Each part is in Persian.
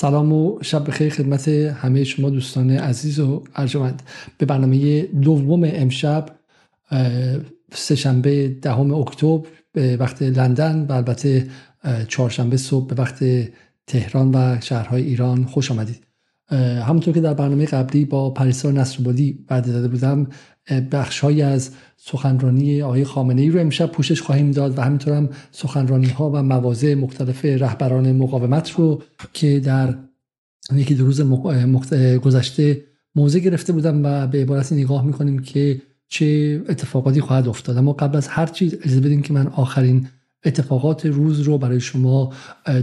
سلام و شب بخیر خدمت همه شما دوستان عزیز و ارجمند. به برنامه دوم امشب سهشنبه دهم اکتبر به وقت لندن و البته چهارشنبه صبح به وقت تهران و شهرهای ایران خوش آمدید. همونطور که در برنامه قبلی با پریسا نصربادی بعد داده بودم بخشهایی از سخنرانی آقای خامنه ای رو امشب پوشش خواهیم داد و همینطور هم سخنرانی ها و مواضع مختلف رهبران مقاومت رو که در یکی دو روز گذشته موضع گرفته بودم و به عبارت نگاه می‌کنیم که چه اتفاقاتی خواهد افتاد. اما قبل از هر چیز اجازه بدیم که من آخرین اتفاقات روز رو برای شما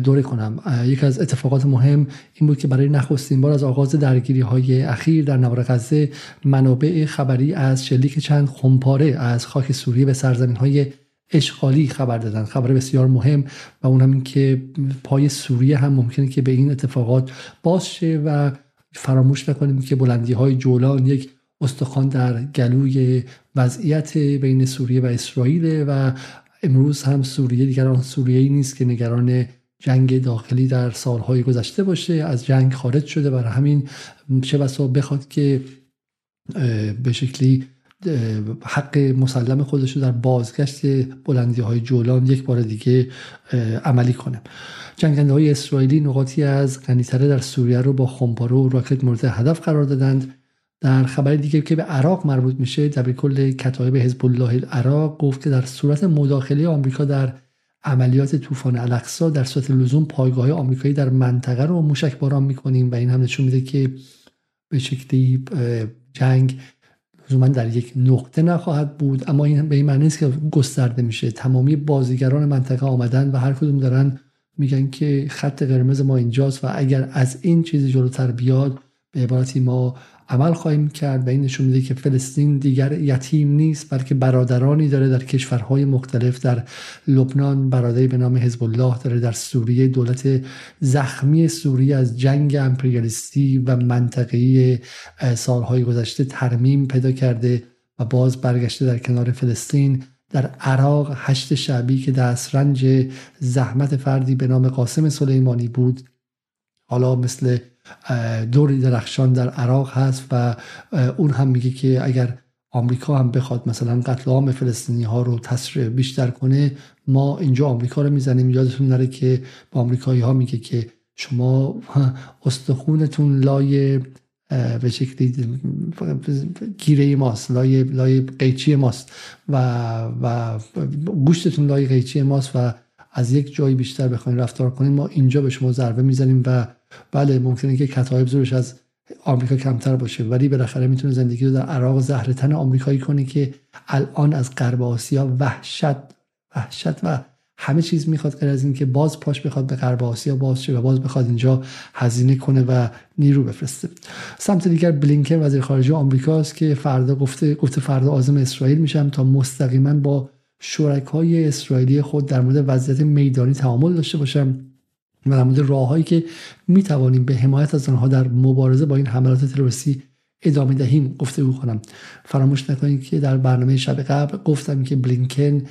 دوره کنم. یکی از اتفاقات مهم این بود که برای نخستین بار از آغاز درگیری های اخیر در نوار غزه منابع خبری از شلیک چند خمپاره از خاک سوریه به سرزمین های اشغالی خبر دادن خبر بسیار مهم و اون هم این که پای سوریه هم ممکنه که به این اتفاقات باز شه و فراموش نکنیم که بلندی های جولان یک استخوان در گلوی وضعیت بین سوریه و اسرائیل و امروز هم سوریه دیگر آن سوریه ای نیست که نگران جنگ داخلی در سالهای گذشته باشه. از جنگ خارج شده برای همین چه بسا بخواد که به شکلی حق مسلم خودش رو در بازگشت بلندی های جولان یک بار دیگه عملی کنه. جنگنده های اسرائیلی نقاطی از غنیتره در سوریه رو با خمپاره و راکت مورد هدف قرار دادند. در خبر دیگه که به عراق مربوط میشه در کل کتایب حزب الله العراق گفت که در صورت مداخله آمریکا در عملیات طوفان الاقصا در صورت لزوم پایگاه آمریکایی در منطقه رو موشک باران می‌کنیم و این هم نشون میده که به شکلی جنگ لزوما در یک نقطه نخواهد بود. اما این به این معنی نیست که گسترده میشه. تمامی بازیگران منطقه آمدن و هر کدوم دارن میگن که خط قرمز ما اینجاست و اگر از این چیزی جلوتر بیاد به عبارتی ما عمل خواهیم کرد و این نشون میده که فلسطین دیگر یتیم نیست بلکه برادرانی داره در کشورهای مختلف در لبنان برادری به نام حزب الله داره در سوریه دولت زخمی سوریه از جنگ امپریالیستی و منطقی سالهای گذشته ترمیم پیدا کرده و باز برگشته در کنار فلسطین در عراق هشت شعبی که دسترنج زحمت فردی به نام قاسم سلیمانی بود. حالا مثل دوری درخشان در عراق هست و اون هم میگه که اگر آمریکا هم بخواد مثلا قتل عام فلسطینی ها رو تسریع بیشتر کنه ما اینجا آمریکا رو می‌زنیم. یادتون نره که با آمریکایی ها میگه که شما استخونتون لای به شکلی گیره ماست لای, لای قیچی ماست و, و گوشتتون لای قیچی ماست و از یک جایی بیشتر بخواین رفتار کنیم ما اینجا به شما ضربه می‌زنیم و بله ممکنه که کتایب زورش از آمریکا کمتر باشه. ولی بالاخره می‌تونه زندگی رو در عراق زهر تن آمریکایی کنه که الان از غرب آسیا وحشت وحشت و همه چیز می‌خواد غیر از این که باز پاش بخواد به غرب آسیا باز شه و باز بخواد اینجا هزینه کنه و نیرو بفرسته. سمت دیگر بلینکن وزیر خارجه آمریکاست که فردا گفته گفته فردا آزم اسرائیل میشم تا مستقیما با شرکای اسرائیلی خود در مورد وضعیت میدانی تعامل داشته باشم و در مورد راههایی که می توانیم به حمایت از آنها در مبارزه با این حملات تروریستی ادامه دهیم گفته کنم. فراموش نکنید که در برنامه شب قبل گفتم که بلینکن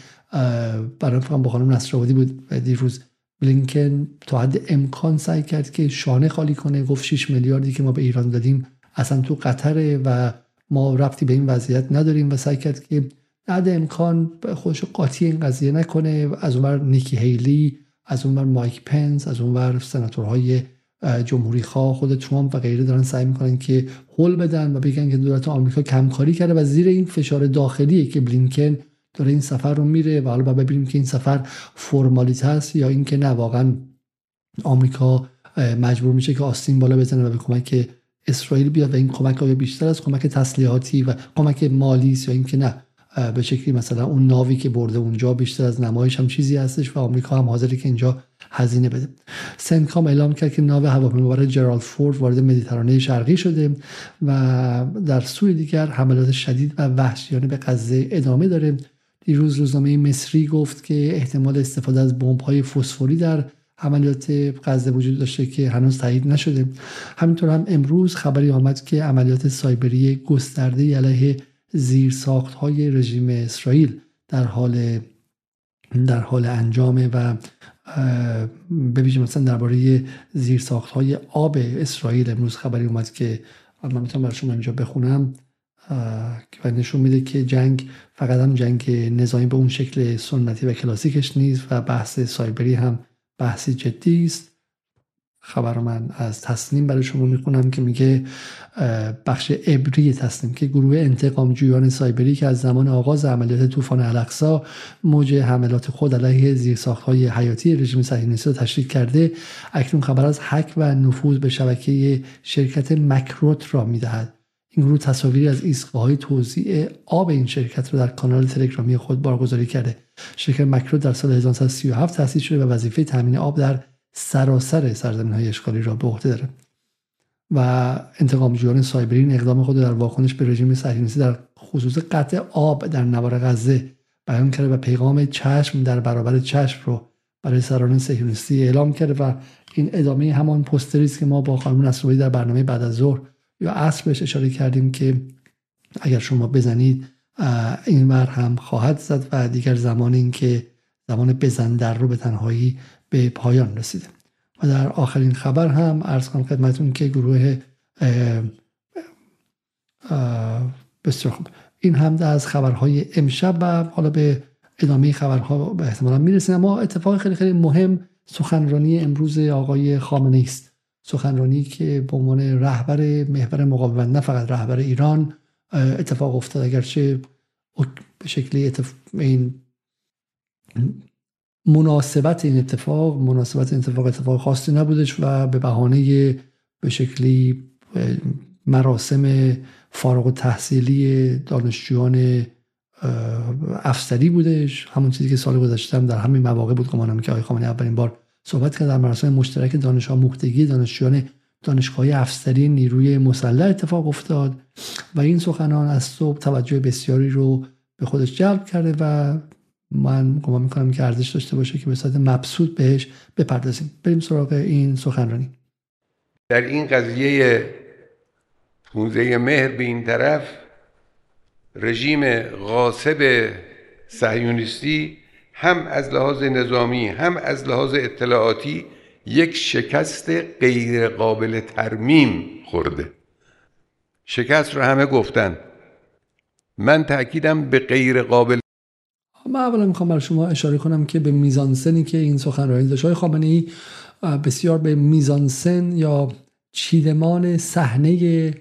برای با خانم نصرآبادی بود دیروز بلینکن تا حد امکان سعی کرد که شانه خالی کنه گفت 6 میلیاردی که ما به ایران دادیم اصلا تو قطره و ما ربطی به این وضعیت نداریم و سعی کرد که بعد امکان خودش قاطی این قضیه نکنه. از اونور نیکی هیلی از اونور مایک پنس از اونور سناتورهای جمهوری خواه خود ترامپ و غیره دارن سعی می‌کنن که حل بدن و بگن که دولت آمریکا کمکاری کرده و زیر این فشار داخلیه که بلینکن داره این سفر رو میره و حالا ببینیم که این سفر فرمالیت هست یا اینکه نه واقعا آمریکا مجبور میشه که آستین بالا بزنه و به کمک اسرائیل بیاد و این کمک های بیشتر از کمک تسلیحاتی و کمک مالی یا اینکه نه. به شکلی مثلا اون ناوی که برده اونجا بیشتر از نمایش هم چیزی هستش و آمریکا هم حاضره که اینجا هزینه بده. سنکام اعلام کرد که ناو هواپیمابر جرالد فورد وارد مدیترانه شرقی شده و در سوی دیگر حملات شدید و وحشیانه به غزه ادامه داره. دیروز روزنامه مصری گفت که احتمال استفاده از های فسفوری در عملیات غزه وجود داشته که هنوز تایید نشده. همینطور هم امروز خبری آمد که عملیات سایبری گسترده علیه زیر ساخت های رژیم اسرائیل در حال در حال انجامه و ببینیم مثلا درباره زیرساخت های آب اسرائیل امروز خبری اومد که من می‌تونم برای شما اینجا بخونم و نشون میده که جنگ فقط هم جنگ نظامی به اون شکل سنتی و کلاسیکش نیست و بحث سایبری هم بحثی جدی است. خبر من از تصنیم برای شما می‌خونم که میگه بخش ابری تصنیم که گروه انتقام جویان سایبری که از زمان آغاز عملیات طوفان الاقصا موج حملات خود علیه زیرساخت های حیاتی رژیم صهیونیستی را تشریک کرده اکنون خبر از حک و نفوذ به شبکه شرکت مکروت را می‌دهد. این گروه تصاویری از ایستگاه‌های توزیع آب این شرکت را در کانال تلگرامی خود بارگذاری کرده. شرکت مکروت در سال 1937 تأسیس شده و وظیفه تامین آب در سراسر سرزمین های اشغالی را به عهده داره و انتقامجویان سایبرین اقدام خود در واکنش به رژیم صهیونیستی در خصوص قطع آب در نوار غزه بیان کرده و پیغام چشم در برابر چشم رو برای سران صهیونیستی اعلام کرده و این ادامه همان پستری است که ما با خانم نصرآبادی در برنامه بعد از ظهر یا عصر بهش اشاره کردیم که اگر شما بزنید این ور هم خواهد زد و دیگر زمان این که زمان بزن در رو به تنهایی به پایان رسیده و در آخرین خبر هم ارز کنم خدمتون که گروه بسیار خوب. این هم از خبرهای امشب و حالا به ادامه خبرها به احتمالا می‌رسیم. اما اتفاق خیلی خیلی مهم سخنرانی امروز آقای خامنه است سخنرانی که به عنوان رهبر محور مقاومت نه فقط رهبر ایران اتفاق افتاد. اگرچه به شکلی این مناسبت این اتفاق مناسبت این اتفاق اتفاق خاصی نبودش و به بهانه به شکلی مراسم فارغ تحصیلی دانشجویان افسری بودش. همون چیزی که سال گذشته در همین مواقع بود گمانم که آقای خامنه‌ای اولین بار صحبت کرد در مراسم مشترک دانش آموختگی دانشجویان دانشگاه افسری نیروی مسلح اتفاق افتاد و این سخنان از صبح توجه بسیاری رو به خودش جلب کرده و من گمان می‌کنم که ارزش داشته باشه که به صورت مبسوط بهش بپردازیم. بریم سراغ این سخنرانی. در این قضیه 15 مهر به این طرف رژیم غاصب صهیونیستی هم از لحاظ نظامی هم از لحاظ اطلاعاتی یک شکست غیر قابل ترمیم خورده. شکست رو همه گفتن. من تاکیدم به غیر قابل من اولا می‌خوام برای شما اشاره کنم که به میزانسنی که این سخنرانی داشت. های خامنه ای بسیار به میزانسن یا چیدمان صحنه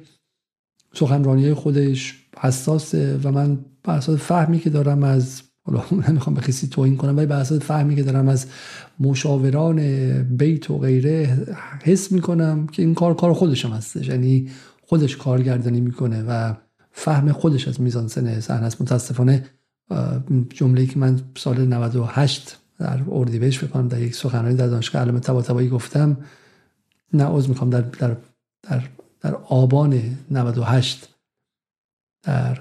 سخنرانی خودش حساسه و من بر اساس فهمی که دارم از حالا نمی‌خوام به کسی توهین کنم ولی بر اساس فهمی که دارم از مشاوران بیت و غیره حس می‌کنم که این کار کار خودش هم هستش. یعنی خودش کارگردانی می‌کنه و فهم خودش از میزانسن صحنه است. متاسفانه جمله که من سال 98 در اردیبهشت بکنم در یک سخنرانی در دانشگاه علم طباطبایی گفتم نه عذر می‌خوام در, در, در, در آبان 98 در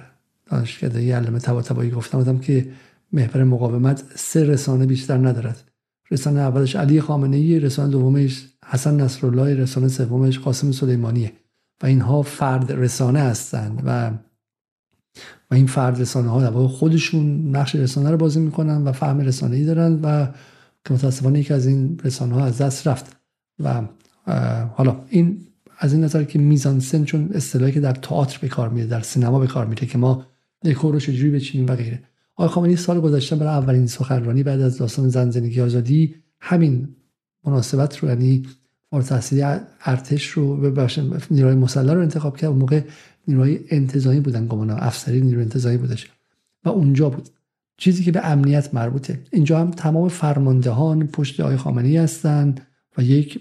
دانشکده علم طباطبایی گفتم بودم که محور مقاومت سه رسانه بیشتر ندارد. رسانه اولش علی خامنه ای رسانه دومش حسن نصرالله رسانه سومش قاسم سلیمانیه. و اینها فرد رسانه هستند و و این فرد رسانه ها در خودشون نقش رسانه رو بازی می‌کنن و فهم رسانه ای دارن و که متاسفانه یکی از این رسانه ها از دست رفت. و حالا این از این نظر که میزان سن چون اصطلاحی که در تئاتر به کار میره در سینما به کار میره که ما دکور رو چجوری بچینیم و غیره. آقای خامنه‌ای سال گذشته برای اولین سخنرانی بعد از داستان زن زندگی آزادی همین مناسبت رو یعنی فارغ تحصیلی ارتش رو به نیروی مسلح رو انتخاب کرد. اون موقع نیروهای انتظامی بودن گمانم افسری نیروی انتظامی بودش. و اونجا بود. چیزی که به امنیت مربوطه. اینجا هم تمام فرماندهان پشت آقای خامنه‌ای هستند و یک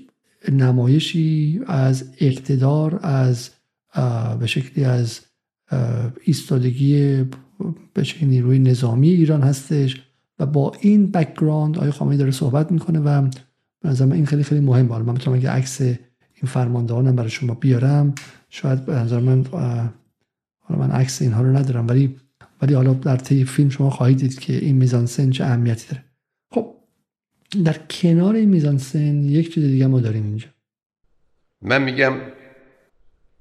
نمایشی از اقتدار از به شکلی از ایستادگی به شکلی نیروی نظامی ایران هستش و با این background آقای خامنه‌ای داره صحبت می‌کنه و به این خیلی خیلی مهم من می‌تونم اگه عکس این فرماندهانم برای شما بیارم. شاید به نظر من حالا من عکس اینها رو ندارم ولی ولی حالا در طی فیلم شما خواهید دید که این میزانسن چه اهمیتی داره. خب در کنار این میزانسن یک چیز دیگه ما داریم اینجا. من میگم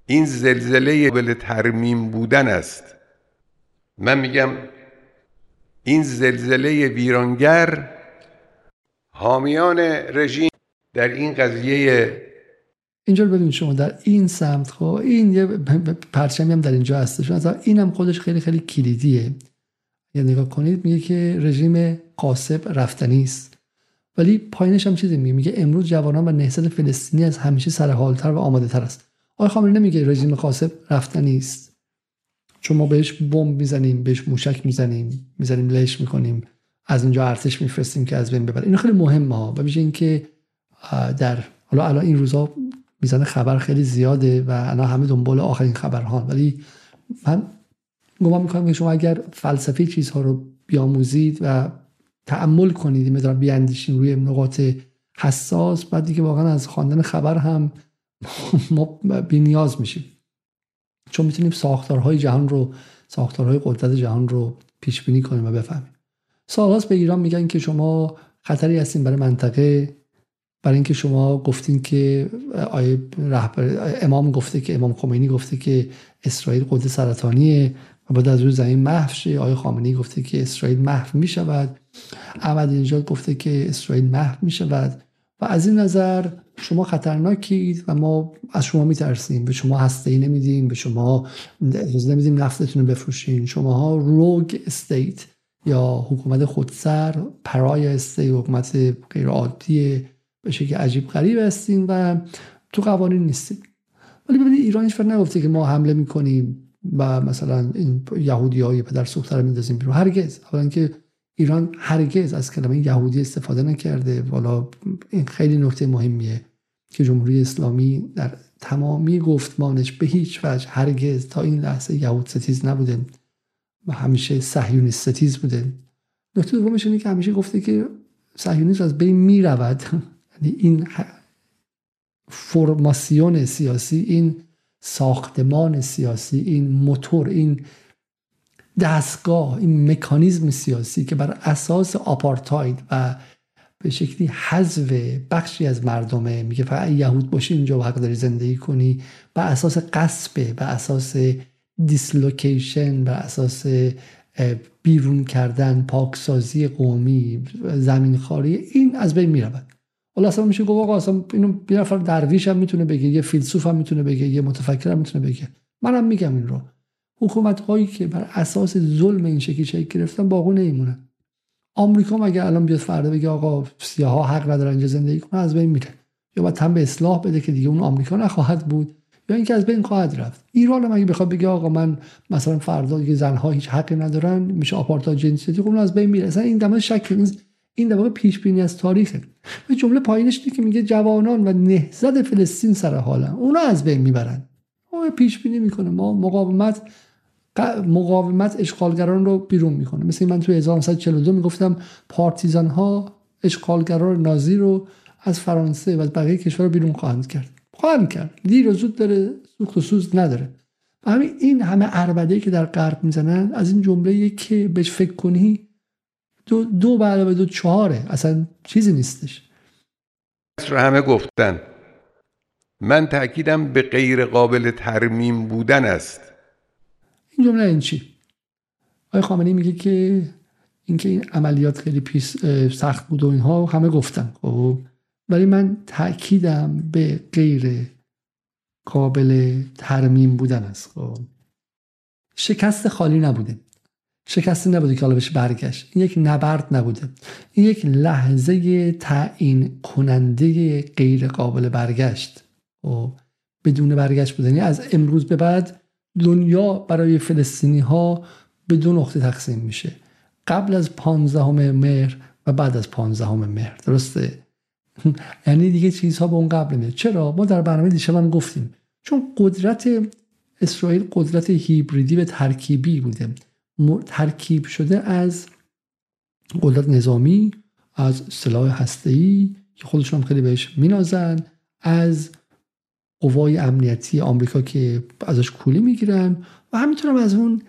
این زلزله قابل ترمیم بودن است. من میگم این زلزله ویرانگر حامیان رژیم در این قضیه اینجا رو ببینید شما در این سمت خب این یه پرچمی هم در اینجا هستش. مثلا این هم خودش خیلی خیلی کلیدیه. یه نگاه کنید میگه که رژیم قاسب رفتنی است. ولی پایینش هم چیزی میگه؟ میگه امروز جوانان و نهضت فلسطینی از همیشه سر حالتر و آماده تر است. آقای خامنه‌ای نمیگه رژیم قاسب رفتنی است. چون ما بهش بمب می‌زنیم بهش موشک می‌زنیم می‌زنیم لش می‌کنیم. از اونجا ارتش میفرستیم که از بین ببره. این خیلی مهمه ها. و میشه اینکه در حالا الان این روزا میزان خبر خیلی زیاده و الان همه دنبال آخرین خبرها ولی من گمان می‌کنم که شما اگر فلسفه چیزها رو بیاموزید و تعمل کنید مدار بیاندیشین روی نقاط حساس بعد دیگه واقعا از خواندن خبر هم ما بی نیاز میشیم. چون می‌تونیم ساختارهای جهان رو ساختارهای قدرت جهان رو پیش بینی کنیم و بفهمیم. سالهاست به ایران میگن که شما خطری هستین برای منطقه. برای اینکه شما گفتین که آیه رهبر امام گفته که امام خمینی گفته که اسرائیل قدرت سرطانیه و بعد از روی زمین محو شه. آیه خامنه‌ای گفته که اسرائیل محو می شود احمد اینجا گفته که اسرائیل محو می شود و از این نظر شما خطرناکید و ما از شما میترسیم. به شما هسته ای نمیدیم. به شما اجازه نمیدیم نفتتون رو بفروشین. شما روگ استیت یا حکومت خودسر پرای استیت حکومت غیر عادی به شکل عجیب غریب هستین و تو قوانین نیستید ولی ببینید ایران هیچ نگفته که ما حمله می‌کنیم و مثلا این یهودی های پدر سوخته رو میندازیم بیرون. هرگز. اولا که ایران هرگز از کلمه یهودی استفاده نکرده. والا این خیلی نکته مهمیه که جمهوری اسلامی در تمامی گفتمانش به هیچ وجه هرگز تا این لحظه یهود ستیز نبوده و همیشه صهیونیست ستیز بوده. نکته دومش اینه که همیشه گفته که صهیونیسم از بین می‌رود. این فرماسیون سیاسی این ساختمان سیاسی این موتور این دستگاه این مکانیزم سیاسی که بر اساس آپارتاید و به شکلی حذف بخشی از مردمه میگه فقط یهود باشی اینجا و حق داری زندگی کنی بر اساس قصبه بر اساس دیسلوکیشن بر اساس بیرون کردن پاکسازی قومی زمین خاری این از بین می‌رود. حالا اصلا میشه گفت آقا اصلا اینو یه نفر درویش هم می‌تونه بگه یه فیلسوف هم می‌تونه بگه یه متفکر هم می‌تونه بگه. منم میگم این رو. حکومت هایی که بر اساس ظلم این شکلی شکل گرفتن باقی نمیمونن. آمریکا مگه الان بیاد فردا بگه آقا سیاها حق ندارن اینجا زندگی کنن از بین میره یا باید هم به اصلاح بده که دیگه اون آمریکا نخواهد بود. یا اینکه از بین خواهد رفت. ایران هم اگه بخواد بگه آقا من مثلا فردا دیگه زنها هیچ حقی ندارن میشه آپارتای جنسیتی خب از بین میره. اصلا این دمه شک نیست. این در واقع پیش بینی از تاریخه. و جمله پایینش که میگه جوانان و نهضت فلسطین سر حالن اونا از بین می‌برن. او پیش بینی می‌کنه. ما مقاومت مقاومت اشغالگران رو بیرون می‌کنه. مثل من توی 1942 می‌گفتم پارتیزان ها اشغالگران نازی رو از فرانسه و از بقیه کشور رو بیرون خواهند کرد. خواهند کرد. دیر و زود داره سوخت و سوز نداره. و همین این همه عربده که در غرب می‌زنن از این جمله که بهش فکر کنی دو, دو علاوه دو چهاره. اصلا چیزی نیستش. رو همه گفتن من تاکیدم به غیر قابل ترمیم بودن است. این جمله این چی؟ آقای خامنه‌ای میگه که اینکه این عملیات خیلی پیس سخت بود و اینها همه گفتن. خب ولی من تاکیدم به غیر قابل ترمیم بودن است. خب شکست خالی نبوده. شکستی نبوده که حالا بهش برگشت. این یک نبرد نبوده. این یک لحظه تعیین کننده غیر قابل برگشت. و بدون برگشت بوده یعنی از امروز به بعد دنیا برای فلسطینی ها به دو نقطه تقسیم میشه. قبل از پانزدهم مهر و بعد از پانزدهم مهر. درسته؟ یعنی دیگه چیزها به اون قبل میاد. چرا؟ ما در برنامه دیشب هم گفتیم. چون قدرت اسرائیل قدرت هیبریدی و ترکیبی بوده. ترکیب شده از قدرت نظامی از سلاح هسته‌ای که خودشون هم خیلی بهش مینازن از قوای امنیتی آمریکا که ازش کولی می‌گیرن و همینطور از اون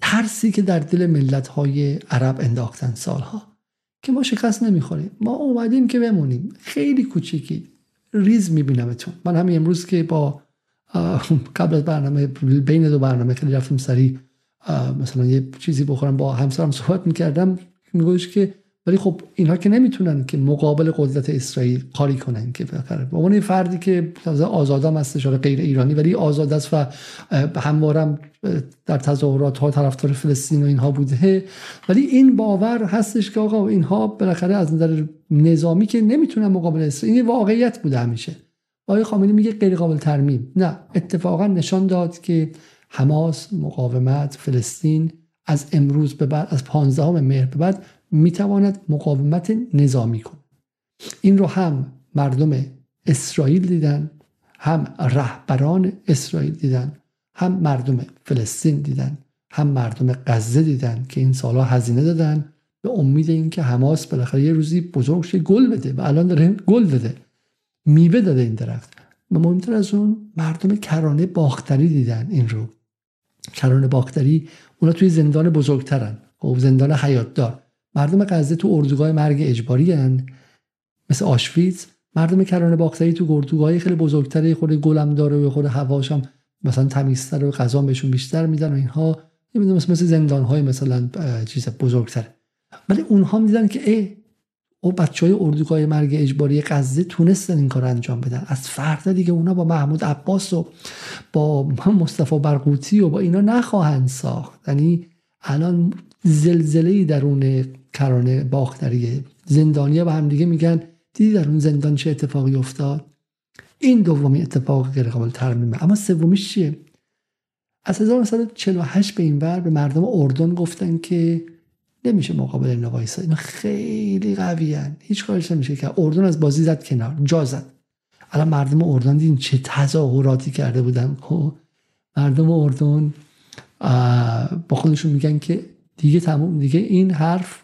ترسی که در دل ملت های عرب انداختن سالها که ما شکست نمی‌خوریم. ما اومدیم که بمونیم. خیلی کوچیکی. ریز میبینمتون. من همین امروز که با قبل از برنامه بین دو برنامه خیلی رفتم سریع مثلا یه چیزی بخورم با همسرم صحبت می‌کردم میگوش که ولی خب اینها که نمی‌تونن که مقابل قدرت اسرائیل کاری کنن که بخره به عنوان فردی که آزادم هستش غیر ایرانی ولی آزاد است و هموارم در تظاهرات ها طرفدار فلسطین و اینها بوده. ولی این باور هستش که آقا اینها بالاخره از نظر نظامی که نمی‌تونن مقابل اسرائیل این واقعیت بوده همیشه. آقای خامنه‌ای میگه غیر قابل ترمیم. نه اتفاقا نشان داد که حماس مقاومت فلسطین از امروز به بعد از 15 مهر به بعد می‌تواند مقاومت نظامی کند. این رو هم مردم اسرائیل دیدن هم رهبران اسرائیل دیدن هم مردم فلسطین دیدن هم مردم غزه دیدن که این سالها هزینه دادن به امید اینکه حماس بالاخره یه روزی بزرگ گل بده و الان داره گل بده. میوه داده این درخت. و مهمتر از اون مردم کرانه باختری دیدن این رو. کرانه باختری اونا توی زندان بزرگترن. خب زندان حیاتدار. مردم غزه تو اردوگاه مرگ اجباری هن. مثل آشویتز مردم کرانه باختری تو اردوگاه خیلی بزرگتری خود گلم داره و خود هواش هم مثلا تمیزتر و غذا بهشون بیشتر میدن و اینها. مثل مثل زندان های مثلا چیز بزرگتر ولی اونها میدن که ای او بچه های اردوگاه مرگ اجباری غزه تونستن این کار انجام بدن. از فردا دیگه اونا با محمود عباس و با مصطفی برقوتی و با اینا نخواهند ساخت. یعنی الان زلزله درون کرانه باختریه زندانیا به هم دیگه میگن دیدی در اون زندان چه اتفاقی افتاد؟ این دومی اتفاق غیر قابل ترمیمه. اما سومیش چیه؟ از 1948 به این ور به مردم اردن گفتن که نمیشه مقابل اینا وایسا اینا خیلی قوی هن. هیچ کارش نمیشه که اردن از بازی زد کنار. جا زد. الان مردم اردن دیدین چه تظاهراتی کرده بودن. خب مردم اردن با خودشون میگن که دیگه تموم دیگه این حرف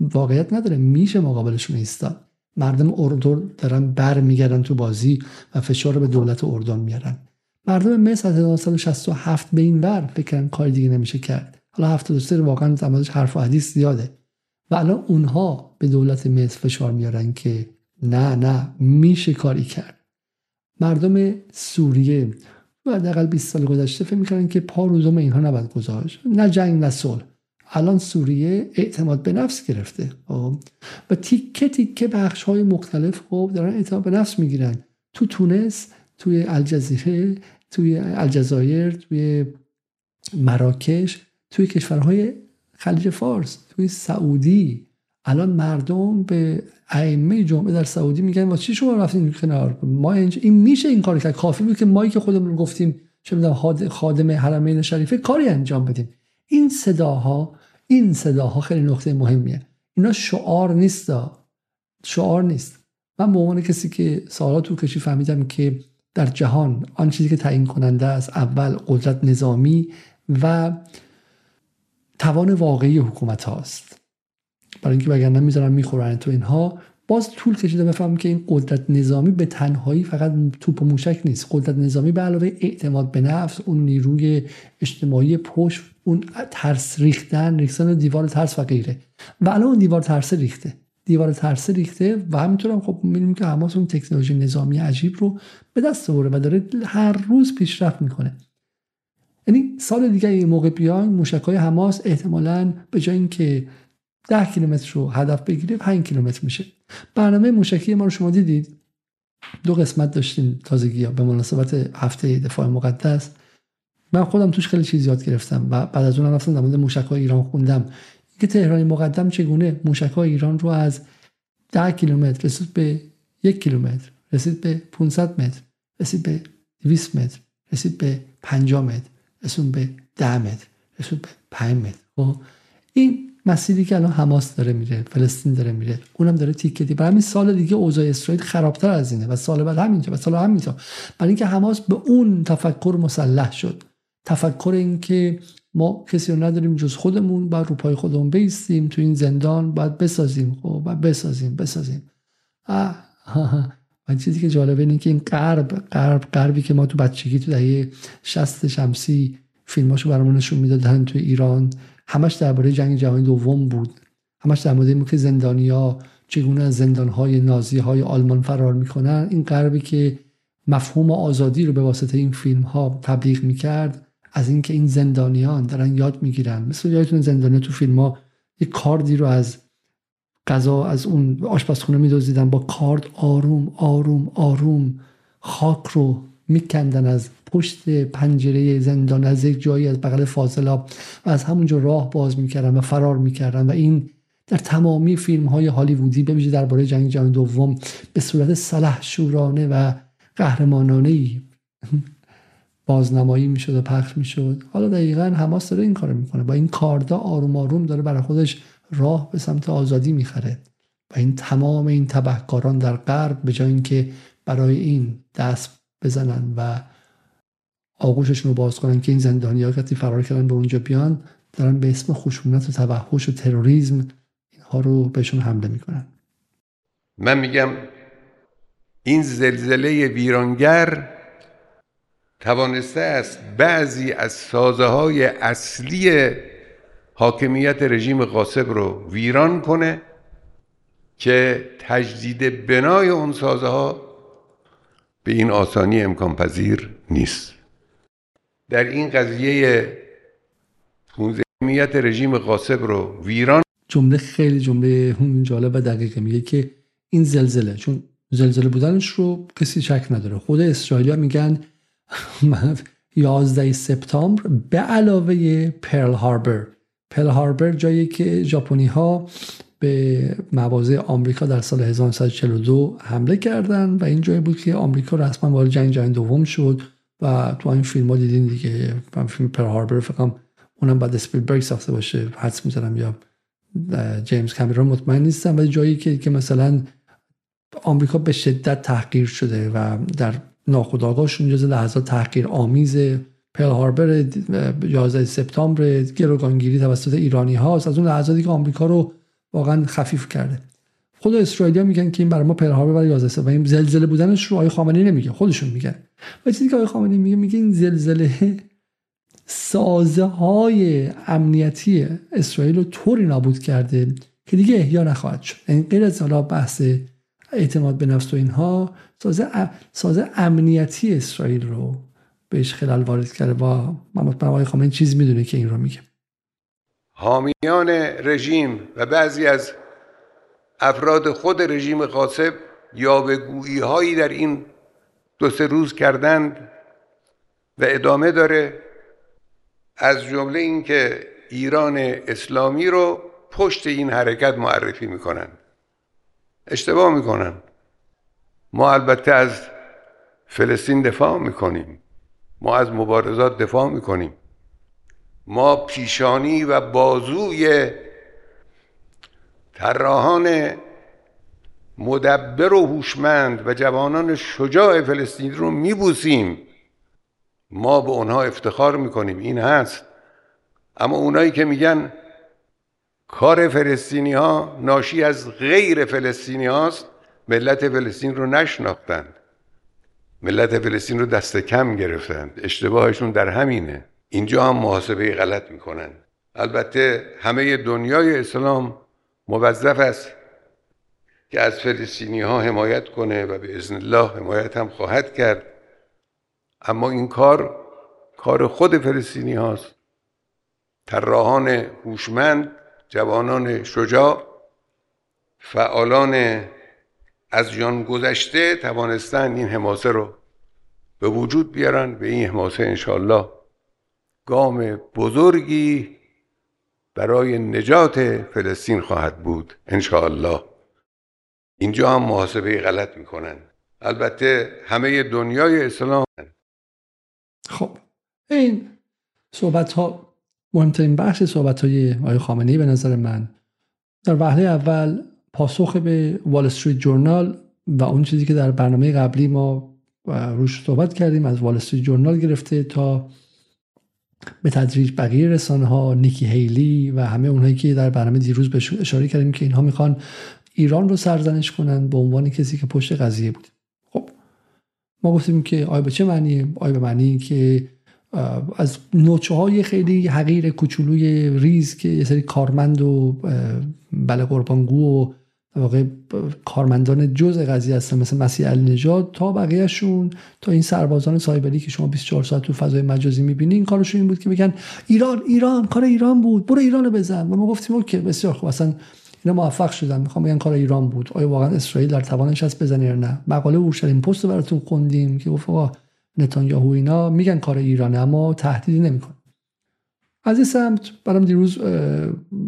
واقعیت نداره. میشه مقابلشون ایستاد. مردم اردن دارن بر میگردن تو بازی و فشار رو به دولت اردن میارن. مردم مصر از 1967 به این ور بکنن کار دیگه نمیشه کرد. حالا 73 واقعا زمانش حرف و حدیث زیاده. و الان اونها به دولت مصر فشار میارن که نه نه میشه کاری کرد. مردم سوریه و حداقل 20 سال گذشته فکر می‌کنن که پا روزم اینها نباید گذاشت. نه جنگ نه صلح. الان سوریه اعتماد به نفس گرفته. خب؟ و تیکه تیکه بخش های مختلف خب دارن اعتماد به نفس می‌گیرن. تو تونس توی الجزیره توی الجزایر توی مراکش توی کشورهای خلیج فارس توی سعودی. الان مردم به ائمه جمعه در سعودی میگن و چی شما رفتین کنار؟ ما این میشه این کار کرد. کافی بود که مایی که خودمون گفتیم چه می‌دونم خادم حرمین شریفه کاری انجام بدیم. این صداها این صداها خیلی نقطه مهمیه. اینا شعار نیست شعار نیست. من به عنوان کسی که سالها تو کشی فهمیدم که در جهان آن چیزی که تعیین کننده است اول قدرت نظامی و توان واقعی حکومت هاست. برای اینکه وگرنه می‌ذارن می‌خورن تو اینها باز طول کشیده بفهم که این قدرت نظامی به تنهایی فقط توپ و موشک نیست. قدرت نظامی به علاوه اعتماد به نفس اون نیروی اجتماعی پشت اون ترس ریختن ریختن دیوار ترس و غیره. و الان اون دیوار ترس ریخته. دیوار ترس ریخته و همینطور خب می‌بینیم که حماس اون تکنولوژی نظامی عجیب رو به دست آورده و داره هر روز پیشرفت می‌کنه. یعنی سال دیگه این موقع بیان موشک های حماس احتمالا به جای اینکه 10 کیلومتر رو هدف بگیره 5 کیلومتر میشه. برنامه موشکی ما رو شما دیدید. دو قسمت داشتیم تازگی به مناسبت هفته دفاع مقدس. من خودم توش خیلی چیز یاد گرفتم و بعد از اونم رفتم در مورد موشک های ایران خوندم. که تهرانی مقدم چگونه موشک های ایران رو از 10 کیلومتر رسید به یک کیلومتر رسید به 500 متر رسید به 200 متر رسید به 50 متر. رسید به 10 متر رسید به 5 متر. خب این مسیری که الان حماس داره میره فلسطین داره میره اونم داره تیکه دی برای همین سال دیگه اوضاع اسرائیل خرابتر از اینه و سال بعد همینجا و سال همینجا. برای اینکه حماس به اون تفکر مسلح شد. تفکر این که ما کسی رو نداریم جز خودمون باید رو پای خودمون بیستیم تو این زندان باید بسازیم. خب باید بسازیم بسازیم. و چیزی که جالبه اینه که این غرب غرب غربی که ما تو بچگی تو دهه 60 شمسی فیلماشو برامون نشون می‌دادن تو ایران همش درباره جنگ جهانی دوم بود. همش در مورد که زندانیا چگونه از زندانهای نازی های آلمان فرار می‌کنن. این غربی که مفهوم آزادی رو به واسطه این فیلم ها تبلیغ می‌کرد از اینکه این زندانیان دارن یاد می‌گیرن. مثل یادتون زندانی تو فیلم ها یه کاردی رو از غذا از اون آشپزخونه میدزدیدن با کارد آروم آروم آروم. خاک رو میکندن از پشت پنجره زندان از یک جایی از بغل فاضلاب و از همونجا راه باز می‌کردن و فرار می‌کردن و این در تمامی فیلم های هالیوودی ببیشه درباره جنگ جهانی دوم به صورت سلح شورانه و قهرمانانه ای بازنمایی می‌شد و پخش می‌شد. حالا دقیقا حماس داره این کار می‌کنه. با این کاردا آروم آروم داره برای خودش راه به سمت آزادی می‌خره و این تمام این تبهکاران در غرب به جای اینکه برای این دست بزنن و آغوششون رو باز کنن که این زندانی ها فرار کردن به اونجا بیان دارن به اسم خشونت و توحش و تروریسم اینها رو بهشون حمله می‌کنن. من میگم این زلزله ویرانگر توانسته است بعضی از سازه های اصلی حاکمیت رژیم قاسب رو ویران کنه که تجدید بنای اون سازه ها به این آسانی امکان پذیر نیست. در این قضیه حاکمیت رژیم قاسب رو ویران جمله خیلی جمله جالب و دقیقه میگه که این زلزله چون زلزله بودنش رو کسی شک نداره. خود اسرائیلیا میگن 11 سپتامبر به علاوه پرل هاربر. پرل هاربر جایی که ژاپنی ها به مواضع آمریکا در سال 1942 حمله کردند و این جایی بود که آمریکا رسما وارد جنگ جهانی دوم شد و تو این فیلم ها دیدین دیگه. فیلم پر هاربر فکرم اونم بعد اسپیلبرگ ساخته باشه. حدس می‌زنم یا جیمز کامرون مطمئن نیستم. ولی جایی که که مثلا آمریکا به شدت تحقیر شده و در ناخودآگاهشون جز لحظات تحقیر آمیز پل هاربر 11 سپتامبر گروگانگیری توسط ایرانی هاست. از اون لحظاتی که آمریکا رو واقعا خفیف کرده. خود اسرائیلیا میگن که این برای ما پل هاربر برای 11 سپتامبر. این زلزله بودنش رو آقای خامنه‌ای نمیگه خودشون میگن. و چیزی که آقای خامنه‌ای میگه میگه این زلزله سازه های امنیتی اسرائیل رو طوری نابود کرده که دیگه احیا نخواهد شد. این یعنی غیر از حالا بحث اعتماد به نفس و اینها سازه امنیتی اسرائیل رو بهش خلال وارد کرده. و مطمئن آقای خامنه‌ای چیز می‌دونه که این رو میگه. حامیان رژیم و بعضی از افراد خود رژیم قاسب یا به گویی هایی در این دو سه روز کردند و ادامه داره از جمله اینکه ایران اسلامی رو پشت این حرکت معرفی می‌کنن اشتباه می‌کنن ما البته از فلسطین دفاع می‌کنیم. ما از مبارزات دفاع می‌کنیم. ما پیشانی و بازوی طراحان مدبر و هوشمند و جوانان شجاع فلسطین رو میبوسیم. ما به اونها افتخار می‌کنیم. این هست. اما اونایی که میگن کار فلسطینی ها ناشی از غیر فلسطینی هاست ملت فلسطین رو نشناختند. ملت فلسطین رو دست کم گرفتند اشتباهشون در همینه. اینجا هم محاسبه غلط می‌کنن. البته همه دنیای اسلام موظف است که از فلسطینی ها حمایت کنه و به ازن الله حمایت هم خواهد کرد. اما این کار کار خود فلسطینی هاست. طراحان هوشمند جوانان شجاع فعالان از جان گذشته توانستن این حماسه رو به وجود بیارن به این حماسه انشالله گام بزرگی برای نجات فلسطین خواهد بود انشاءالله. اینجا هم محاسبه غلط می‌کنن. البته همه دنیای اسلام. خب این صحبت ها مهمترین بخش صحبت های آقای خامنه‌ای به نظر من. در وهله اول پاسخ به وال استریت جورنال و اون چیزی که در برنامه قبلی ما روش صحبت کردیم از وال استریت جورنال گرفته تا به تدریج بقیه رسانه ها نیکی هیلی و همه اونهایی که در برنامه دیروز بهش اشاره کردیم که اینها می‌خوان ایران رو سرزنش کنن به عنوان کسی که پشت قضیه بود خب ما گفتیم که آیا به چه معنی آیا به معنی که از نوچه های خیلی حقیر کوچولوی ریز که یه سری کارمند و بله قربانگو و واقع کارمندان جز قضیه هستن مثل مسیح علی نجات تا بقیهشون تا این سربازان سایبری که شما 24 ساعت تو فضای مجازی می‌بینین کارشون این بود که بگن ایران ایران کار ایران بود برو ایران رو بزن. و ما گفتیم اوکی بسیار خوب. اصلا اینا موفق شدن. می‌خوام بگن کار ایران بود. آیا واقعا اسرائیل در توانش هست بزنه یا نه؟ مقاله اورشلیم پست براتون خوندیم که گفت نتانیاهو اینا میگن کار ایرانه اما تهدیدی نمیکن از این سمت برام دیروز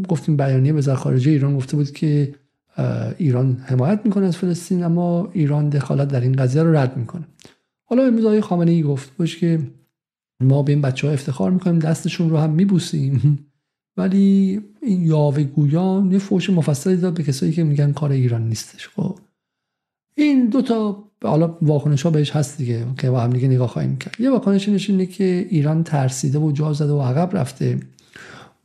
گفتیم بیانیه وزارت خارجه ایران گفته بود که ایران حمایت می‌کنه از فلسطین اما ایران دخالت در این قضیه رو رد می‌کنه. حالا امروز آقای خامنه ای گفت باش که ما به این بچه ها افتخار می‌کنیم دستشون رو هم میبوسیم. ولی این یاوه گویان یه فوش مفصلی داد به کسایی که میگن کار ایران نیستش. خب این دوتا حالا واکنش ها بهش هست دیگه که با هم دیگه نگاه خواهیم کرد. یه واکنش اینه که ایران ترسیده و جا زده و عقب رفته.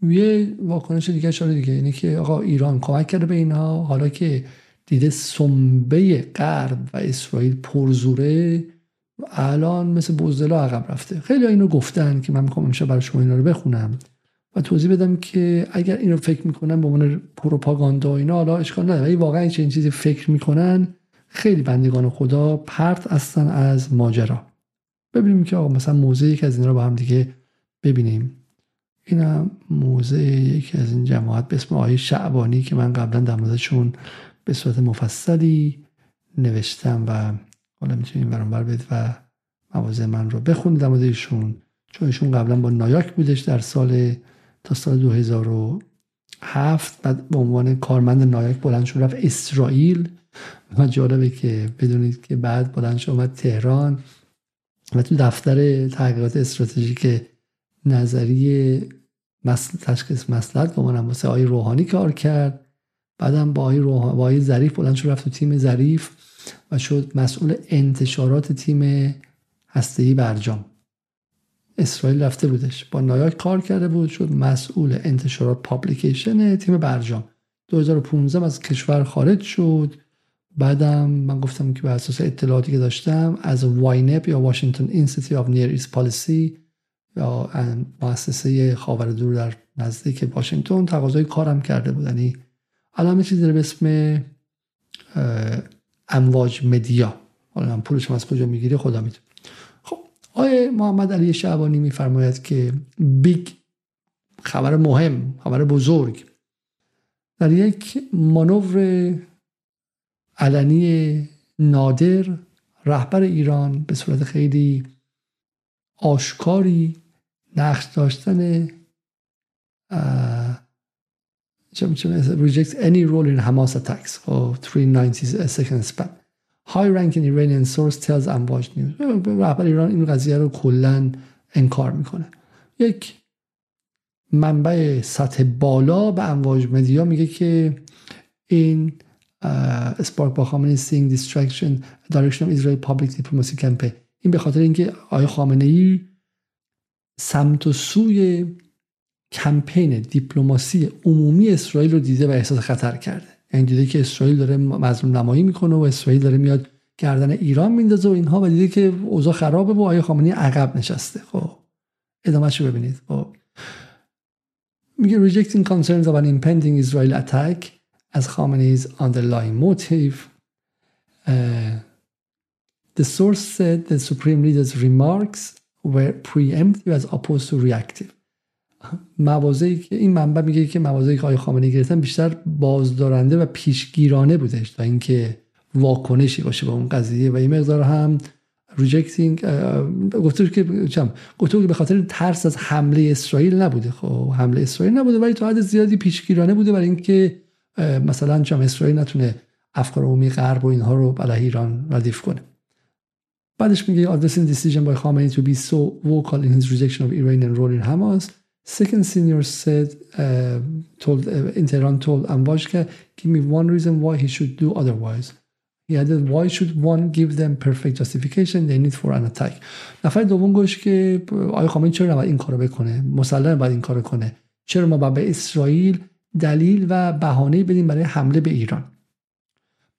یه واکنش دیگه شده دیگه اینه که آقا ایران کمک کرده به اینها. حالا که دیده سنبه غرب و اسرائیل پرزوره الان مثل بزدلا عقب رفته. خیلی اینو گفتن که من می‌خوام امشب برای شما اینا رو بخونم و توضیح بدم که اگر اینو فکر می‌کنن به عنوان پروپاگاندا اینا حالا اشکال نداره. ولی واقعا این چیزی فکر می‌کنن خیلی بندگان خدا پرت هستن از ماجرا. ببینیم که آقا مثلا موزه یکی از اینا رو با هم دیگه ببینیم. اینم موزه یکی از این جماعت به اسم آیه شعبانی که من قبلا در موردشون به صورت مفصلی نوشتم و حالا می‌تونیم برانبر بید و موازه من رو بخونید در موردشون چون ایشون قبلا با نایاک بودش در سال تا سال 2007 بعد به عنوان کارمند نایاک بلند شد رفت اسرائیل. و جالبه که بدونید که بعد بلند شد اومد تهران و تو دفتر تحقیقات استراتژیک نظری مسل تشخیص مسلحت گمانم واسه آقای روحانی کار کرد. بعدم با آقای, روحانی، با آقای ظریف بلند شد رفت تو تیم ظریف و شد مسئول انتشارات تیم هسته‌ای برجام اسرائیل رفته بودش. با نایاک کار کرده بود شد مسئول انتشارات publication تیم برجام 2015 از کشور خارج شد. بعدم من گفتم که بر اساس اطلاعاتی که داشتم از WINEP یا Washington Institute of Near East Policy یا مؤسسه خاور دور در نزدیک واشنگتن تقاضای کارم کرده بود. یعنی الان چیزی به اسم امواج media. حالا پولش از کجا می‌گیره خدا می‌دونه. خب آقای محمد علی شعبانی میفرماید که big خبر مهم خبر بزرگ در یک مانور علنی نادر رهبر ایران به صورت خیلی آشکاری نقش داشتن rejects any role in Hamas attacks or 390 second span. High ranking Iranian source tells Amwaj News. رهبر ایران این قضیه رو کلا انکار می‌کنه. یک منبع سطح بالا به امواج مدیا میگه که این اسپارک با خامنه سینگ دیسترکشن دایرکشن Israel public diplomacy campaign. این به خاطر اینکه آقای خامنه ای سمت و سوی کمپین دیپلماسی عمومی اسرائیل رو دیده و احساس خطر کرده. یعنی دیده که اسرائیل داره مظلوم نمایی می‌کنه و اسرائیل داره میاد گردن ایران میندازه و اینها و دیده که اوضاع خرابه و آقای خامنه‌ای عقب نشسته. خب ادامهش رو ببینید. خب میگه rejecting concerns of an impending Israel attack. As Khamenei's underlying motive uh, the source said the supreme leader's remarks were preemptive as opposed to reactive. مواضع که این منبع میگه که مواضع که آقای خامنه‌ای گرفتن بیشتر بازدارنده و پیشگیرانه بودش تا اینکه واکنشی باشه به اون قضیه و این مقدار هم rejecting گفته که چم؟ گفته که به خاطر ترس از حمله اسرائیل نبوده. خب حمله اسرائیل نبوده ولی تا حد زیادی پیشگیرانه بوده برای اینکه مثلا جمع اسرائیل نتونه افکار عمومی غرب و اینها رو بالا ایران ردیف کنه. بعدش میگه آدرس این دیسیژن با خامنه‌ای تو بی سو ووکال این هیز ریجکشن اف ایران ان رول این حماس سکند سینیور سد تولد این تهران تولد ام گیو می وان ریزن وای هی شود دو ادروایز هی اد وای شود وان گیو دم پرفکت justification? دی نید فور ان اتاک نفر دوم گوش که آخه خامنه‌ای چرا این کارو بکنه؟ مسلمه بعد این کارو کنه. چرا ما با اسرائیل دلیل و بهانه بدیم برای حمله به ایران.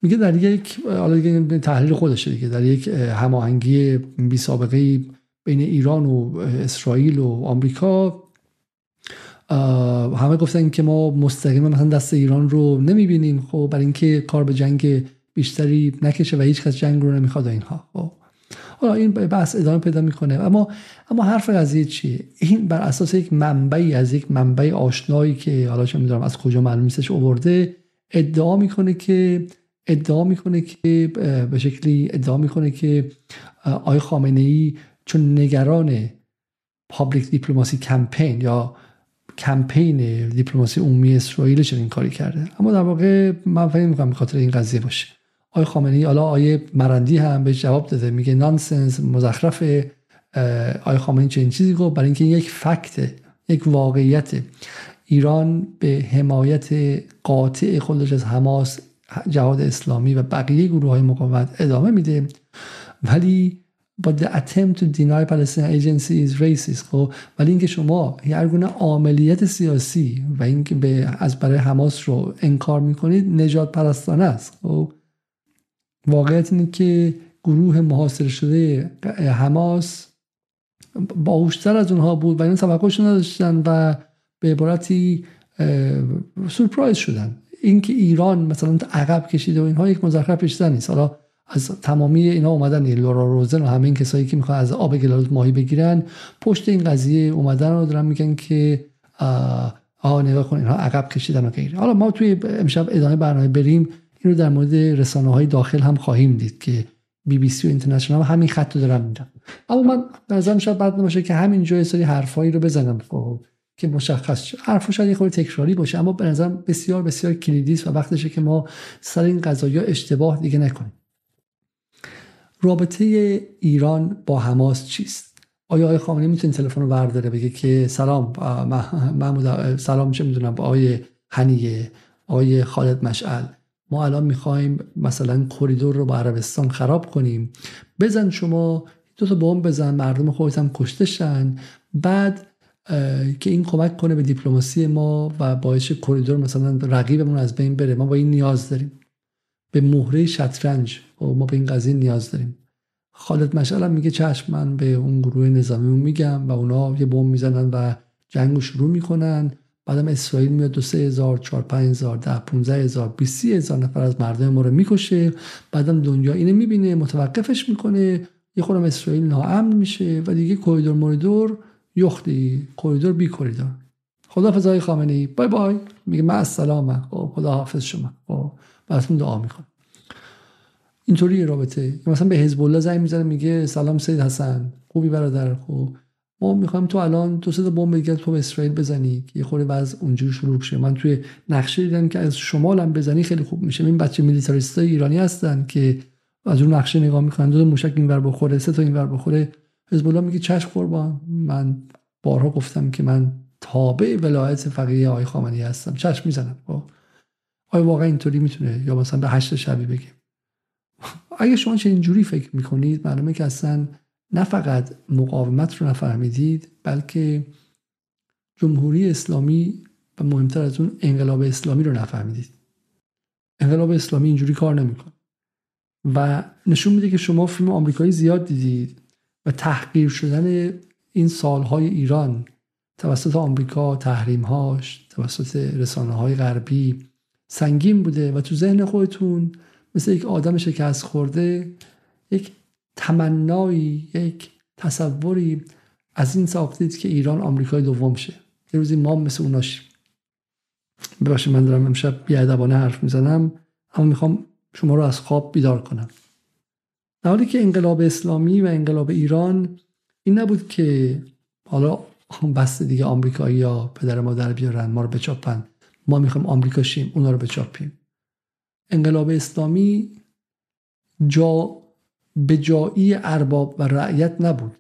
میگه در یک حالا دیگه تحلیل خودشه دیگه در یک هماهنگی بی سابقه بین ایران و اسرائیل و آمریکا همه گفتن که ما مستقیما مثلا دست ایران رو نمی‌بینیم خب برای اینکه کار به جنگ بیشتری نکشه و هیچ کس جنگ رو نمی‌خواد اینها خب. حالا این بحث ادامه پیدا می‌کنه. اما اما حرف قضیه چیه؟ این بر اساس یک منبعی از یک منبع آشنایی که حالا چه می‌دونم از کجا معلوم نیستش آورده ادعا می‌کنه که ادعا می‌کنه که به شکلی ادعا می‌کنه که آقای خامنه ای چون نگران public diplomacy campaign یا کمپین دیپلماسی عمومی اسرائیل چنین کاری کرده. اما در واقع من فکر می‌کنم به خاطر این قضیه باشه. آقای خامنه ای حالا آقای مرندی هم بهش جواب داده میگه nonsense مزخرف آقای خامنه چنین چیزی گفت برای اینکه یک fact یک واقعیت ایران به حمایت قاطع خودش از حماس جهاد اسلامی و بقیه گروه های مقاومت ادامه میده. ولی با the attempt to deny Palestinian agency is racist خب؟ ولی اینکه شما هر گونه عملیات سیاسی و اینکه به از برای حماس رو انکار می‌کنید نجات پرستانه است خب؟ واقعیت اینه که گروه محاصره شده حماس باهوشتر از اونها بود و این توقعش نداشتن و به عبارتی سورپرایز شدن. اینکه ایران مثلا عقب کشیده و اینها یک مزخرف بیشتر نیست. حالا از تمامی اینا اومدن لورا روزن و همه این کسایی که می‌خوان از آب گلالود ماهی بگیرن پشت این قضیه اومدن رو دارن میگن که آها نگاه کن اینها عقب کشیدن و غیره. حالا ما توی امشب ادامه برنامه بریم. این رو در مورد رسانه های داخل هم خواهیم دید که بی بی سی و اینترنشنال همین خط رو دارن میدن. اما من نظرم شاید بد نباشه که همین جای سری حرفایی رو بزنم خب که مشخص شد. حرف شاید یه تکراری باشه اما به نظرم بسیار بسیار کلیدی است و وقتشه که ما سر این قضايا اشتباه دیگه نکنیم. رابطه ایران با حماس چیست؟ آیا آقای خامنه‌ای می‌تونه تلفن رو برداره بگه که سلام محمود سلام چه می‌دونم با آقای هنیه آقای خالد مشعل؟ ما الان می‌خوایم مثلا کریدور رو با عربستان خراب کنیم. بزن شما دو تا بمب بزن مردم خودت هم کشته بعد که این کمک کنه به دیپلماسی ما و باعث کریدور مثلا رقیبمون از بین بره. ما با این نیاز داریم. به مهره شطرنج. و ما به این قضیه نیاز داریم. خالد مشعل میگه چشم من به اون گروه نظامی میگم و اونا یه بمب می‌زنن و جنگ شروع می‌کنن. بعدم اسرائیل میاد دو سه هزار چهار پنج هزار ده پونزه هزار بیسی هزار نفر از مردم ما رو می‌کشه. بعدم دنیا اینه می‌بینه متوقفش می‌کنه. یه خورم اسرائیل ناامن میشه و دیگه کوریدور موریدور یختی. کوریدور بی کوریدور. خدا فضای خامنه ای بای بای. میگه من السلام خب خدا حافظ شما. خب براتون دعا می‌کنم. اینطوری رابطه. مثلا به حزب الله زنگ می‌زنه میگه سلام سید حسن. خوبی برادر؟ خوب. ما می‌خوایم تو الان تو سه بمب دیگه تو اسرائیل بزنی. یه خورده از اونجوری شروع شه من توی نقشه دیدم که از شمال هم بزنی خیلی خوب میشه. این بچه میلیتاریستای ایرانی هستن که از اون نقشه نگاه می‌کنن. دو, موشک اینور بخوره سه تا اینور بخوره. حزب الله میگه چشم قربان من. بارها گفتم که من تابع ولایت فقیه آقای خامنه‌ای هستم. چشم می‌زنم. خب. آیا واقعا اینطوری می‌تونه؟ یا مثلا به هشت شبی بگه اگه شما چه اینجوری فکر می‌کنید معلومه که اصلا نه فقط مقاومت رو نفهمیدید بلکه جمهوری اسلامی و مهمتر از اون انقلاب اسلامی رو نفهمیدید. انقلاب اسلامی اینجوری کار نمی‌کنه. و نشون میده که شما فیلم آمریکایی زیاد دیدید و تحقیر شدن این سالهای ایران توسط آمریکا تحریمهاش توسط رسانه های غربی سنگین بوده و تو ذهن خودتون مثل یک آدم شکست خورده یک تمنایی یک تصوری از این ساختید که ایران آمریکای دوم شه. یه روزی ما مثل اوناش. ببخشید من دارم امشب بیادبانه حرف می‌زنم اما می‌خوام شما رو از خواب بیدار کنم. در حالی که انقلاب اسلامی و انقلاب ایران این نبود که حالا بس دیگه آمریکایی یا پدر ما در بیارن ما رو بچاپن. ما می‌خوایم آمریکا شیم اونا رو بچاپیم. انقلاب اسلامی جا به جایی ارباب و رعیت نبود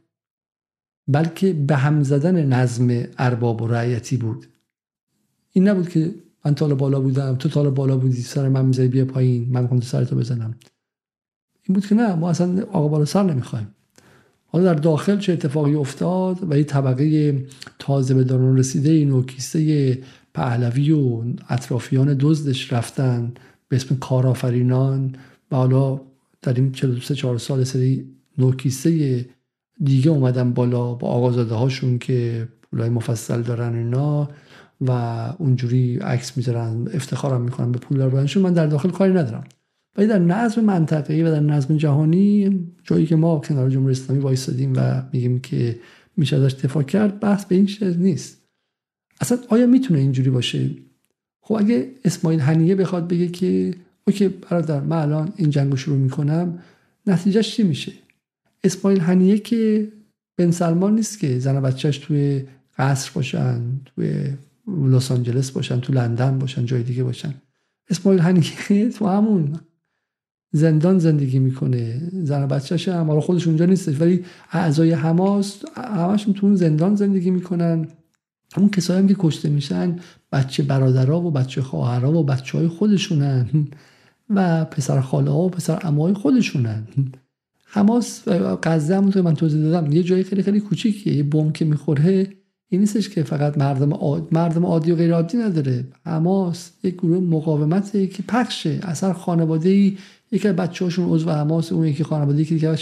بلکه به هم زدن نظم ارباب و رعیتی بود. این نبود که من تال بالا بودم تو تال بالا بودی سر من می‌ذاری بیا پایین من می‌خوام تو سرتو بزنم. این بود که نه ما اصلا آقا بالا سر نمی‌خوایم. حالا در داخل چه اتفاقی افتاد و یه طبقه تازه به دارون رسیده نوکیسته پهلوی و اطرافیان دزدش رفتن به اسم کارآفرینان و حالا در این 43 4 سال سری نوکیسه دیگه اومدن بالا با آقازاده هاشون که پولای مفصل دارن اینا و اونجوری عکس می‌ذارن افتخارم می‌کنن به پول دارنشون من در داخل کاری ندارم. ولی در نظم منطقه‌ای و در نظم جهانی جایی که ما کنار جمهوری اسلامی وایسادیم و میگیم که میشه ازش دفاع کرد بحث به این چیز نیست. اصلا آیا می‌تونه اینجوری باشه؟ خب اگه اسماعیل هنیه بخواد بگه که اوکی برادر من الان این جنگ رو شروع می‌کنم نتیجهش چی میشه؟ اسماعیل هنیه که بن سلمان نیست که زن بچهش توی قصر باشن توی لس آنجلس باشن تو لندن باشن جای دیگه باشن. اسماعیل هنیه تو همون زندان زندگی می‌کنه. زن بچهش هم حالا خودش اونجا نیستش ولی اعضای حماس همشون تو اون زندان زندگی می‌کنن. اون کسایی هم که کشته میشن بچه برادرها و بچه خواهرها و بچه های خودشونن. و پسر خاله ها و پسر امای خودشونن حماس غزه همونطور من توضیح دادم یه جای خیلی خیلی کوچیکیه. یه بمب که می‌خوره این نیستش که فقط مردم عادی, مردم عادی و غیر عادی نداره. حماس یک گروه مقاومته که پخشه اثر خانواده ای یکی از بچه‌هاشون عضو حماس اون یکی خانواده که دیگه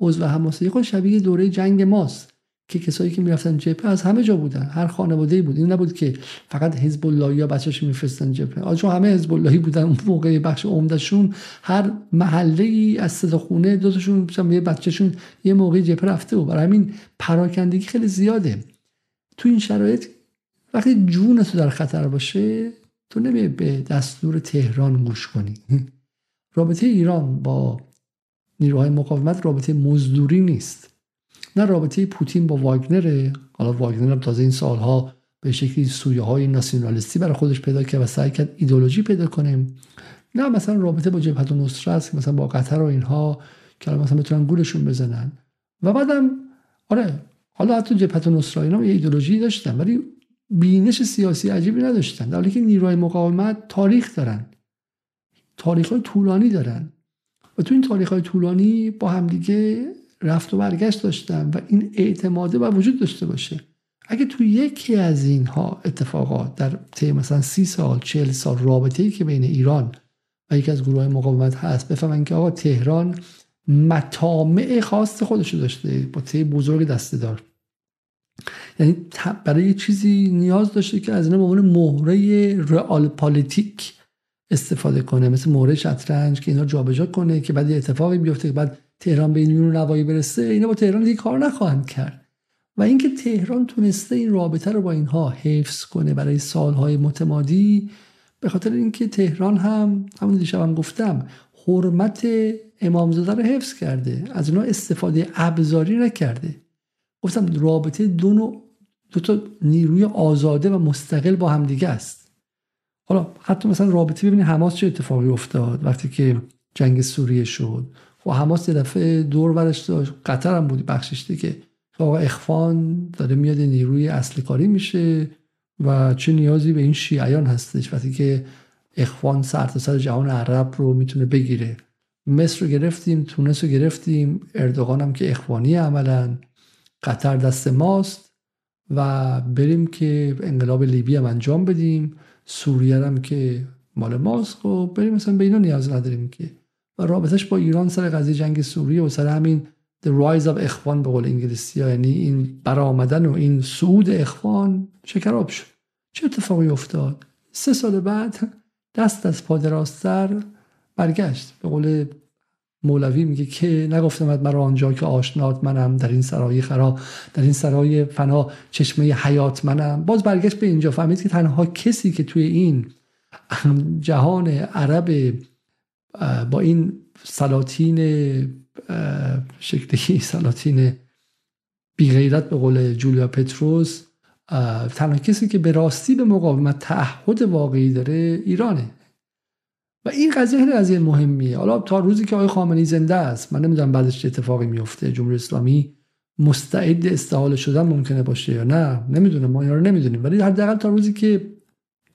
عضو حماس یه خود شبیه دوره جنگ ماست. که کسایی که می‌رفتن جبهه از همه جا بودن هر خانواده ای بود. این نبود که فقط حزب الله یا بچه‌ش میفرستن جبهه. چون همه حزب اللهی بودن اون موقع بخش عمدهشون هر محله ای از صدا خونه دو تاشون یه بچه‌شون یه موقع جبهه رفته و برای همین پراکندگی خیلی زیاده. تو این شرایط وقتی جون تو در خطر باشه تو نمی به دستور تهران گوش کنی. رابطه ایران با نیروهای مقاومت رابطه مزدوری نیست. نه رابطه پوتین با واگنره. حالا واگنر هم تازه این سالها به شکلی سویه های ناسیونالیستی برای خودش پیدا کرد و سعی کرد ایدولوژی پیدا کنه. نه مثلا رابطه با جبهت و نصرت مثلا با قطر و اینها که مثلا بتونن گولشون بزنن. و بعدم آره حالا حتی جبهت و نصرت اینا یه ایدولوژی داشتن ولی بینش سیاسی عجیبی نداشتن. در حالی که نیروهای مقاومت تاریخ دارن. تاریخ های طولانی دارن. و تو این تاریخ های طولانی با همدیگه رفت و برگشت داشتن و این اعتماده باید وجود داشته باشه. اگه تو یکی از اینها اتفاقات در طی مثلا سی سال چهل سال رابطه ای که بین ایران و یکی از گروه های مقاومت هست بفهمن که آقا تهران مطامع خاص خودش داشته با تی بزرگ دسته دار یعنی برای چیزی نیاز داشته که از این به مهره رئال پالیتیک استفاده کنه. مثل مهره شطرنج که اینا جابجا کنه که بعد اتفاقی بیفته که بعد تهران به این نوایی برسه اینا با تهران دیگه کار نخواهند کرد. و اینکه تهران تونسته این رابطه رو با اینها حفظ کنه برای سالهای متمادی به خاطر اینکه تهران هم همون دیشب گفتم حرمت امامزاده رو حفظ کرده. از اینا استفاده ابزاری نکرده. گفتم رابطه دو نوع دو تا نیروی آزاده و مستقل با همدیگه است. حالا حتی مثلا رابطه ببینید حماس چه اتفاقی افتاد وقتی که جنگ سوریه شد. و حماس یه دفعه دور برش داشت. قطر هم بود بخشش که آقا اخوان داره میاد نیروی اصلی کاری میشه و چه نیازی به این شیعیان هستش وقتی که اخوان سر سر جهان عرب رو می‌تونه بگیره. مصر رو گرفتیم تونس رو گرفتیم. اردوغان هم که اخوانی عملا. قطر دست ماست و بریم که انقلاب لیبی هم انجام بدیم. سوریه هم که مال ماست. و خب بریم مثلا به اینا نیاز نداریم که. و رابطش با ایران سر قضیه جنگ سوریه و سر همین The Rise of اخوان به قول انگلیسی یعنی این برآمدن و این صعود اخوان شکراب شد. چه اتفاقی افتاد؟ سه سال بعد دست از پادراستر برگشت. به قول مولوی میگه که نگفتم مرا آنجا که آشنات منم در این سرای خرا در این سرای فنا چشمه حیات منم. باز برگشت به اینجا. فهمید که تنها کسی که توی این جهان عرب با این سلاطین شکلی سلاطین بیغیرت به قول جولیا پتروس تنها کسی که به راستی به مقاومت تعهد واقعی داره ایرانه. و این قضیه قضیه مهمیه. حالا تا روزی که آقای خامنه‌ای زنده است من نمی‌دونم بعدش چه اتفاقی میفته جمهوری اسلامی مستعد استحاله شدن ممکنه باشه یا نه؟ نمی‌دونم ما رو نمی‌دونیم. ولی حداقل تا روزی که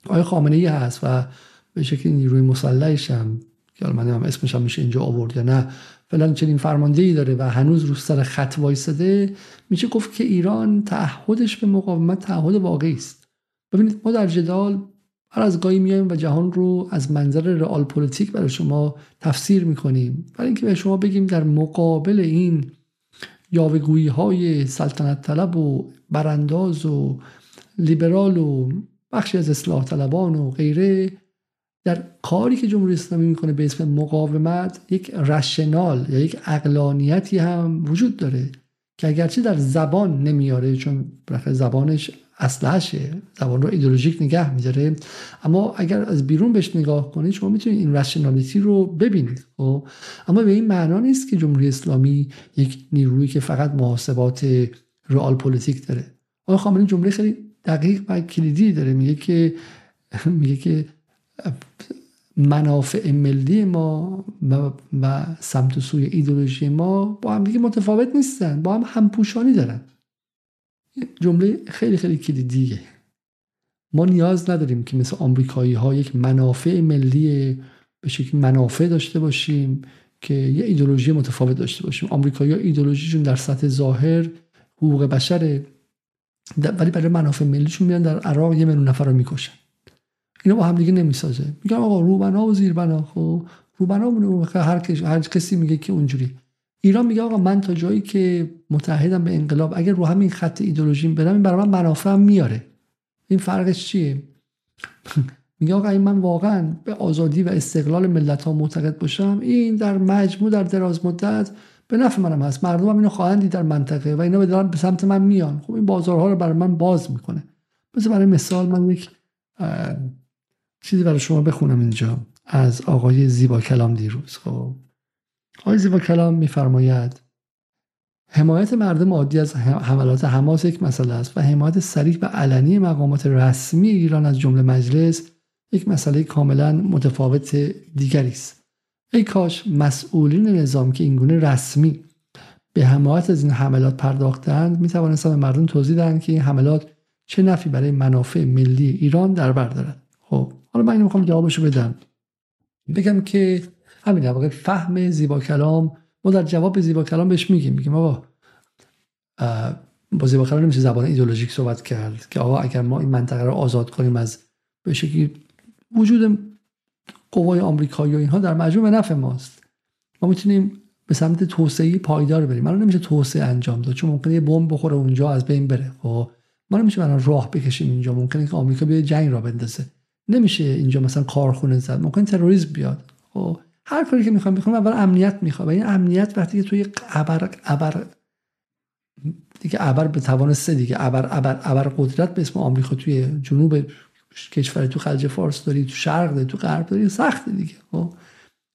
آقای خامنه‌ای هست و به شکلی نیروی مسلحش هم که من هم اسمش هم میشه اینجا آورد یا نه. فلان چنین فرماندهی داره و هنوز رو سر خط وایساده. میشه گفت که ایران تعهدش به مقاومت تعهد واقعی است. ببینید ما در جدال هر از گاهی میایم و جهان رو از منظر رئال پلیتیک برای شما تفسیر می‌کنیم. برای اینکه به شما بگیم در مقابل این یاوه‌گویی های سلطنت طلب و برانداز و لیبرال و بخشی از اصلاح طلبان و غیره در کاری که جمهوری اسلامی می‌کنه به اسم مقاومت یک rational یا یک عقلانیتی هم وجود داره که اگرچه در زبان نمیاره چون زبانش اصلشه زبان رو ایدئولوژیک نگه میداره. اما اگر از بیرون بهش نگاه کنید شما می‌تونید این rationality رو ببینید خب؟ اما به این معنا نیست که جمهوری اسلامی یک نیرویی که فقط محاسبات رئال پلیتیک داره. آقای خامنه‌ای جمله خیلی دقیق و کلیدی داره. میگه که میگه که منافع ملی ما و, سمت و سوی ایدولوژی ما با هم دیگه متفاوت نیستن با هم همپوشانی دارن. جمله خیلی خیلی کلیدیه ما نیاز نداریم که مثل آمریکایی ها یک منافع ملی به شکل منافع داشته باشیم که یه ایدولوژی متفاوت داشته باشیم. آمریکایی ها ایدولوژیشون در سطح ظاهر حقوق بشره ولی برای منافع ملیشون میان در عراق یه میلیون نفر رو می‌کشن. اینا با هم دیگه نمی‌سازه. میگن آقا روبنا و زیربنا خب؟ روبنا هر هر کسی میگه که اونجوری. ایران میگه آقا من تا جایی که متحدم به انقلاب اگر رو همین خط ایدولوژیم برم این برای من منافعم میاره. این فرقش چیه؟ میگه آقا این من واقعا به آزادی و استقلال ملت ها معتقد باشم. این در مجموع در دراز مدت به نفع منم هست. مردم هم اینو خواهند در منطقه و اینا به, به سمت من میان. خب این بازارها رو برای من باز می‌کنه. مثل برای مثال من یک چیزی برای شما بخونم اینجا از آقای زیبا کلام دیروز. خب آقای زیبا کلام میفرماید حمایت مردم عادی از حملات حماس یک مسئله است و حمایت سریح و علنی مقامات رسمی ایران از جمله مجلس یک مسئله کاملا متفاوت دیگری است. ای کاش مسئولین نظام که اینگونه رسمی به حمایت از این حملات پرداختند می توانستند به مردم توضیح دهند که این حملات چه نفی برای منافع ملی ایران در بر دارد. خب حالا من اینو می‌خوام جوابشو بدم. بگم که همین واقع فهم زیبا کلام ما در جواب زیبا کلام بهش میگیم. میگیم آقا با زیبا کلام نمیشه زبان ایدولوژیک صحبت کرد که آقا اگر ما این منطقه رو آزاد کنیم از به شکلی وجود قوای آمریکایی و اینها در مجموع نفع ماست. ما می‌تونیم به سمت توسعه پایدار بریم. من نمیشه توسعه انجام داد چون ممکنه یه بمب بخوره اونجا از بین بره. خب ما نمیشه برای راه بکشیم اینجا. ممکنه که آمریکا بیاد جنگ را بندازه. نمیشه اینجا مثلا کارخونه زد ممکن تروریسم بیاد. خب هر کاری که می‌خوام بکنم اول امنیت می‌خوام. و این امنیت وقتی که توی ابر ابر دیگه ابر به توان سه دیگه. ابر ابر ابر قدرت به اسم آمریکا توی جنوب کشور تو خلیج فارس داری تو شرق داری تو غرب داری سخته دیگه. خب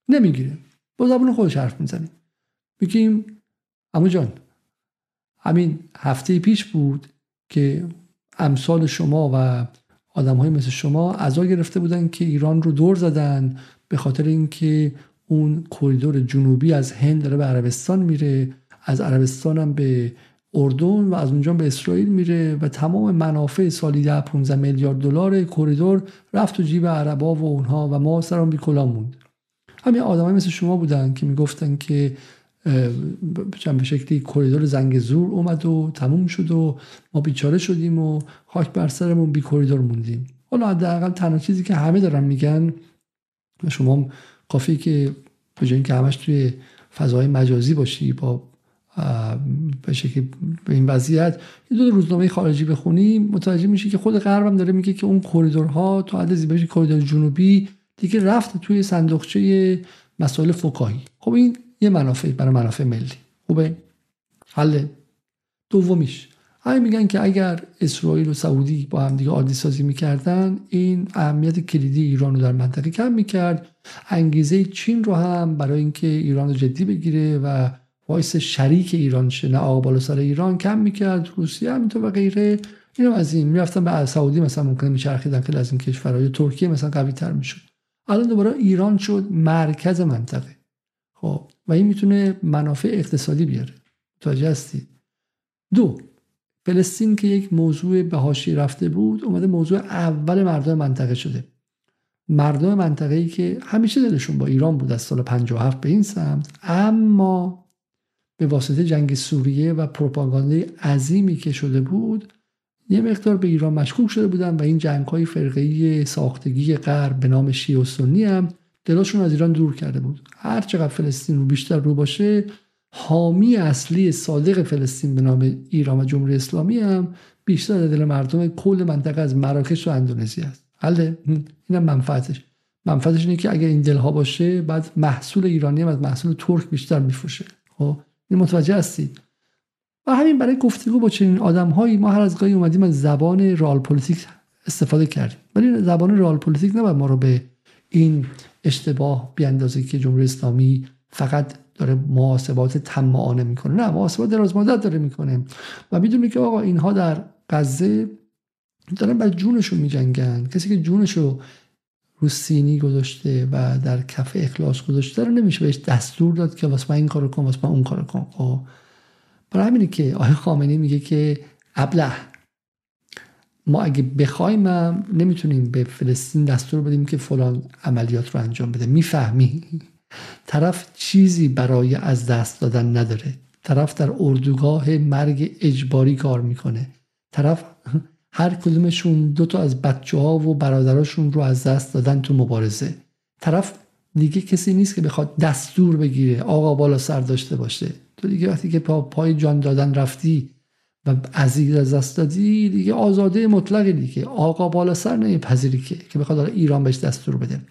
نمی‌گیره. با زبون خودش حرف می‌زنیم میگیم اما جان همین هفته پیش بود که امثال شما و آدم های مثل شما ازا گرفته بودن که ایران رو دور زدن به خاطر اینکه اون کریدور جنوبی از هند داره به عربستان میره از عربستان هم به اردن و از اونجا به اسرائیل میره و تمام منافع سالی ده 15 میلیارد دلار کریدور رفت تو جیب عربا و اونها و ما سرم بی کلا موند همین آدمای مثل شما بودن که می‌گفتن که به شکلی کریدور زنگزور اومد و تموم شد و ما بیچاره شدیم و خاک بر سرمون بی کریدور موندیم. حالا حداقل تنها چیزی که همه دارن میگن شما کافی که به اینکه همش توی فضای مجازی باشی با به شکلی به این وضعیت یه دو روزنامه خارجی بخونی متوجه میشی که خود غربم داره میگه که اون کریدورها تا حد زیادیش کریدور جنوبی دیگه رفت توی صندوقچه مسائل فکاهی خب این یه منافع برای منافع ملی. خوبه؟ حالا دومیش. همین میگن که اگر اسرائیل و سعودی با هم دیگه عادی سازی می‌کردن این اهمیت کلیدی ایران رو در منطقه کم می‌کرد. انگیزه چین رو هم برای اینکه ایران رو جدی بگیره و وایس شریک ایران شه نه آقا سر ایران کم می‌کرد. روسیه همینطور و غیره. اینو از این. می‌رفتن به سعودی مثلا ممکنه میچرخیدن که از این کشورهای ترکیه مثلا قوی تر می‌شد. الان دوباره ایران شد مرکز منطقه. خب. و این می‌تونه منافع اقتصادی بیاره. متوجه دو فلسطین که یک موضوع به حاشیه رفته بود اومده موضوع اول مردم منطقه شده. مردم منطقه ای که همیشه دلشون با ایران بود از سال 57 به این سمت اما به واسطه جنگ سوریه و پروپاگاندای عظیمی که شده بود یه مقدار به ایران مشکوک شده بودن و این جنگ های فرقه ساختگی غرب به نام شیعه و سنی هم دلاشون از ایران دور کرده بود. هر چقدر فلسطین رو بیشتر رو باشه حامی اصلی صادق فلسطین به نام ایران و جمهوری اسلامی هم بیشتر دل مردم کل منطقه از مراکش تا اندونزی است حالا اینم منفعتش. منفعتش اینه که اگر این دلها باشه بعد محصول ایرانی هم از محصول ترک بیشتر میفروشه. خب این متوجه هستید و همین برای گفتگو با چنین آدمهایی ما هر از گاهی اومدیم از زبان رئال پلیتیک استفاده کردیم. ولی زبان رئال پلیتیک نباید ما رو به این اشتباه بیاندازه که جمهوری اسلامی فقط داره محاسبات طماعانه می‌کنه. نه محاسبات دراز مدت داره می‌کنه. و می‌دونه که آقا اینها در غزه دارن با جونشون میجنگن. کسی که جونشو رو سینی گذاشته و در کف اخلاص گذاشته رو نمیشه بهش دستور داد که واسه من این کارو کن واسه من اون کارو کن. خب برای همینه که آقای خامنه‌ای میگه که ابله ما اگه بخوایم نمی‌تونیم به فلسطین دستور بدیم که فلان عملیات رو انجام بده. می‌فهمی؟ طرف چیزی برای از دست دادن نداره. طرف در اردوگاه مرگ اجباری کار می‌کنه. طرف هر کدومشون دو تا از بچه ها و برادراشون رو از دست دادن تو مبارزه. طرف دیگه کسی نیست که بخواد دستور بگیره آقا بالا سر داشته باشه. تو دیگه وقتی که پا پای جان دادن رفتی و عزیز از دست دادی دیگه آزاده مطلقی دیگه. آقا بالا سر نمیپذیری که که بخواد ایران بهش دستور بده.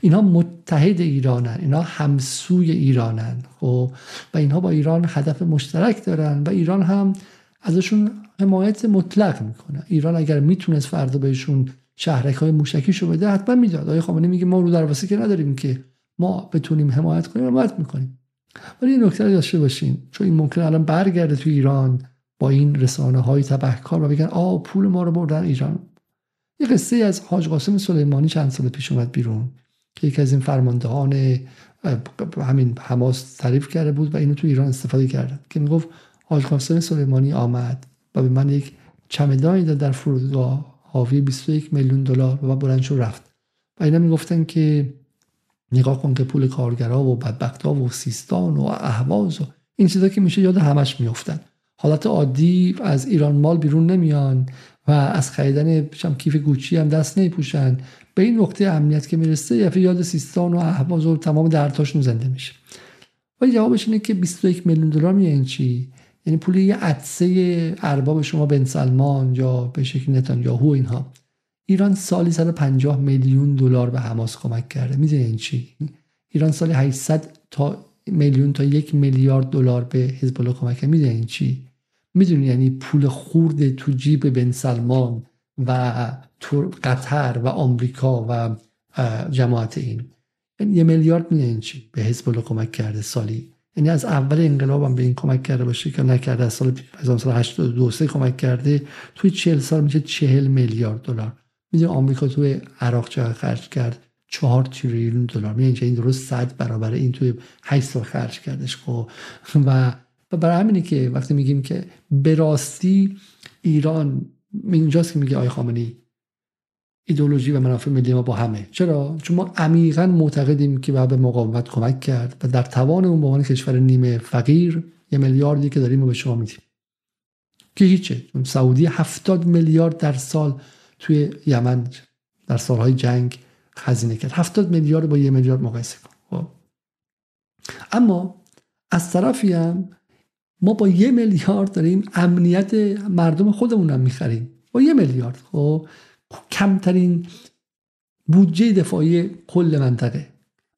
اینها متحد ایرانن. اینها همسوی ایرانن. خب؟ و اینها با ایران هدف مشترک دارن و ایران هم ازشون حمایت مطلق می‌کنه. ایران اگر می‌تونست فردا بهشون شهرک های موشکیشو بده حتما می‌داد. آقای خامنه‌ای میگه ما رو دروازه که نداریم که ما بتونیم حمایت کنیم حمایت می‌کنیم. ولی این نکته داشته باشین. چون این ممکن الان برگرده تو ایران. با این رسانه های تبهکار و بگن آ پول ما رو بردن ایران. یه قصه از حاج قاسم سلیمانی چند سال پیش اومد بیرون که یکی از این فرماندهان همین حماس تعریف کرده بود و اینو تو ایران استفاده کردن که می‌گفت حاج قاسم سلیمانی آمد و به من یک چمدانی داد در فرودگاه حاوی 21 میلیون دلار و بلند شو رفت. و اینا می‌گفتن که نگاه کن که پول کارگرا و بدبختا و سیستان و اهواز و این چیزا که میشه یاد همش میافتن. حالت عادی از ایران مال بیرون نمیان و از خریدن کیف گوچی هم دست نمیپوشن. به این نقطه امنیت که می‌رسه یاد سیستان و اهواز و تمام درتاشون زنده میشه. و جوابش اینه که 21 میلیون دلار میگه چی؟ یعنی پول یه عدسه ارباب شما بن سلمان یا به شکل نتانیاهو اینها. ایران سالی 150 میلیون دلار به حماس کمک کرده. می‌دونی این چی؟ ایران سالی 800 تا میلیون تا یک میلیارد دلار به حزب الله کمک کرده. می‌دونی این چی؟ می‌دونی یعنی پول خورد تو جیب بن سلمان و قطر و آمریکا و جماعت این. یعنی یه میلیارد می‌دونی چی؟ به حزب الله کمک کرده سالی. یعنی از اول انقلاب هم به این کمک کرده باشه که نکرده از سال 1982 کمک کرده توی 40 سال میشه 40 میلیارد دلار. می‌دونی آمریکا توی عراق چقدر خرج کرد؟ 4 تریلیون دلار. می‌دونی این درست 100 برابر این توی 8 سال خرج کردش. خب و و برای همینه که وقتی میگیم که به راستی ایران اینجاست که میگه آی خامنه‌ای. ایدولوژی و منافع ملی ما با همه. چرا؟ چون ما عمیقا معتقدیم که باید به مقاومت کمک کرد و در توان اون به عنوان کشور نیمه فقیر یه میلیاردی که داریم و به شما میدیم. که هیچه. سعودی هفتاد میلیارد در سال توی یمن در سالهای جنگ خزینه کرد. هفتاد میلیارد با یه میلیارد مقایسه کن. خب. اما از طرفی هم ما با یه میلیارد داریم امنیت مردم خودمون هم می‌خریم. با یه میلیارد. خب کمترین بودجه دفاعی کل منطقه.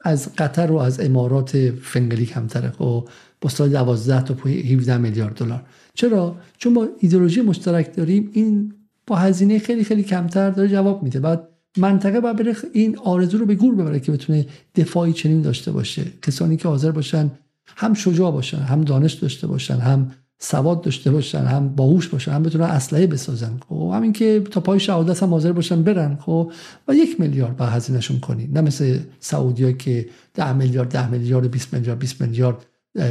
از قطر و از امارات فنگلی کمتره. خب با سال 12 تا 17 میلیارد دلار. چرا؟ چون با ایدئولوژی مشترک داریم این با هزینه خیلی خیلی کمتر داره جواب میده. بعد منطقه باید این آرزو رو به گور ببره که بتونه دفاعی چنین داشته باشه. کسانی که حاضر باشن هم شجاع باشن هم دانش داشته باشن هم سواد داشته باشن هم باهوش باشن هم بتونن اسلحه بسازن. خب همین که تا پای شهادت هم حاضر باشن برن خب و یک میلیارد با هزینهشون کنی. نه مثل سعودیا که ده میلیارد ده میلیارد 20 میلیارد 20 میلیارد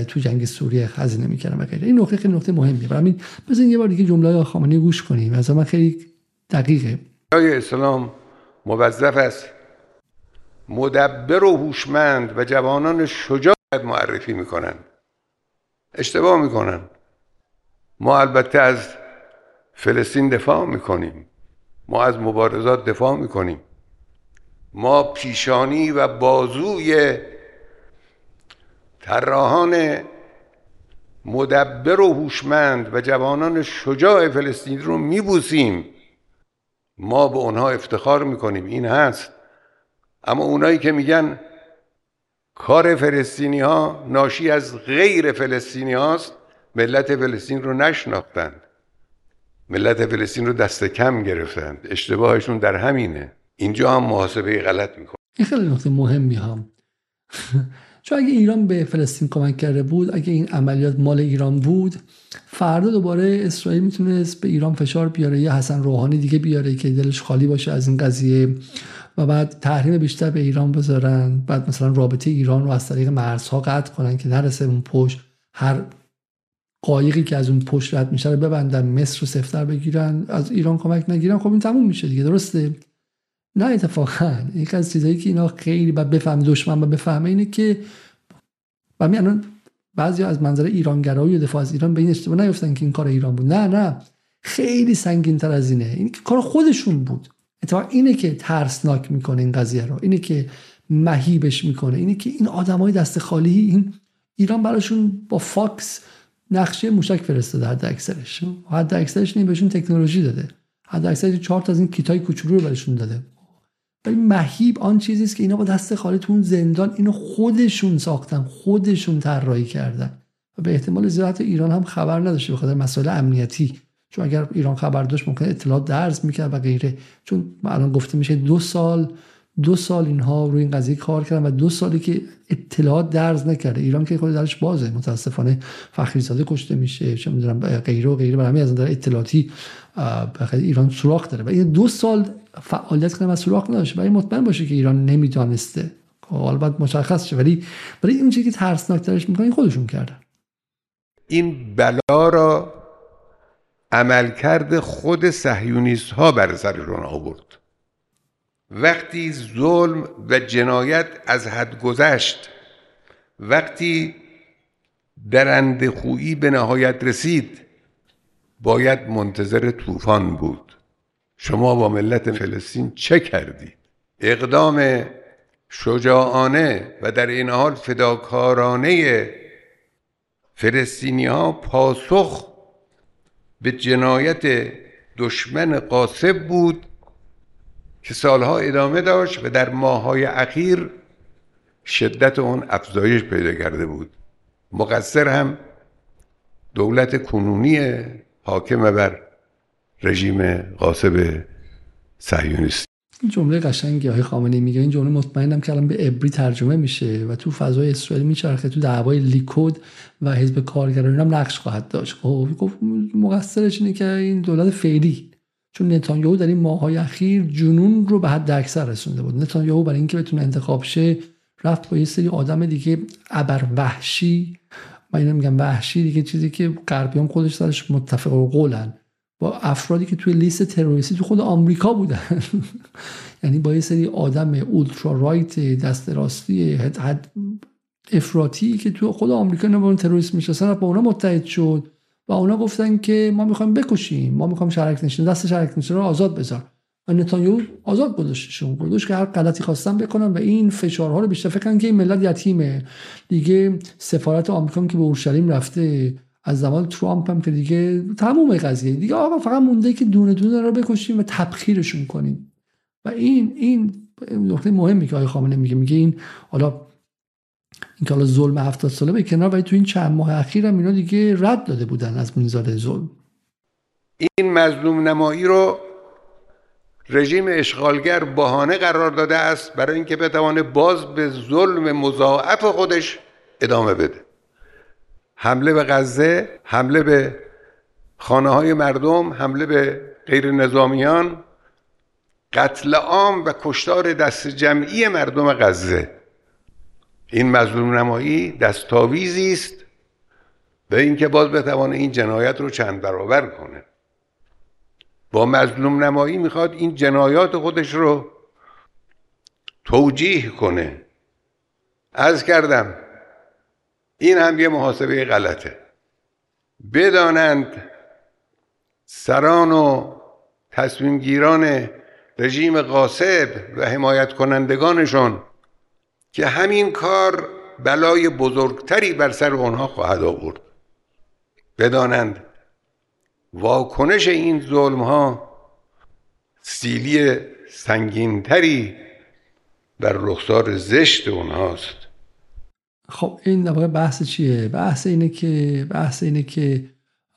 تو جنگ سوریه هزینه می‌کردن و این نکته خیلی نکته مهمیه. برای همین بزنین یه بار دیگه جمله خامنه‌ای گوش کنیم. از من خیلی دقیقه. اسلام موظف است. مدبر و هوشمند و جوانان شجاع معرفی می‌کنن. اشتباه می‌کنن. ما البته از فلسطین دفاع می‌کنیم. ما از مبارزات دفاع می‌کنیم. ما پیشانی و بازوی طراحان مدبر و هوشمند و جوانان شجاع فلسطین رو میبوسیم. ما به اونها افتخار می‌کنیم. این هست. اما اونایی که میگن کار فلسطینی ها ناشی از غیر فلسطینی هاست. ملت فلسطین رو نشناختند. ملت فلسطین رو دست کم گرفتند. اشتباهشون در همینه. اینجا هم محاسبه غلط میکن این خیلی نکته مهمی هم چون اگه ایران به فلسطین کمک کرده بود اگه این عملیات مال ایران بود فردا دوباره اسرائیل می‌تونست به ایران فشار بیاره یا حسن روحانی دیگه بیاره که دلش خالی باشه از این قضیه. و بعد تحریم بیشتر به ایران بذارن. بعد مثلا رابطه ایران رو از طریق مرزها قطع کنن که نرسه اون پشت. هر قایقی که از اون پشت رد میشه رو ببندن مصر رو سفتر بگیرن از ایران کمک نگیرن. خب این تموم میشه دیگه درسته؟ نه اتفاقا. یک از چیزایی که اینا خیلی بعد بفهم دشمن و بفهمه اینه که و می بعضی از منظر ایرانگرایی و دفاع از ایران به این اشتباه نیفتن که این کار ایران بود. نه نه. خیلی سنگین تر از اینه. این کار خودشون بود. اتفاقا اینه که ترسناک می‌کنه این قضیه رو اینه که مهیبش می‌کنه اینه که این آدمای دست خالی این ایران براشون با فاکس نقشه موشک فرستاده حد اکثرش. حد اکثرش نیم بهشون تکنولوژی داده. حد اکثرش چهار تا از این کیتای کوچولو رو بهشون داده. ولی مهیب آن چیزی است که اینا با دست خالی تو زندان اینو خودشون ساختن خودشون طراحی کردن. و به احتمال زیاد ایران هم خبر نداشته بخاطر مسائل امنیتی. چون اگر ایران خبر داشت ممکن اطلاعات درز می‌کرد و غیره. چون الان گفته میشه دو سال دو سال اینها روی این قضیه کار کردن و دو سالی که اطلاعات درز نکرده. ایران که خود درش بازه. متاسفانه فخری کشته میشه چه می‌دونم غیره و غیره. برای از نظر اطلاعاتی ایران سوراخ داره. و این دو سال فعالیت کنه و سوراخ نداشته. برای مطمئن باشه که ایران نمی‌دانسته خب، البته مشخص شه. ولی برای این چیزی که ترسناک ترش می‌کنه خودشون کردن. این بلا را عملکرد خود صهیونیست ها بر سر ایران آورد. وقتی ظلم و جنایت از حد گذشت وقتی درند خویی به نهایت رسید باید منتظر طوفان بود. شما با ملت فلسطین چه کردید؟ اقدام شجاعانه و در این حال فداکارانه فلسطینی ها پاسخ به جنایت دشمن قاسب بود که سالها ادامه داشت و در ماهای اخیر شدت اون افزایش پیدا کرده بود. مقصر هم دولت کنونی حاکم بر رژیم قاسب صهیونیستی این جمله قشنگی های خامنه میگه این جمله مطمئنم که الان به ابری ترجمه میشه و تو فضای اسرائیل میچرخه تو دعوای لیکود و حزب کارگران. هم نقش خواهد داشت. خب گفت مقصرش اینه که این دولت فعلی. چون نتانیاهو در این ماهای اخیر جنون رو به حد اکثر رسونده بود. نتانیاهو برای اینکه بتونه انتخاب شه رفت با یه سری آدم دیگه ابر وحشی. من اینو میگم وحشی دیگه چیزی که غربیان خودش سرش متفق قولن با افرادی که توی لیست تروریستی تو خود آمریکا بودن. یعنی با یه سری آدم اولترا رایت دست راستی حد افراطی که تو خود آمریکا نبودن تروریست می‌شناسن با اونا متحد شد و اونا گفتن که ما می‌خوایم بکشیم ما می‌خوایم شرک نشین دست شرک نشین رو آزاد بذار. و نتانیاهو آزاد گذاشتشون گذاشت که هر غلطی خواستن بکنن و این فشارها رو بیشتر فکر که این ملت یتیمه. دیگه سفارت آمریکا که به اورشلیم رفته از زمان ترامپ هم که دیگه تموم قضیه. دیگه آقا فقط مونده که دونه دونه رو بکشیم و تبخیرشون کنیم. و این این نکته مهمی که آقای خامنه میگه. میگه این حالا این که حالا ظلم هفتاد ساله به کنار ولی تو این چند ماه اخیر هم اینا دیگه رد داده بودن از میزان ظلم. این مظلوم نمایی رو رژیم اشغالگر بهانه قرار داده است برای اینکه بتوانه باز به ظلم مضاعف خودش ادامه بده. حمله به غزه حمله به خانه های مردم حمله به غیر نظامیان قتل عام و کشتار دست جمعی مردم غزه. این مظلوم نمایی دستاویزی است به اینکه باز بتوانه این جنایت رو چند برابر کنه. با مظلوم نمایی می‌خواد این جنایات خودش رو توجیه کنه. از کردم این هم یه محاسبه غلطه. بدانند سران و تصمیمگیران رژیم قاسب و حمایت کنندگانشون که همین کار بلای بزرگتری بر سر آنها خواهد آورد. بدانند واکنش این ظلم ها سیلی سنگینتری بر رخسار زشت اونهاست خب این در بحث چیه؟ بحث اینه که بحث اینه که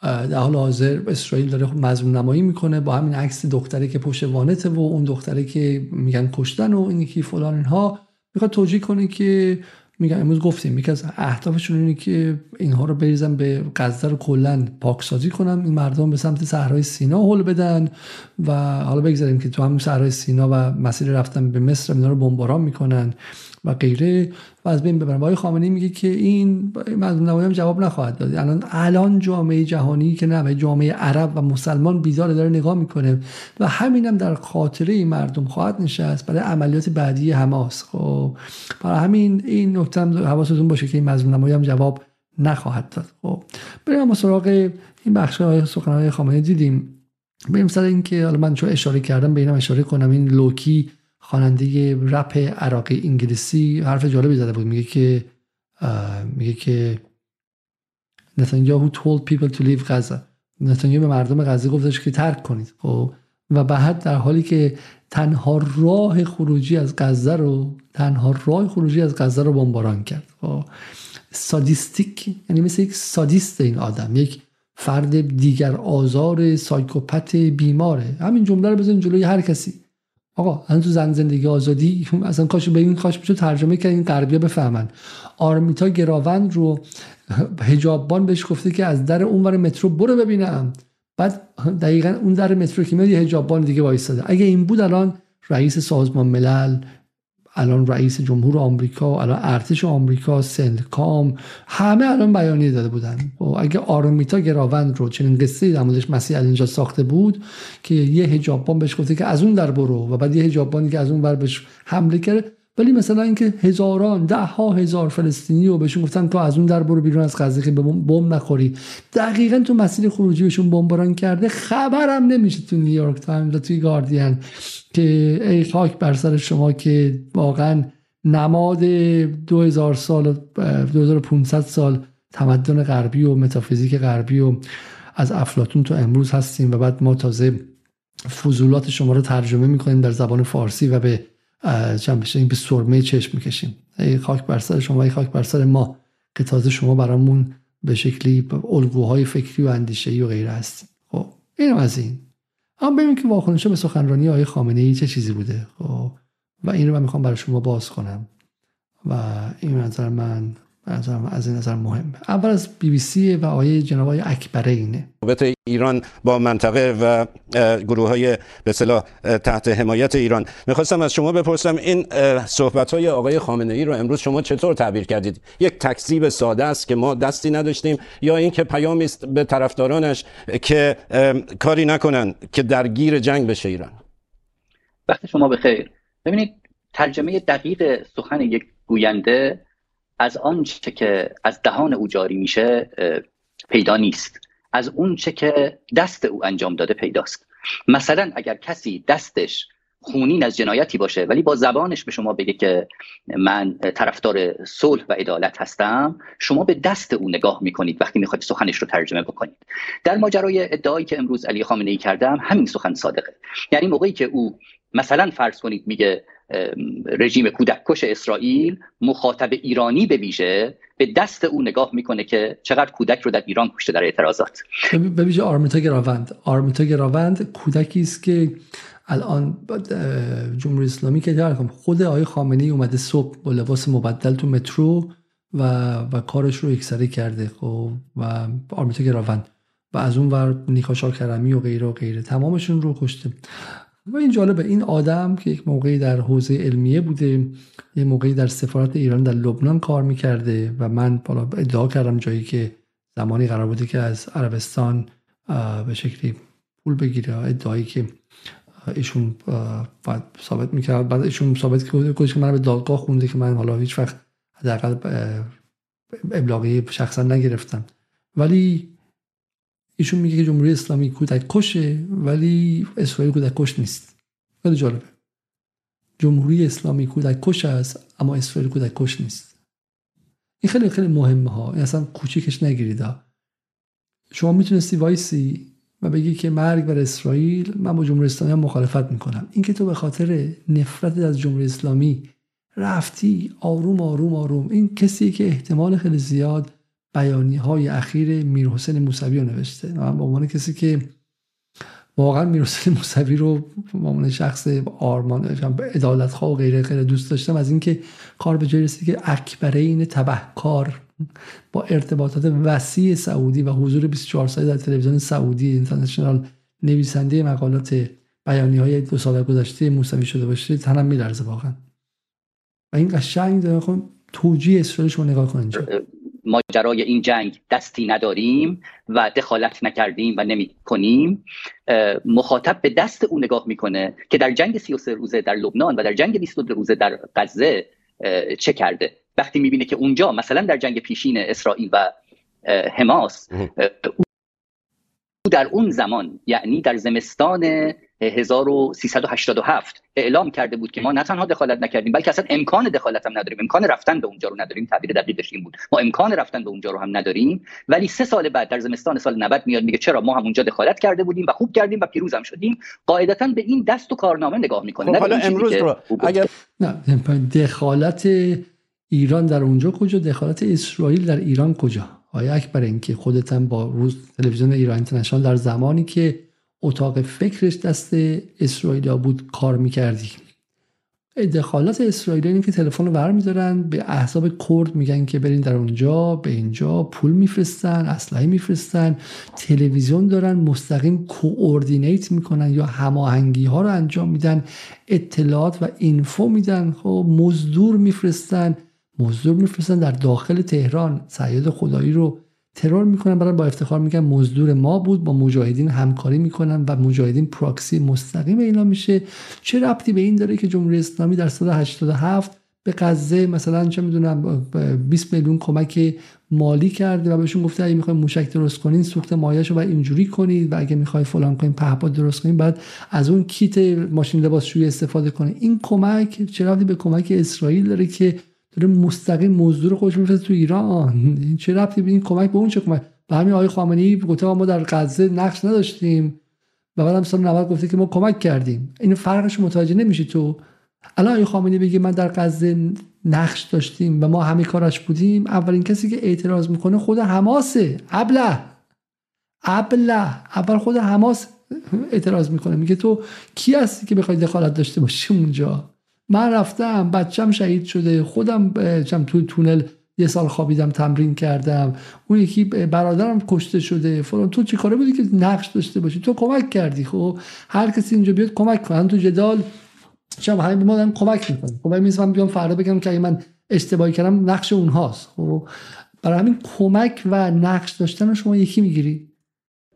در حال حاضر اسرائیل داره خب مظلوم نمایی می‌کنه با همین عکس دختری که پشت وانته و اون دختری که میگن کشتن و این که فلان اینها. می‌خواد توجیه کنه که میگن امروز گفتیم یکی از اهدافشون اینه که اینها رو بریزن به غزه رو کلا پاکسازی کنن این مردم به سمت صحرای سینا هول بدن و حالا بگذاریم که تو همون صحرای سینا و مسیر رفتن به مصر اینا رو بمباران می‌کنن. و غیره. و از بین ببرن آقای خامنه‌ای میگه که این مردم نمایی هم جواب نخواهد داد. الان الان جامعه جهانی که نه جامعه عرب و مسلمان بیدار داره نگاه می‌کنه. و همینم هم در خاطره مردم خواهد نشست برای عملیات بعدی حماس. خب. برای همین این نکته هم حواستون باشه که این مظلوم نمایی هم جواب نخواهد داد. خب. بریم اما سراغ این بخش سخنرانی خامنه‌ای. دیدیم. بریم سر اینکه حالا من چون اشاره کردم به اینم اشاره کنم. این لوکی خواننده رپ عراقی انگلیسی حرف جالبی زده بود. میگه که میگه که نتانیاهو told people to leave غزه نتانیاهو به مردم غزه گفتش که ترک کنید. خب؟ و بعد در حالی که تنها راه خروجی از غزه رو تنها راه خروجی از غزه رو بمباران کرد. خب؟ سادیستیک یعنی مثل یک سادیست این آدم. یک فرد دیگر آزار سایکوپت بیماره. همین جمله رو بزنین جلوی هر کسی. آقا تو زن زندگی آزادی اصلا کاش به این کاش میشه ترجمه کرد این غربیا بفهمن. آرمیتا گراوند رو هجاببان بهش گفته که از در اونور مترو برو ببینم. بعد دقیقا اون در مترو که میاد یه هجاببان دیگه وایستاده. اگه این بود الان رئیس سازمان ملل الان رئیس جمهور آمریکا الان ارتش آمریکا سنتکام همه الان بیانیه داده بودن. و خب، اگه آرمیتا گراوند رو چنین قصه در موردش مسیح اینجا ساخته بود که یه هجابان بهش گفته که از اون در برو و بعد یه هجابانی که از اون بر بهش حمله کرد ولی مثلا اینکه هزاران ده ها هزار فلسطینی و بهشون گفتن تو از اون در برو بیرون از غزه که بمب نخوری. دقیقا تو مسیر خروجی بهشون بمباران کرده. خبرم نمیشه تو نیویورک تایمز و توی گاردین که ای خاک بر سر شما که واقعا نماد 2000 سال 2500 سال تمدن غربی و متافیزیک غربی و از افلاطون تا امروز هستیم و بعد ما تازه فضولات شما رو ترجمه می‌کنیم در زبان فارسی و به چند این به سرمه چشم می‌کشیم. ای خاک بر سر شما ای خاک بر سر ما که تازه شما برامون به شکلی الگوهای فکری و اندیشه و غیره هستیم خب اینم از این. اما ببینیم که واکنش به سخنرانی آقای خامنه ای چه چیزی بوده. خب و این رو من می‌خوام برای شما باز کنم. و این نظر من از این نظر مهمه. اول از بی بی سی و آیه جناب آقای اکبرینه ایران با منطقه و گروه های به صلاح تحت حمایت ایران. می‌خواستم از شما بپرسم این صحبت های آقای خامنه ای رو امروز شما چطور تعبیر کردید؟ یک تکذیب ساده است که ما دستی نداشتیم یا اینکه پیامی است به طرفدارانش که کاری نکنن که درگیر جنگ بشه ایران؟ وقت شما بخیر. ببینید ترجمه دقیق سخن یک گوینده از آنچه که از دهان او جاری میشه پیدا نیست. از اونچه که دست او انجام داده پیداست. مثلا اگر کسی دستش خونین از جنایتی باشه ولی با زبانش به شما بگه که من طرفدار صلح و عدالت هستم شما به دست او نگاه می‌کنید وقتی می‌خواید سخنش رو ترجمه بکنید. در ماجرای ادعایی که امروز علی خامنه ای کردم همین سخن صادقه. یعنی موقعی که او مثلا فرض کنید میگه رژیم کودککش اسرائیل مخاطب ایرانی به ویژه به دست او نگاه می‌کنه که چقدر کودک رو در ایران کشته در اعتراضات. به ویژه آرمیتا گراوند. آرمیتا گراوند کودکی است که الان جمهوری اسلامی که خود آقای خامنه‌ای اومده صبح با لباس مبدل تو مترو و و کارش رو یکسره کرده خب و آرمیتا گراوند. و از اون ور نیکا کرمی و غیره و غیره. تمامشون رو کشته. و این جالبه این آدم که یک موقعی در حوزه علمیه بوده یه موقعی در سفارت ایران در لبنان کار می‌کرده و من بالا ادعا کردم جایی که زمانی قرار بوده که از عربستان به شکلی پول بگیره ادعایی که ایشون ثابت می‌کرد. بعد ایشون ثابت که من به دادگاه خونده که من حالا هیچ وقت حداقل ابلاغی شخصا نگرفتم. ولی ایشون میگه که جمهوری اسلامی کودک کشه ولی اسرائیل کودک کش نیست. خیلی جالبه. جمهوری اسلامی کودک کش است اما اسرائیل کودک کش نیست. این خیلی خیلی مهمه ها. این اصلا کوچیکش نگیرید شما می‌تونستی وایسی و بگی که مرگ بر اسرائیل من با جمهوری اسلامی هم مخالفت می‌کنم. اینکه تو به خاطر نفرت از جمهوری اسلامی رفتی آروم آروم آروم. این کسی که احتمال خیلی زیاد بیانی های اخیر میر حسین موسوی رو نوشته. من به عنوان کسی که واقعا میرسل موسوی رو به عنوان شخص آرمان عدالت خواه و غیره غیره دوست داشتم از اینکه کار به جای رسید که اکبره این تبهکار با ارتباطات وسیع سعودی و حضور 24 ساعته در تلویزیون سعودی اینترنشنال نویسنده مقالات بیانی های دو سال گذشته موسوی شده باشه تنم میلرزه واقعا. و این قشنگ داره خب توجیه اسرائیل رو نگاه کنید ماجرای این جنگ دستی نداریم و دخالت نکردیم و نمی کنیم مخاطب به دست او نگاه می‌کنه که در جنگ 33 روزه در لبنان و در جنگ 22 روزه در غزه چه کرده؟ وقتی می‌بینه که اونجا مثلا در جنگ پیشین اسرائیل و حماس در اون زمان یعنی در زمستان 1387 اعلام کرده بود که ما نه تنها دخالت نکردیم بلکه اصلا امکان دخالت هم نداریم. امکان رفتن به اونجا رو نداریم. تعبیر دقیقش این بود. ما امکان رفتن به اونجا رو هم نداریم. ولی سه سال بعد در زمستان سال 90 میاد میگه چرا ما هم اونجا دخالت کرده بودیم و خوب کردیم و پیروز هم شدیم. قاعدتا به این دست و کارنامه نگاه می‌کنه خب حالا امروز رو اگر نه دخالت ایران در اونجا کجا؟ دخالت اسرائیل در ایران کجا؟ آیا اکبر اینکه خودت با روز تلویزیون ایران اینترنشنال در زمانی که اتاق فکرش دست اسرائیل بود کار می‌کردی. دخالت اسرائیل اینه که تلفن رو برمیدارن به احزاب کرد میگن که برین در اونجا به اینجا پول میفرستن اسلحه میفرستن تلویزیون دارن مستقیم کوردینیت می‌کنن یا هماهنگی ها رو انجام میدن اطلاعات و اینفو میدن خب مزدور میفرستن. مزدور میفرستن در داخل تهران. سیاد خدایی رو ترور می‌کنن. برای با افتخار میگن مزدور ما بود. با مجاهدین همکاری می‌کنن و مجاهدین پراکسی مستقیم اینا میشه. چه ربطی به این داره که جمهوری اسلامی در سال 87 به غزه مثلا چه می‌دونم 20 میلیون کمک مالی کرده و بهشون گفته اگه می‌خواید موشک درست کنین سوخت مایه‌شو و اینجوری کنید و اگه می‌خواید فلان کنین پهپاد درست کنین. بعد از اون کیت ماشین لباسشویی استفاده کنید این کمک چه ربطی به کمک اسرائیل داره که داره مستقیم مزدور خودش میفرسته تو ایران. این چه ربطی به کمک به اون چه کمک؟ به همین آقای خامنه‌ای گفته ما در غزه نقش نداشتیم. و بعدم سال 90 گفته که ما کمک کردیم. این فرقش متوجه نمیشی تو. الان آقای خامنه‌ای بگه من در غزه نقش داشتیم و ما همه کارش بودیم. اولین کسی که اعتراض می‌کنه خود حماسه. ابله. ابله. اول خود حماس اعتراض می‌کنه. میگه تو کی هستی که بخوای دخالت داشته باشی اونجا؟ من رفتم بچم شهید شده خودم چم توی تونل یه سال خوابیدم تمرین کردم. اون یکی برادرم کشته شده. فلان تو چی کاره بودی که نقش داشته باشی؟ تو کمک کردی خب؟ هر کسی اینجا بیاد کمک کنه. تو جدال چم همین دارم کمک می‌کنم خب من بیام فردا بگم که من اشتباهی کردم نقش اونهاست. خب برای همین کمک و نقش داشتن شما یکی می‌گیری.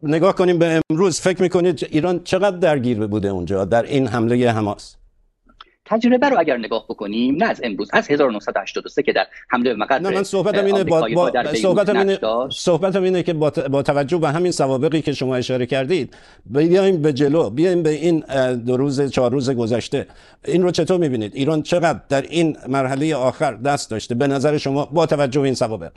نگاه کنیم به امروز فکر می‌کنید ایران چقدر درگیر بوده اونجا در این حمله حماس؟ تجربه رو اگر نگاه بکنیم نه از امروز از 1983 که در حمله به مقر نه من صحبتم اینه با, با صحبتم اینه صحبتم اینه که با, با توجه به همین سوابقی که شما اشاره کردید بیایم به جلو بیایم به این دو روز چهار روز گذشته. این رو چطور می‌بینید؟ ایران چقدر در این مرحله آخر دست داشته؟ به نظر شما با توجه به این سوابق.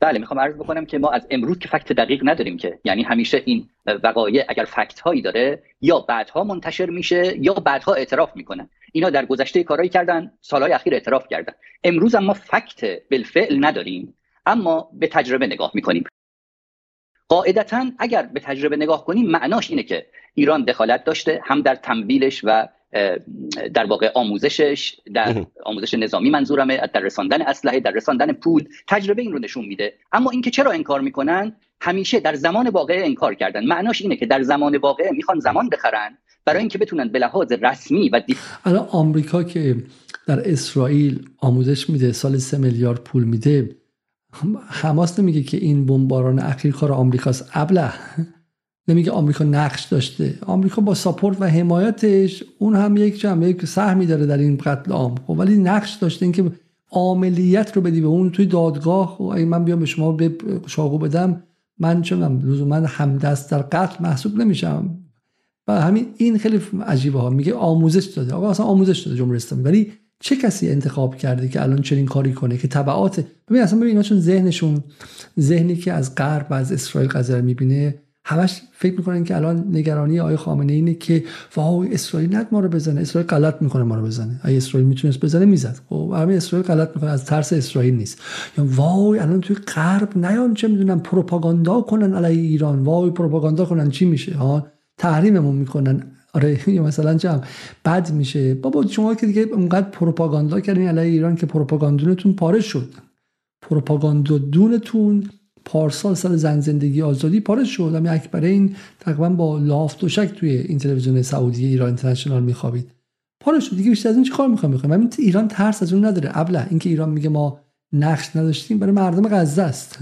بله می‌خوام عرض بکنم که ما از امروز که فکت دقیق نداریم که یعنی همیشه این وقایع اگر فکت هایی داره یا بعدها منتشر میشه یا بعدها اعتراف می‌کنن اینا در گذشته کارهایی کردن سالهای اخیر اعتراف کردن. امروز اما فکت بالفعل نداریم اما به تجربه نگاه می‌کنیم. قاعدتا اگر به تجربه نگاه کنیم معناش اینه که ایران دخالت داشته هم در تنبیلش و در واقع آموزشش در آموزش نظامی منظورمه در رساندن اسلحه در رساندن پول تجربه این رو نشون میده. اما اینکه چرا انکار می‌کنن؟ همیشه در زمان واقع انکار کردن. معناش اینه که در زمان واقع می‌خوان زمان بخرن برای اینکه بتونن به لحاظ رسمی و الان آمریکا که در اسرائیل آموزش میده سال سه میلیارد پول میده حماس نمیگه که این بمباران اخیر کار آمریکاست. ابله نمیگه آمریکا نقش داشته. آمریکا با ساپورت و حمایتش اون هم یک جمع یک سهمی داره در این قتل عام. خب ولی نقش داشته اینکه عاملیت رو بدی به اون توی دادگاه. و خب اگه من بیام به شما به شاقو بدم من چونم من همدست در قتل محسوب نمیشم. و همین این خیلی عجیبه ها. میگه آموزش داده. آقا اصلا آموزش داده جمهوری اسلامی. ولی چه کسی انتخاب کرده که الان چنین کاری کنه که تبعات ببین اصلا ببین چون ذهنشون ذهنی که از غرب از اسرائیل قضیه می‌بینه همش فکر می‌کنن که الان نگرانی آقای خامنه اینه که وای اسرائیل نت ما رو بزنه. اسرائیل غلط می‌کنه ما رو بزنه. اگه اسرائیل می‌تونست بزنه می‌زد. خب همین اسرائیل غلط می‌کنه. از ترس اسرائیل نیست. یا وای الان توی غرب نیان چه می‌دونم پروپاگاندا کنن علیه ایران. وای پروپاگاندا کنن. چی میشه؟ ها؟ تحریممون می‌کنن. آره یا مثلا چم بد میشه. بابا شما که دیگه اونقدر پروپاگاندا کردین علیه ایران که پروپاگاندونتون پاره شد. پروپاگاندونتون پارسال سال زن زندگی آزادی پاره شد. همین اکبر این تقریبا با لاف و شک توی این تلویزیون سعودی ایران اینترنشنال میخوابید. پاره شد. دیگه بیشتر از این چه کار می‌خوام می‌خوام همین ایران ترس از اون نداره. ابله اینکه ایران میگه ما نقش نداشتیم برای مردم غزه است.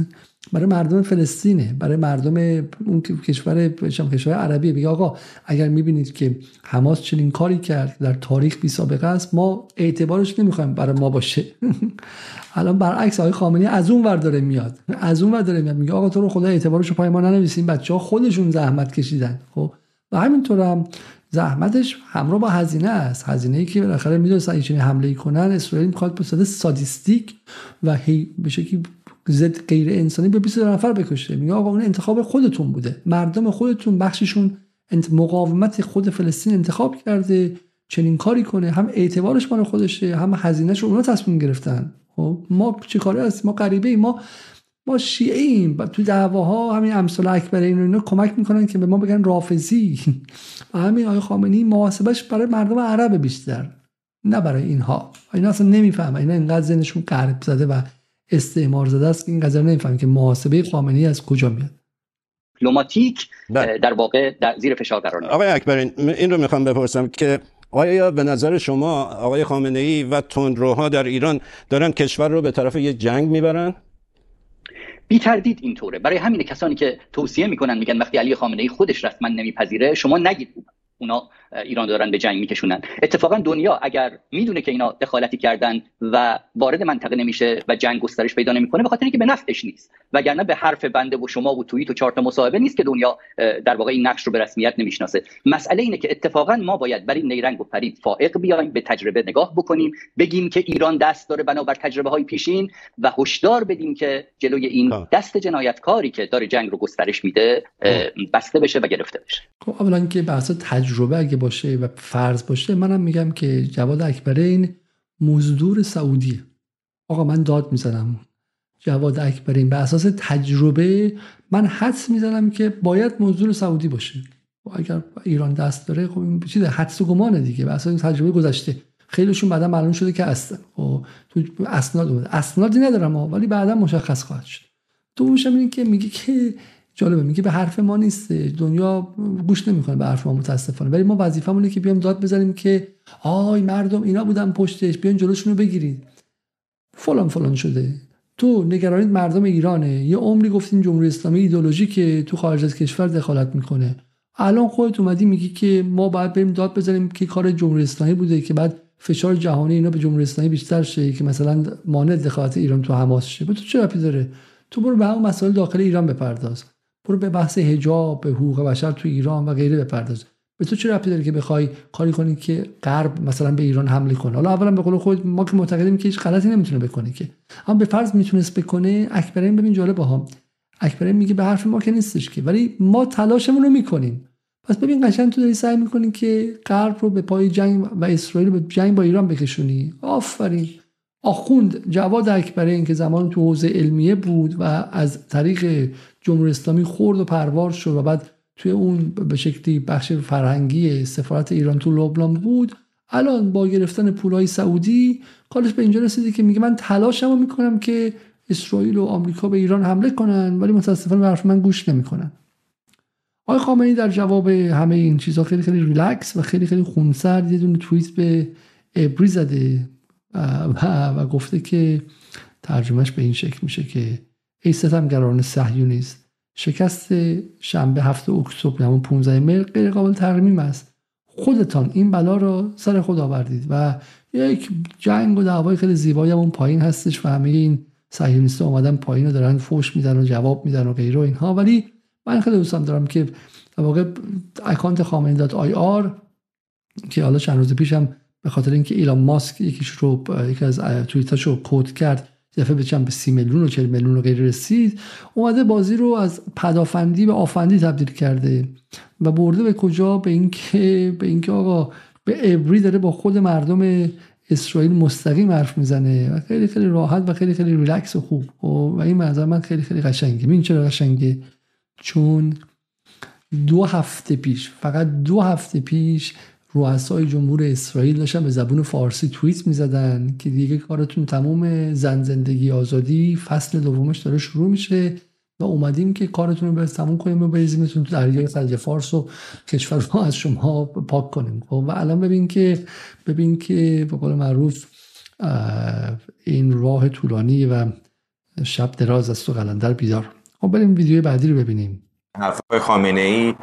برای مردم فلسطینه برای مردم اون کشور کشور عربی میگه آقا اگر می‌بینید که حماس چنین کاری کرد در تاریخ بی سابقه است ما اعتبارش نمی‌خوایم برای ما باشه. الان برعکس آقای خامنه‌ای از اون ور داره میاد. از اون ور داره میاد. میگه آقا تو رو خدا اعتبارش رو پای ما ننویسین. بچه ها خودشون زحمت کشیدن. خب و همینطور هم زحمتش همراه با هزینه است. هزینه ای که بالاخره می‌دونست اگه حمله کنن. اسرائیل می‌خواد به صورت سادیستیک و هی به شکلی ضد غیر انسانی به 20 نفر بکشه. میگه آقا اون انتخاب خودتون بوده. مردم خودتون بخششون مقاومت خود فلسطین انتخاب کرده چنین کاری کنه. هم اعتبارش مال خودشه هم هزینهش رو اونا تصمیم گرفتن. خب ما چه کاری هست؟ ما غریبه ما ما شیعه ایم تو دعواها همین امثال اکبر این اینا کمک می‌کنن که به ما بگن رافضی. و همین آقای خامنه‌ای محاسبش برای مردم عرب بیشتر نه برای اینها. اینا اصلا نمی‌فهمن. اینا اینقدر ذهنشون قرب زده و استعمار زده است که این قضیه نمیفهم که محاسبه خامنه‌ای از کجا میاد دیپلماتیک. در واقع در زیر فشار قرار می‌گیره آقای اکبرین این رو می‌خوام بپرسم که آیا به نظر شما آقای خامنه ای و تندروها در ایران دارن کشور رو به طرف یه جنگ می‌برن؟ بی تردید اینطوره برای همین کسانی که توصیه می‌کنن میگن وقتی علی خامنه ای خودش رسما نمیپذیره شما نگید اونا ایران دارن به جنگ میکشونن. اتفاقا دنیا اگر می‌دونه که اینا دخالتی کردن و وارد منطقه نمیشه و جنگ گسترش پیدا نمی‌کنه به خاطر اینکه به نفعش نیست. وگرنه به حرف بنده و شما و توییت و چارت مصاحبه نیست که دنیا در واقع این نقش رو به رسمیت نمی‌شناسه. مسئله اینه که اتفاقا ما باید بر این نیرنگ و پرید فائق بیایم به تجربه نگاه بکنیم بگیم که ایران دست داره بنابر تجربه های پیشین و هشدار بدیم که جلوی این دست جنایتکاری که داره جنگ رو گسترش میده بسته بشه و گرفته بشه. خب اولا که بحث تجربه اگه باشه و فرض باشه منم میگم که جواد اکبرین مزدور سعودیه. آقا من داد می‌زنم. جواد اکبرین به اساس تجربه من حدس می‌زنم که باید مزدور سعودی باشه. اگر ایران دست داره خب این چیز حدس و گمانه دیگه. به اساس تجربه گذشته. خیلیشون بعدا معلوم شده که هستن و تو اسناد اسنادی ندارم ولی بعدا مشخص خواهد شد. دومش اینه که میگه که جالبه میگه به حرف ما نیست. دنیا گوش نمی‌کنه به حرف ما متاسفانه. ولی ما وظیفمونه که بیام داد بزنیم که آی مردم اینا بودن پشتش بیان جلوشون رو بگیرید. فلان فلان شده. تو نگرانید مردم ایرانه. یه عمری گفتین جمهوری اسلامی ایدولوژی که تو خارج از کشور دخالت می‌کنه. الان خودت اومدی میگی که ما باید بریم داد بزنیم که کار جمهوری اسلامی بوده که بعد فشار جهانی اینا به جمهوری اسلامی بیشتر شه که مثلا مانع دخالت ایران تو حماس شه. تو چه رفتی داره؟ تو برو به همون مسائل داخل ایران بپرداز. برو به بحث حجاب به حقوق بشر تو ایران و غیره بپرداز. به تو چه ربطی داره که بخوای کاری کنی که غرب مثلا به ایران حمله کنه؟ حالا اولا به قول خود ما که معتقدیم که هیچ غلطی نمی‌تونه بکنه که. اما به فرض می‌تونست بکنه اکبرین ببین جالب ها. اکبرین میگه به حرف ما که نیستش که. ولی ما تلاشمون رو می‌کنیم. پس ببین قشنگ تو داری سعی می‌کنی که غرب رو به پای جنگ و اسرائیل به جنگ با ایران بکشونی. آفرین. آخوند جواد اکبرین که زمان تو حوزه علمیه بود و از طریق جمهوری اسلامی خورد و پروار شد و بعد توی اون به شکلی بخش فرهنگی سفارت ایران تو لبنان بود الان با گرفتن پولای سعودی کارش به اینجا رسیده که میگه من تلاشمو می‌کنم که اسرائیل و آمریکا به ایران حمله کنن ولی متاسفانه به حرف من گوش نمی‌کنن. آقای خامنه‌ای در جواب همه این چیزها خیلی خیلی ریلکس و خیلی خیلی خونسرد یه دونه توییت به ابری زده. و, و گفته که ترجمهش به این شکل میشه که ای ستمگران صهیونیست شکست شنبه هفته اکتبر همون 15 مهر غیر قابل ترمیم است. خودتان این بلا را سر خود آوردید و یک جنگ و دعوای خیلی زیبایی همون پایین هستش و همه این صهیونیست اومدن پایین رو دارن فوش میدن و جواب میدن و غیره اینها. ولی من خیلی دوستم دارم که در واقع اکانت خامنه‌ای dot ir که حالا چند روز پیشم به خاطر اینکه ایلان ماسک یکیش رو یکی از توییتاش رو quote کرد دفعه بچم به سی میلیون و 40 میلیون و غیر رسید اومده بازی رو از پدافندی به آفندی تبدیل کرده و برده به کجا؟ به اینکه به اینکه آقا به ابری داره با خود مردم اسرائیل مستقیم حرف می‌زنه و خیلی خیلی راحت و خیلی خیلی ریلکس و خوب. و این منظر من خیلی خیلی قشنگه. این چرا قشنگه؟ چون دو هفته پیش فقط دو هفته پیش رؤسای جمهور اسرائیل داشتن به زبون فارسی توییت می‌زدن که دیگه کارتون تمام زن زندگی آزادی فصل دومش داره شروع میشه و اومدیم که کارتون رو به تموم کنیم و بریزیمتون تو دریای خلیج فارس و کشور رو از شما پاک کنیم. خب و الان ببین که ببین که به قول معروف این راه طولانی و شب دراز است و قلندر بیدار. خب بریم ویدیو بعدی رو ببینیم. حرفای خامنه ای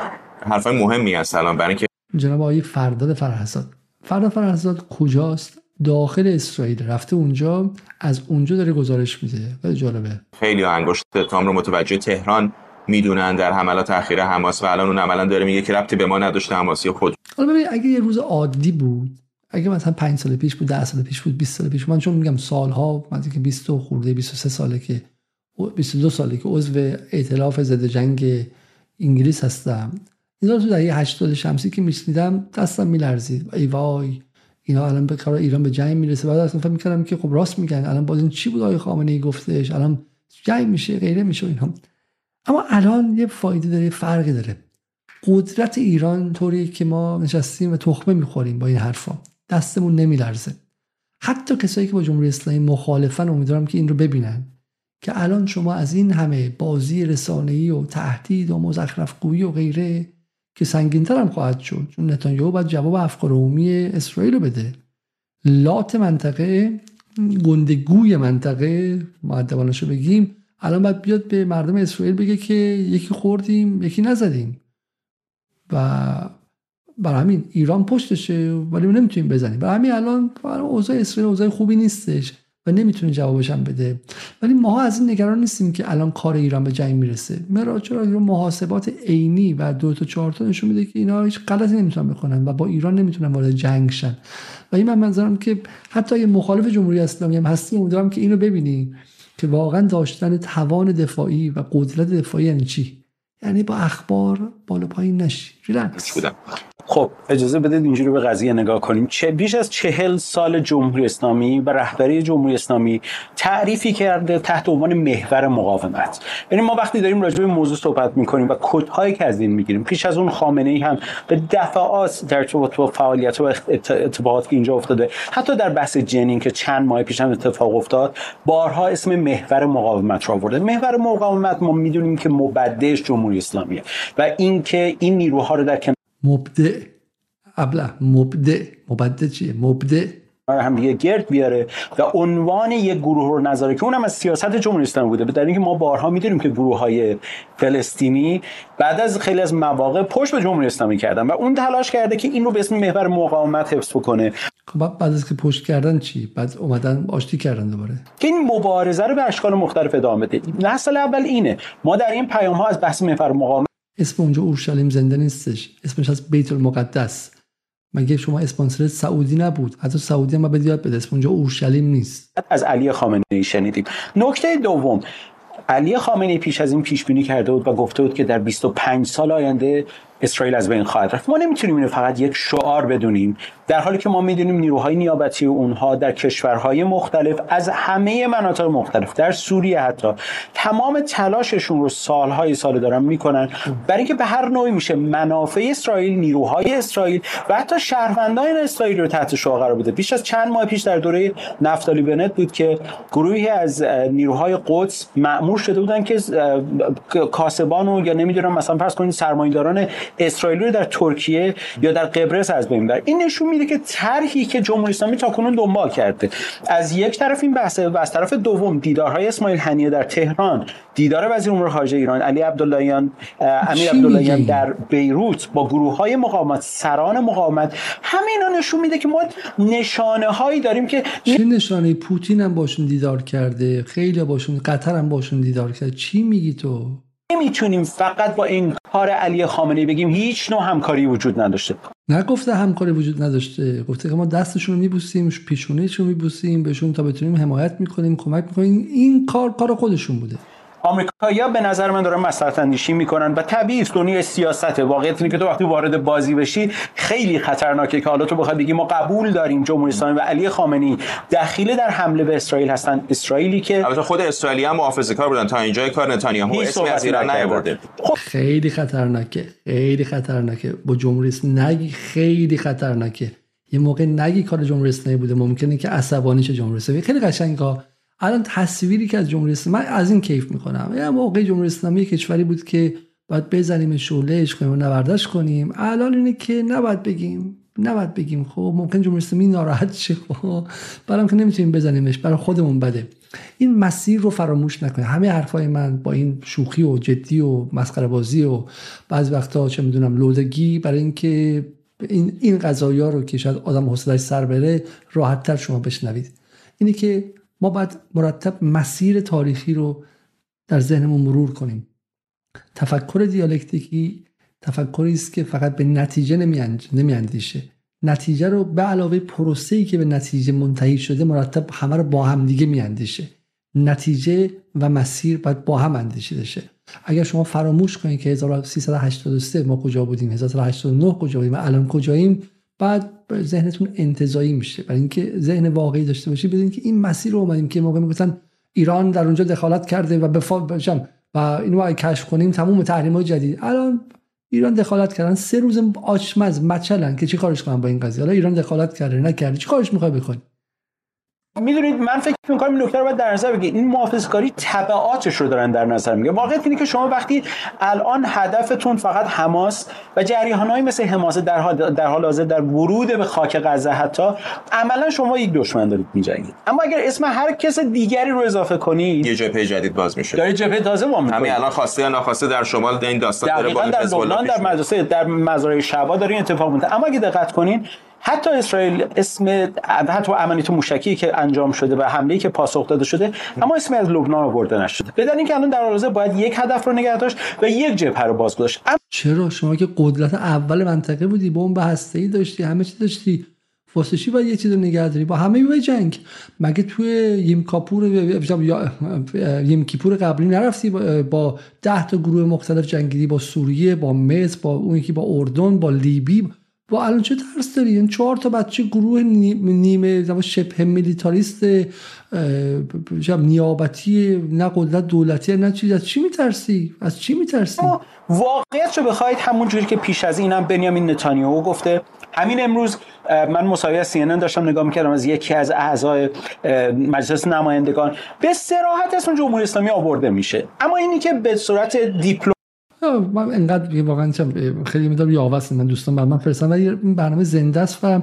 حرفای مهمی هست الان برای اینکه جناب آقای فرداد فرحزاد فرداد فرحزاد کجاست؟ داخل اسرائیل. رفته اونجا از اونجا داره گزارش میده. خیلی جالبه. خیلی انگشت اتهام رو متوجه تهران می‌دونن در حملات اخیر حماس و الان اون عملا داره میگه که ربطی به ما نداشته حماسی خود. حالا ببین اگه یه روز عادی بود اگه مثلا 5 سال پیش بود 10 سال پیش بود 20 سال پیش من چون میگم سالها من که 20 خورده 23 ساله که 22 ساله که عضو ائتلاف ضد جنگ انگلیس هستم. اینا تو دهه 80 شمسی که میشنیدم دستم میلرزید. ای وای اینا الان به کار ایران به جنگ می‌رسه. بعد اصلا فکر می‌کردم که خب راست میگن. الان باز این چی بود آقای خامنه ای گفتش؟ الان جنگ میشه غیره میشه اینا. اما الان یه فایده داره فرقی داره. قدرت ایران طوری که ما نشستیم و تخمه می‌خوریم با این حرفا. دستمون نمیلرزه. حتی کسایی که با جمهوری اسلامی مخالفن امیدوارم که این رو ببینن. که الان شما از این همه بازی رسانه‌ای و تهدید و مزخرفگویی و غیره که سنگینتر هم خواهد شد چون نتانیاهو باید جواب افکار عمومی اسرائیل رو بده. لات منطقه گندگوی منطقه معدبانش رو بگیم الان باید بیاد به مردم اسرائیل بگه که یکی خوردیم یکی نزدیم. و برای همین ایران پشتشه ولی نمی‌تونیم بزنیم. برای همین الان اوضاع اسرائیل اوضاع خوبی نیستش. و نمی‌تونه هم بده. ولی ما از این نگران نیستیم که الان کار ایران به جنگ می‌رسه. مرا چرا محاسبات عینی و دو تا چهار تا نشون میده که اینا هیچ غلطی نمی‌تونن بکنن و با ایران نمی‌تونن وارد جنگ شن. و این من منظرم که حتی اگه مخالف جمهوری اسلامی هم هستیم. امیدوارم که اینو ببینیم که واقعا داشتن توان دفاعی و قدرت دفاعی یعنی چی؟ یعنی با اخبار بالا پایین نشی. ریلکس خب اجازه بدید اینجوری به قضیه نگاه کنیم. چه بیش از چهل سال جمهوری اسلامی و رهبری جمهوری اسلامی تعریفی کرده تحت عنوان محور مقاومت. یعنی ما وقتی داریم راجع به موضوع صحبت می‌کنیم و کدهایی که از این می‌گیریم پیش از اون خامنه ای هم به دفعات در ارتباط با فعالیت و اتفاقاتی که اینجا افتاده حتی در بحث جنین که چند ماه پیش هم اتفاق افتاد بارها اسم محور مقاومت را آورده. محور مقاومت ما می‌دونیم که مبدعش جمهوری اسلامیه و اینکه این نیروها رو در مبدع. ابله مبدع. مبدع چیه؟ مبدع. هم دیگه گرد بیاره و عنوان یک گروه رو نظاره که اونم از سیاست جمهوری اسلامی بوده. در اینکه ما بارها می‌دونیم که گروه های فلسطینی بعد از خیلی از مواقع پشت به جمهوری اسلامی کردن و اون تلاش کرده که این رو به اسم محور مقاومت حفظ بکنه. خب بعد از که پشت کردن چی؟ بعد اومدن آشتی کردن دوباره. که این مبارزه رو به اشکال مختلف ادامه بده. نسل اول اینه. ما در این پیام ها از بحث محور مقاومت اسم اونجا اورشلیم زنده نیستش. اسمش از بیت المقدس. مگه شما اسپانسر سعودی نبود؟ حتی سعودی هم باید بده اسم اونجا اورشلیم نیست. از علی خامنه ای شنیدیم. نکته دوم علی خامنه پیش از این پیش بینی کرده بود و گفته بود که در 25 سال آینده اسرائیل از بین خواهد رفت. ما نمی‌تونیم اینو فقط یک شعار بدونیم در حالی که ما می‌دونیم نیروهای نیابتی اونها در کشورهای مختلف از همه مناطق مختلف در سوریه حتی تمام تلاششون رو سالهای سال دارن می‌کنن. برای اینکه به هر نوعی میشه منافع اسرائیل نیروهای اسرائیل و حتی شهروندان اسرائیل رو تحت شعار قرار بده. بیش از چند ماه پیش در دوره نفتالی بنت بود که گروهی از نیروهای قدس مأمور شده بودن که کاسبان یا نمی‌دونم مثلا فرض کنید سرمایه‌داران اسرائیل رو در ترکیه یا در قبرس از بین این نشون میده که طرحی که جمهوری اسلامی تاکنون دنبال کرده. از یک طرف این بحثه و از طرف دوم دیدارهای اسماعیل هنیه در تهران دیدار وزیر امور خارجه ایران علی عبداللهیان امیر عبداللهیان در بیروت با گروه های مقاومت سران مقاومت همینا نشون میده که ما نشانه هایی داریم که چه نشانه پوتین هم باشون دیدار کرده خیلی باشون قطر هم باشون دیدار کرده. چی میگی تو؟ نمی‌تونیم فقط با این کار علی خامنه‌ای بگیم هیچ نوع همکاری وجود نداشته. نگفته همکاری وجود نداشته. گفته که ما دستشون رو میبوسیم پیشونیشون میبوسیم بهشون تا بتونیم حمایت می‌کنیم کمک می‌کنیم. این کار کار خودشون بوده. آمریکایی‌ها به نظر من دارن مصلحت اندیشی می‌کنن و طبیعی است. دنیای سیاست واقعیت اینه که تو وقتی وارد بازی بشی خیلی خطرناکه که حالا تو بخوای بگی ما قبول داریم جمهوری اسلامی و علی خامنه‌ای دخیل در حمله به اسرائیل هستن. اسرائیلی که البته خود اسرائیلی هم محافظه‌کار بودن. تا اینجای کار نتانیاهو اسمی از ایران نیاورده. خب خیلی خطرناکه. خیلی خطرناکه. با جمهوری اسلامی خیلی خطرناکه. یه موقع نگی کار جمهوری اسلامی بوده. ممکنه که عصبانی شه جمهوری اسلامی. خیلی قشنگه الان تصویری که از جمهوری اسلامی من از این کیف می‌کنم. یه موقع جمهوری اسلامی کشوری بود که باید بزنیم شعلهش کنیم و نوردش کنیم. الان اینه که نباید بگیم. نباید بگیم. خب ممکن جمهوری اسلامی ناراحت شه. خب برام که نمی‌تونیم بزنیمش. برای خودمون بده. این مسیر رو فراموش نکنید. همه حرفای من با این شوخی و جدی و مسخره بازی و بعضی وقتا چه می‌دونم لودگی برای اینکه این این قضایا رو که شاید آدم حوصله‌اش سر بره راحتتر شما بشنوید. اینه که ما باید مرتب مسیر تاریخی رو در ذهنمون مرور کنیم. تفکر دیالکتیکی تفکری است که فقط به نتیجه نمیاندیشه نتیجه رو به علاوه پروسه‌ای که به نتیجه منتهی شده مرتب همه رو با هم دیگه میاندیشه نتیجه و مسیر باید با هم اندیشیده شه. اگر شما فراموش کنید که 1383 ما کجا بودیم 1389 کجا بودیم و الان کجاییم بعد ذهنتون انتظایی میشه. برای اینکه ذهن واقعی داشته باشید بدونید که این مسیر رو اومدیم که موقع می‌گفتن ایران در اونجا دخالت کرده و بفا و اینو اگه کشف کنیم تموم تحریم های جدید. الان ایران دخالت کردن. سه روز آچمز مچلن که چی کارش کنن با این قضیه؟ حالا ایران دخالت کرده نکرده. چی کارش می‌خوای بکنی؟ می‌دونید من فکر می‌کنم این نکته رو باید در نظر بگیرید. این محافظه‌کاری تبعاتش رو دارن در نظر می‌گیرن. واقعیت اینه که شما وقتی الان هدفتون فقط حماس و جریانهایی مثل حماس در حال در حال حاضر در ورود به خاک غزه حتی عملا شما یک دشمن دارید میجنگید. اما اگر اسم هر کس دیگری رو اضافه کنید یه جبهه جدید باز میشه. داره جبهه تازه با همین الان خواسته یا ناخواسته در شمال این داستان داره با در لبنان در مدرسه در مزارع شبا داره این اتفاق میفته اما اگه دقت کنین حتی اسرائیل اسم حتی عملیات موشکی که انجام شده و حمله که پاسخ داده شده اما اسمی از لبنان آورده نشده. بدن اینکه الان در حال باید یک هدف رو نگه داشت و یک جبهه رو باز گذاشت. چرا؟ شما که قدرت اول منطقه بودی بمب هسته‌ای داشتی همه چی داشتی. واسه باید یه چیز رو نگه داری؟ با همه به جنگ. مگه توی یم کاپور یا یم کیپور قبلی نرفتی با ده تا گروه مختلف جنگیدی با سوریه با مصر با اون یکی با اردن با لیبی؟ با الان چه ترس داری؟ یعنی چهار تا بچه گروه نیمه شبه میلیتاریست نیابتی نه قدرت دولتی نه چیز. از چی میترسی؟ از چی میترسی؟ واقعیت رو بخواید همون جوری که پیش از اینم بنیامین نتانیاهو گفته. همین امروز من مصاحبه سی داشتم نگاه می‌کردم از یکی از اعضای مجلس نمایندگان. به سراحت اسم جمهوری اسلامی آورده میشه. اما اینی که به صورت دیپلم من انقدر واقعا خیلی می‌دونم یاوست من دوستان من فرستم ولی این برنامه زنده است و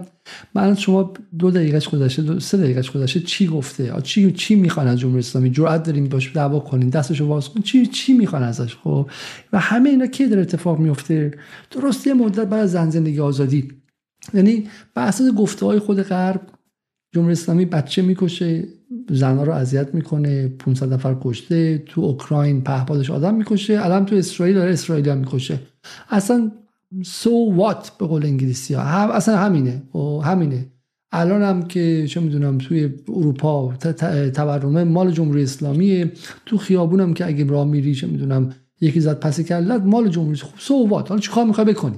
من شما دو دقیقه گذشته دو سه دقیقه گذشته چی گفته؟ چی چی می‌خوان از جمهوری اسلامی؟ جرأت داریم باش دعوا کنین دستشو باز کن. چی چی می‌خوان ازش؟ خب و همه اینا کی در اتفاق میفته درست یه مدت بعد زن زندگی آزادی. یعنی بر اساس گفته های خود غرب جمهوری اسلامی بچه می‌کشه زنها رو اذیت می‌کنه 500 نفر کشته تو اوکراین پهپادش آدم می‌کشه الان تو اسرائیل داره اسرائیلی هم می‌کشه. اصلا سو so وات به قول انگلیسی ها؟ اصلا همینه. و همینه. الان هم که چه می‌دونم توی اروپا تورمه مال جمهوری اسلامیه تو خیابونم که اگه راه میری چه می‌دونم یکی زد پسی کلت مال جمهوری خب سو وات حالا چیکار می‌خوای بکنی؟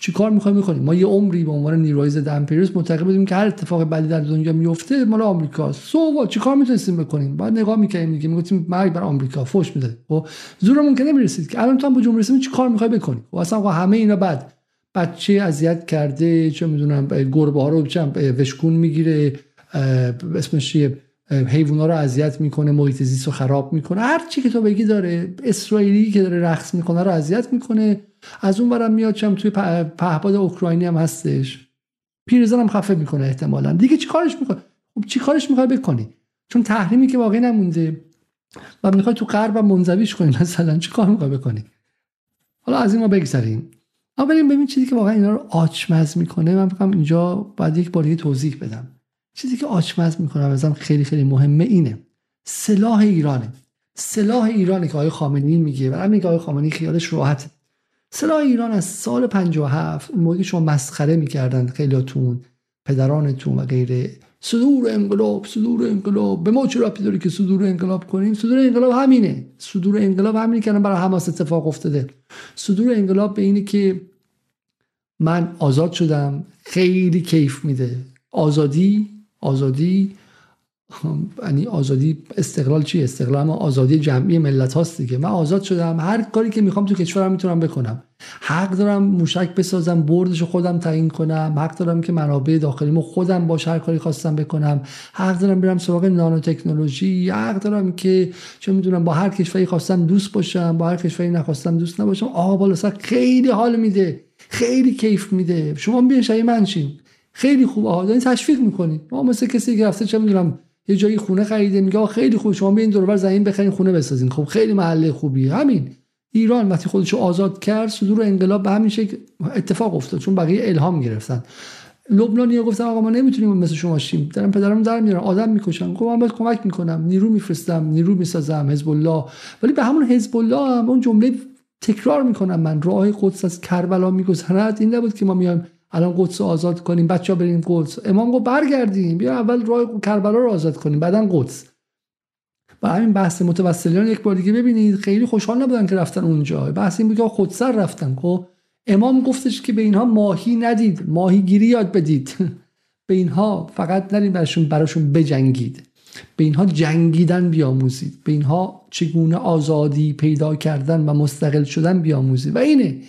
چی کار می‌خوایم؟ می‌کنیم ما یه عمری به عنوان نیروهای ضد امپریالیسم معتقد بودیم که هر اتفاق بدی در دنیا میفته مال آمریکا سو چی کار می‌تونستیم بکنیم؟ بعد نگاه می‌کنیم دیگه. می‌گفتیم مرگ بر آمریکا. فوش می‌دادیم. خب؟ زورمون که نمی‌رسید. که الان تو هم با جمهوری چی کار می‌خوای بکنی؟ و اصلا همه اینا بعد بچه اذیت کرده چه می‌دونم گربه ها رو وشکون می‌گیره اسمش حیوونا رو اذیت می‌کنه محیط زیست رو خراب می‌کنه. هر چی که تو بگی داره. اسرائیلی که داره رقص می‌کنه رو اذیت می‌کنه. از اون برم میاد چم توی پهپاد اوکراینی هم هستش. پیرزن هم خفه می‌کنه احتمالا. دیگه چی کارش می‌کنه؟ خب چی کارش می‌خوای بکنی؟ چون تحریمی که واقعی نمونده. و می‌خوای تو غرب منزویش کنی مثلا. چی کار می‌خوای بکنی؟ حالا از این ما بگذاریم اما بریم ببین چیزی که واقعا اینا رو آچمز می‌کنه. من فکرم اینجا باید یک باری توضیح بدم. چیزی که آچمز می‌کنه ازم خیلی خیلی مهمه اینه. سلاح ایرانه. سلاح ایرانی که آقای خامنه‌ای میگه و همین که آقای خامنه‌ای خیالش راحت سلاح ایران از سال 57 اون موقعی شما مسخره می‌کردن خیلیاتون پدرانتون و غیره صدور انقلاب صدور انقلاب. به ما چه ربطی که صدور انقلاب کنیم؟ صدور انقلاب همینه. صدور انقلاب همینه که برای حماس اتفاق افتاده. صدور انقلاب به اینه که من آزاد شدم. خیلی کیف میده. آزادی آزادی یعنی آزادی استقلال چی؟ استقلال ما آزادی جمعی ملت هاست دیگه. من آزاد شدم. هر کاری که می‌خوام تو کشورم می‌تونم بکنم. حق دارم موشک بسازم بردش خودم تعیین کنم. حق دارم که منابع داخلیمو خودم باش هر کاری خواستم بکنم. حق دارم برم سراغ نانو تکنولوژی حق دارم که چه می‌دونم با هر کشوری خواستم دوست باشم با هر کشوری نخواستم دوست نباشم. آقا بالا خیلی حال میده. خیلی کیف میده. شما بیاین شای من خیلی خوب آها دارین تشویق می‌کنید ما مثل کسی که رفته چه می‌دونم یه جایی خونه خریده میگه خیلی خوب شما بیاین دور بر زمین بخرین خونه بسازین. خب خیلی محله خوبی همین. ایران وقتی خودش آزاد کرد صدور انقلاب به همین شکل اتفاق افتاد چون بقیه الهام گرفتن. لبنانی گفتن آقا ما نمی‌تونیم مثل شما شیم. دارم پدرم در میارن. آدم می‌کشن. گفتم من کمک می‌کنم. نیرو میفرستم نیرو می‌سازم حزب الله ولی به همون حزب الله هم اون جمله تکرار می‌کنم من. راه قدس از کربلا میگذرد. این نبود که ما میایم الان قدس آزاد کنیم بچه ها بریم قدس. امام گفت برگردیم بیا اول راه کربلا رو آزاد کنیم بعدا قدس. و همین بحث متوسلیان یک بار دیگه ببینید خیلی خوشحال نبودن که رفتن اونجا. بحث این بود که خودسر رفتن خب؟ امام گفتش که به اینها ماهی ندید ماهی گیری یاد بدید. به اینها فقط نرید براشون براشون بجنگید. به اینها جنگیدن بیاموزید. به اینها چگونه آزادی پیدا کردن و مستقل شدن بیاموزید. و اینه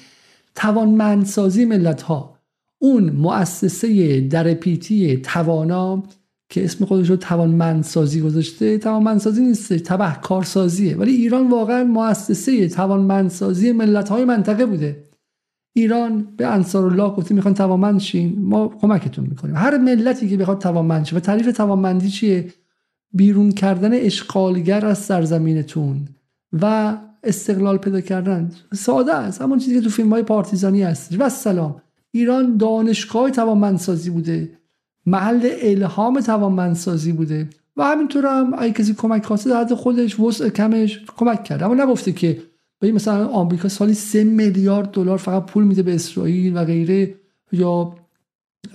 توانمندسازی ملت ها اون مؤسسه درپیتی توانا که اسم خودش رو توانمندسازی گذاشته توانمندسازی نیست تبه کارسازیه ولی ایران واقعا مؤسسه توانمندسازی ملت های منطقه بوده. ایران به انصار الله گفته می‌خوان توانمند شین. ما کمکتون می‌کنیم. هر ملتی که بخواد توانمند شه و تعریف توانمندی چیه؟ بیرون کردن اشغالگر از سرزمینتون و استقلال پیدا کردن. ساده است. همون چیزی که تو فیلم های پارتیزانی هست و سلام. ایران دانشگاه توانمندسازی بوده محل الهام توانمندسازی بوده و همینطور هم اگه کسی کمک خواسته در حد خودش وسع کمش کمک کرده اما نگفته که به مثلا آمریکا سالی سه میلیارد دلار فقط پول میده به اسرائیل و غیره یا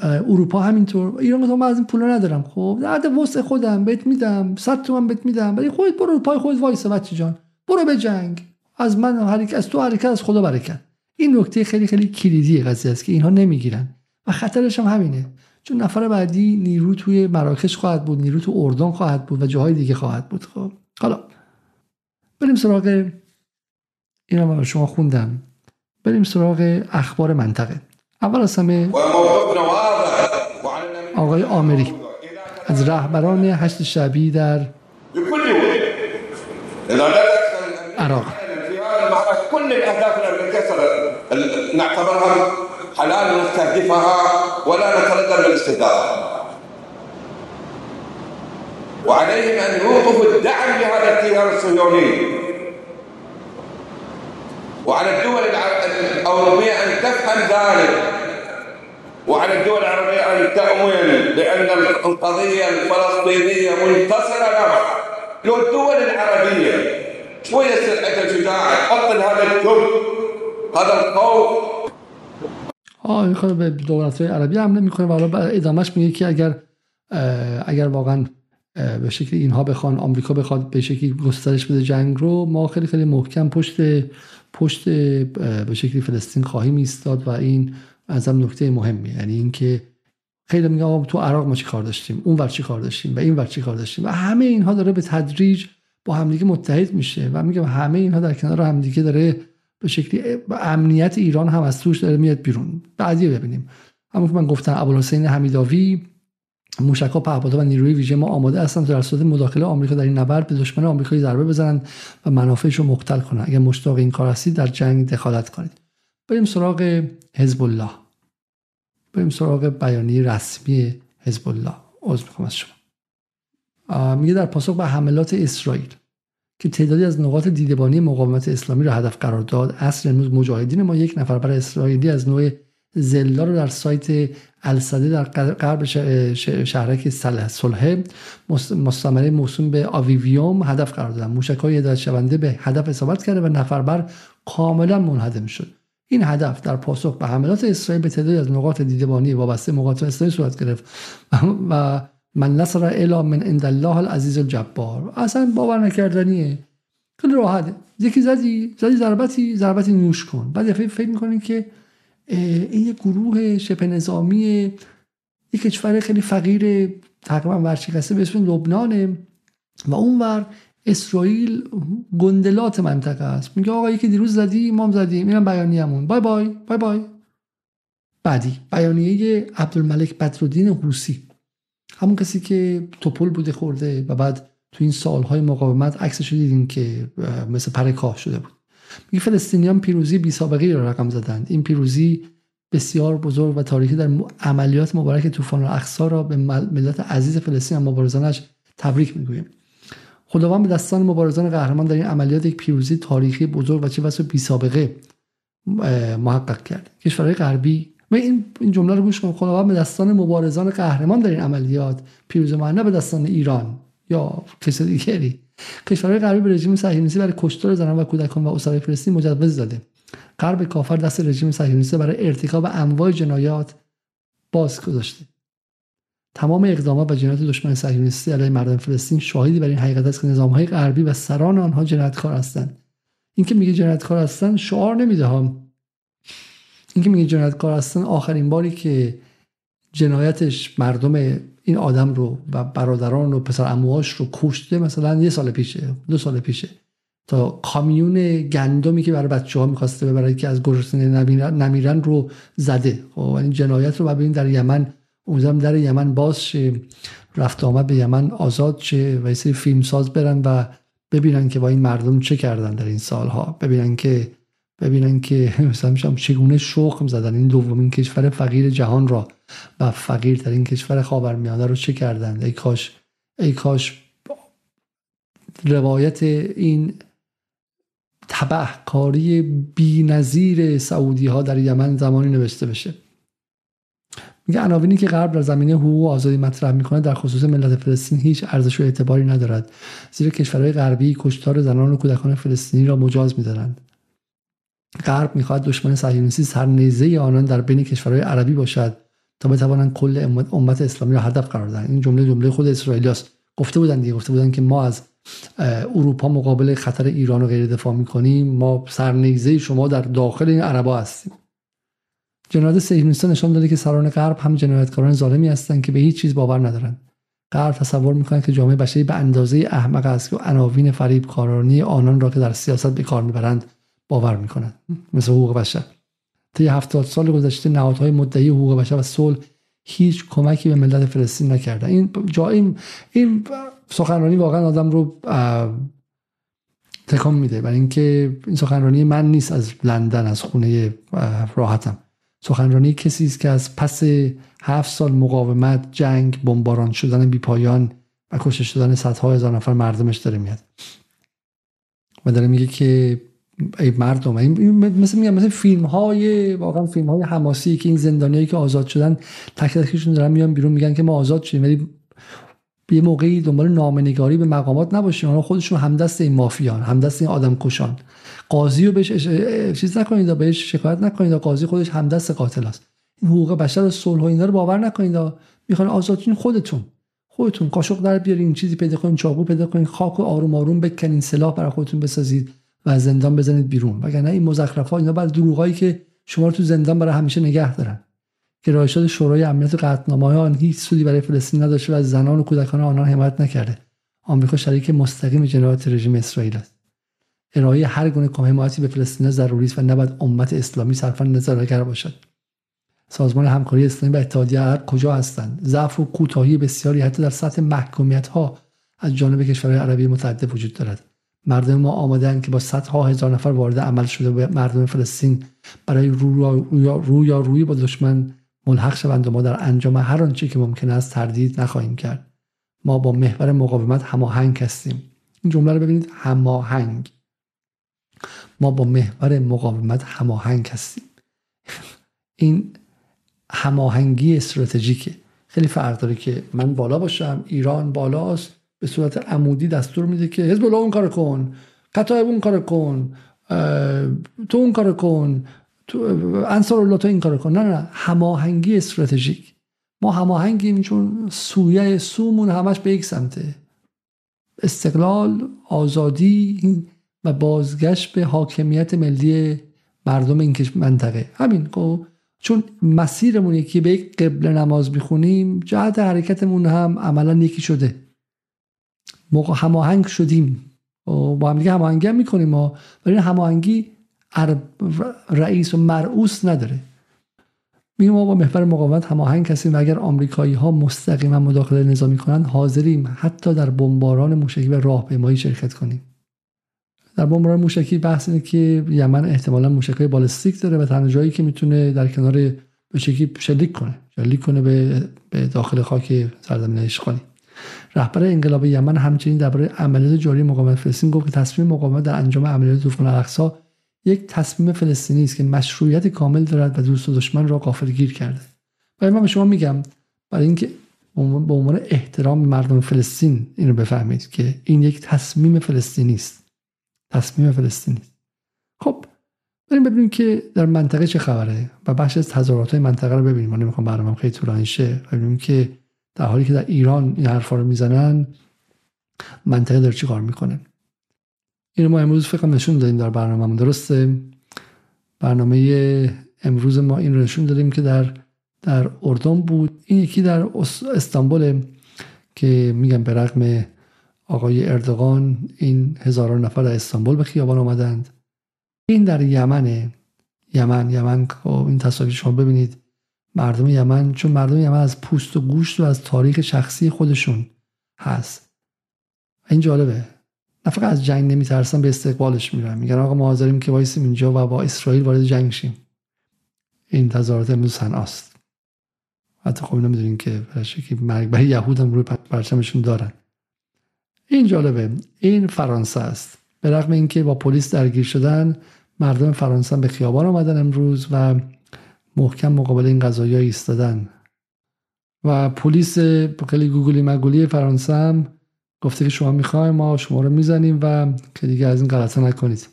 اروپا همینطور. ایران گفت من از این پولا ندارم. خب در حد وسع خودم بهت میدم 100 تومن بهت میدم. ولی خودت برو پای خودت وایسا بچه جان. برو به جنگ. از من حرکت از تو حرکت از خدا برکت. این نکته خیلی خیلی کلیدی قضیه است که اینها نمی‌گیرن. و خطرش هم همینه. چون نفر بعدی نیرو توی مراکش خواهد بود نیرو تو اردن خواهد بود و جاهای دیگه خواهد بود. خب حالا بریم سراغ این رو شما خوندم. بریم سراغ اخبار منطقه. اول از همه آقای آمری از رهبران هشت شبی در عراق. نعتبرها حلال نستهدفها ولا نتردد الاستهداف. وعليهم أن يوقفوا الدعم لهذا التيار الصهيوني. وعلى الدول الأوروبية أن تفهم ذلك. وعلى الدول العربية أن تؤمن بأن القضية الفلسطينية منتصرة لها لو الدول العربية شوية سرعة الشجاعة حط هذا الكب هذا الخوف آه به دولت های عربی حمله می‌کنه و حالا ادامهش میگه که اگر اگر واقعا به شکلی اینها بخوان آمریکا بخواد به شکلی گسترش بده جنگ رو ما خیلی خیلی محکم پشت پشت به شکلی فلسطین خواهیم ایستاد و این از هم نکته مهمی. یعنی اینکه خیلی میگم تو عراق ما چی کار داشتیم؟ اون ور چی کار داشتیم؟ و این ور چی کار داشتیم؟ و همه اینها داره به تدریج با همدیگه متحد میشه و میگم همه اینها در کنار همدیگه داره به شکلی امنیت ایران هم از توش داره میاد بیرون. بعدی ببینیم. همون که من گفتم ابوالحسین حمیداوی موشک ها پهپادها و نیروی ویژه ما آماده هستن در صورت مداخله آمریکا در این نبرد به دشمن آمریکایی ضربه بزنند و منافعش رو مختل کنند. اگر مشتاق این کار هستید در جنگ دخالت کنید. بریم سراغ حزب الله بریم سراغ بیانیه رسمی حزب الله عذر می‌خوام از شما. میگه در پاسخ به حملات اسرائیل که تعدادی از نقاط دیدبانی مقاومت اسلامی را هدف قرار داد. اصل امروز مجاهدین ما یک نفر بر اسرائیلی از نوع زلا رو در سایت الصده در غرب شهرک صلح مستمره موسوم به آویویوم هدف قرار دادن. موشک های هدایت شونده به هدف اصابت کرده و نفربر کاملا منهدم شد. این هدف در پاسخ به حملات اسرائیل به تعدادی از نقاط دیدبانی وابسته مقاطع اسرائیل صورت گرفت. و من نصر الا من عند الله العزیز الجبار. اصلا باور نکردنیه. خیلی راحته. یکی زدی زدی ضربتی ضربتی نوش کن. بعد فکر فکر می‌کنین که این یک گروه شبه نظامی یک کشور خیلی فقیر تقریبا ورشکسته به اسم لبنانه و اونور اسرائیل گندلات منطقه است. میگه آقا یکی دیروز زدی ما زدیم. اینم بیانیه‌مون. بای بای بای بای. بعدی بیانیه عبدالملک بدرالدین حوسی. همون کسی که توپل بوده خورده و بعد تو این سالهای مقاومت عکسش رو دیدین که مثل پر کاه شده بود. میگه فلسطینیان پیروزی بی سابقه را رقم زدند. این پیروزی بسیار بزرگ و تاریخی در عملیات مبارک طوفان الاقصا را به ملت عزیز فلسطین و مبارزانش تبریک می‌گویم. خداوند به دستان مبارزان قهرمان در این عملیات یک پیروزی تاریخی بزرگ و چه بسا بی سابقه محقق کرد. کشورهای غربی و این این جمله رو گوش کنید خداوند به دستان مبارزان قهرمان در این عملیات پیروزی نه به دستان ایران یا کسی دیگری. کشورهای غربی به رژیم صهیونیستی برای کشتار زنان و کودکان و اسرای فلسطین مجوز داده. غرب کافر دست رژیم صهیونیستی برای ارتکاب انواع جنایات باز گذاشته. تمام اقدامات و جنایات دشمن صهیونیستی علیه مردم فلسطین شاهدی بر این حقیقت است که نظامهای غربی و سران آنها جنایتکار هستند. اینکه میگه جنایتکار هستن شعار نمیده اینکه میگه جنایتکار هستن آخرین باری که جنایتش مردم این آدم رو و برادران و پسر اموهاش رو کشته مثلا یه سال پیشه دو سال پیشه. تا کامیون گندمی که برای بچه ها می‌خواسته ببره که از گرسنه نمیرن رو زده. خب این جنایت رو ببینید در یمن اونجا در یمن باز شه رفت آمد به یمن آزاد شه و سری فیلم ساز برن و ببینن که با این مردم چه کردن در این سالها. ببینن که ببینن که مثلا چگونه شخم زدن. این دومین کشور فقیر جهان را و فقیر در این کشور خاورمیانه رو چه کردن؟ ای کاش ای کاش روایت این تبهکاری بی نظیر سعودی ها در یمن زمانی نوشته بشه. میگه عناوینی که غرب در زمینه حقوق و آزادی مطرح می‌کنه در خصوص ملت فلسطین هیچ ارزش و اعتباری ندارد زیرا کشورهای غربی کشتار زنان و کودکان فلسطینی را مجاز می‌دانند غرب می‌خواهد دشمن صهیونیستی سرنیزه آنان در بین کشورهای عربی باشد تا بتوانند کل امت اسلامی را هدف قرار دهند. این جمله جمله خود اسرائیلیاست گفته بودن دیگه. گفته بودن که ما از اروپا مقابل خطر ایران رو غیر دفاع می‌کنیم. ما سرنیزه شما در داخل این عربا هستیم. جنایت صهیونیستان نشان داده که سران غرب هم جنایتکاران ظالمی هستند که به هیچ چیز باور ندارند. غرب تصور می‌کنند که جامعه بشری به اندازه احمق است که عناوین فریبکارانی آنان را که در سیاست به کار می‌برند باور می‌کنند مثل حقوق بشر. طی هفتاد سال گذشته نهادهای مدعی حقوق بشر و صلح هیچ کمکی به ملت فلسطین نکرده این جا این, این سخنرانی واقعا آدم رو تکان میده. برای اینکه این سخنرانی من نیست از لندن از خونه راحتم. سخنرانی کسی است که از پس هفت سال مقاومت جنگ بمباران شدن بیپایان و کشته شدن صدها هزار نفر مردمش داره میاد. و داره میگه که ای مردم این مثل میگم مثل فیلم های واقعا فیلم های حماسی که این زندانیایی که آزاد شدن تک تکشون دارن میان بیرون میگن که ما آزاد شدیم ولی یه موقعی دنبال نامنگاری به مقامات نباشین اونا خودشون همدست این مافیان همدست این آدم کشان قاضی رو بهش چیز نکنید بهش شکایت نکنید قاضی خودش همدست قاتل است. این حقوق بشر و صلح و اینا رو باور نکنید. می‌خوان آزادین خودتون. خودتون قاشق در بیارین چیزی پیدا کنین چاقو پیدا کنین خاک و آروم آروم بکنین سلاح برای خودتون بسازید. و از زندان بزنید بیرون. وگرنه این مزخرفات اینا بعد دروغایی که شما رو تو زندان برای همیشه نگه دارن. گرایشات شورای امنیت قطعنامه آن هیچ سودی برای فلسطین نداشته و از زنان و کودکان آنان حمایت نکرده. آمریکا شریک مستقیم جنایات رژیم اسرائیل است. ارائه هر گونه حمایتی به فلسطین ضروری است و نباید امت اسلامی صرفا نظارتگر باشد. سازمان همکاری اسلامی و اتحادیه عرب کجا هستند؟ ضعف و کوتاهی بسیاری حتی در سطح محکومیت ها از جانب کشورهای عربی متعدد وجود دارد. مردم ما آمادن که با صدها هزار نفر وارد عمل شده به مردم فلسطین برای روی یا روی با دشمن ملحق شوند و ما در انجام هر آنچه که ممکن است تردید نخواهیم کرد. ما با محور مقاومت هماهنگ هستیم. این جمله رو ببینید هماهنگ. ما با محور مقاومت هماهنگ هستیم. این هماهنگی استراتژیکه. خیلی فرق داره که من بالا باشم ایران بالاست. به صورت عمودی دستور میده که حزب الله اون کار کن قطایب اون کار کن تو اون کار کن تو انصار الله تو این کار کن. نه نه هماهنگی استراتژیک. ما هماهنگیم چون سویه سومون همش به یک سمته. استقلال آزادی و بازگشت به حاکمیت ملی مردم این منطقه. همین خب؟ چون مسیرمون یکی به یک قبل نماز می‌خونیم جهت حرکتمون هم عملا یکی شده. هماهنگ شدیم. با هم دیگه هماهنگی هم می‌کنیم ما. ولی هماهنگی رئیس و مرعوس نداره. میگیم ما با محور مقاومت هماهنگ هستیم و اگر آمریکایی ها مستقیما مداخله نظامی کنند حاضریم حتی در بمباران موشکی و راهپیمایی شرکت کنیم. در بمباران موشکی بحث اینه که یمن احتمالا موشکای بالستیک داره و تنها جایی که می‌تونه در کنار موشکی شلیک کنه. شلیک کنه به داخل خاک سرزمین اشغالی رهبر انقلاب یمن همچنین درباره عملیات جاری مقاومت فلسطین گفت که تصمیم مقاومت در انجام عملیات طوفان الاقصا یک تصمیم فلسطینی است که مشروعیت کامل دارد و دوست و دشمن را غافلگیر کرده. و من به شما میگم برای اینکه به عنوان احترام مردم فلسطین این رو بفهمید که این یک تصمیم فلسطینی است. تصمیم فلسطینی است. خب بریم ببینیم که در منطقه چه خبره و بخش از تظاهرات منطقه رو ببینیم. ما نمی‌خوام برنامه خیلی طولانی شه. ببینیم که در حالی که در ایران این حرفا رو می‌زنن منطقه داره چی کار می‌کنه؟ اینو ما امروز فکر نشون دادیم در برنامه درسته؟ برنامه امروز ما این رو نشون دادیم که در در اردن بود. این یکی در استانبول که میگم به رغم آقای اردوغان این هزاران نفر در استانبول به خیابان آمدند. این در یمنه. یمن یمن خب این تصاویر شما ببینید. مردم یمن چون مردم یمن از پوست و گوشت و از تاریخ شخصی خودشون هست. این جالبه. نه فقط از جنگ نمیترسن به استقبالش میرن میگن آقا ما حاضریم که وایسیم اینجا و با اسرائیل وارد جنگ شیم. این تظاهرات امروز صنعاست. حتی خب نمی‌دونین که که مرگ برای یهود هم روی پرچمشون دارن. این جالبه. این فرانسه است. به رغم اینکه با پلیس درگیر شدن مردم فرانسه به خیابان آمدن امروز و محکم مقابل این قضایی ایستادن. و پلیس خیلی گوگلی مگولی فرانسه هم گفته که شما می‌خوایم ما شما رو می‌زنیم و که دیگه از این غلطه نکنید.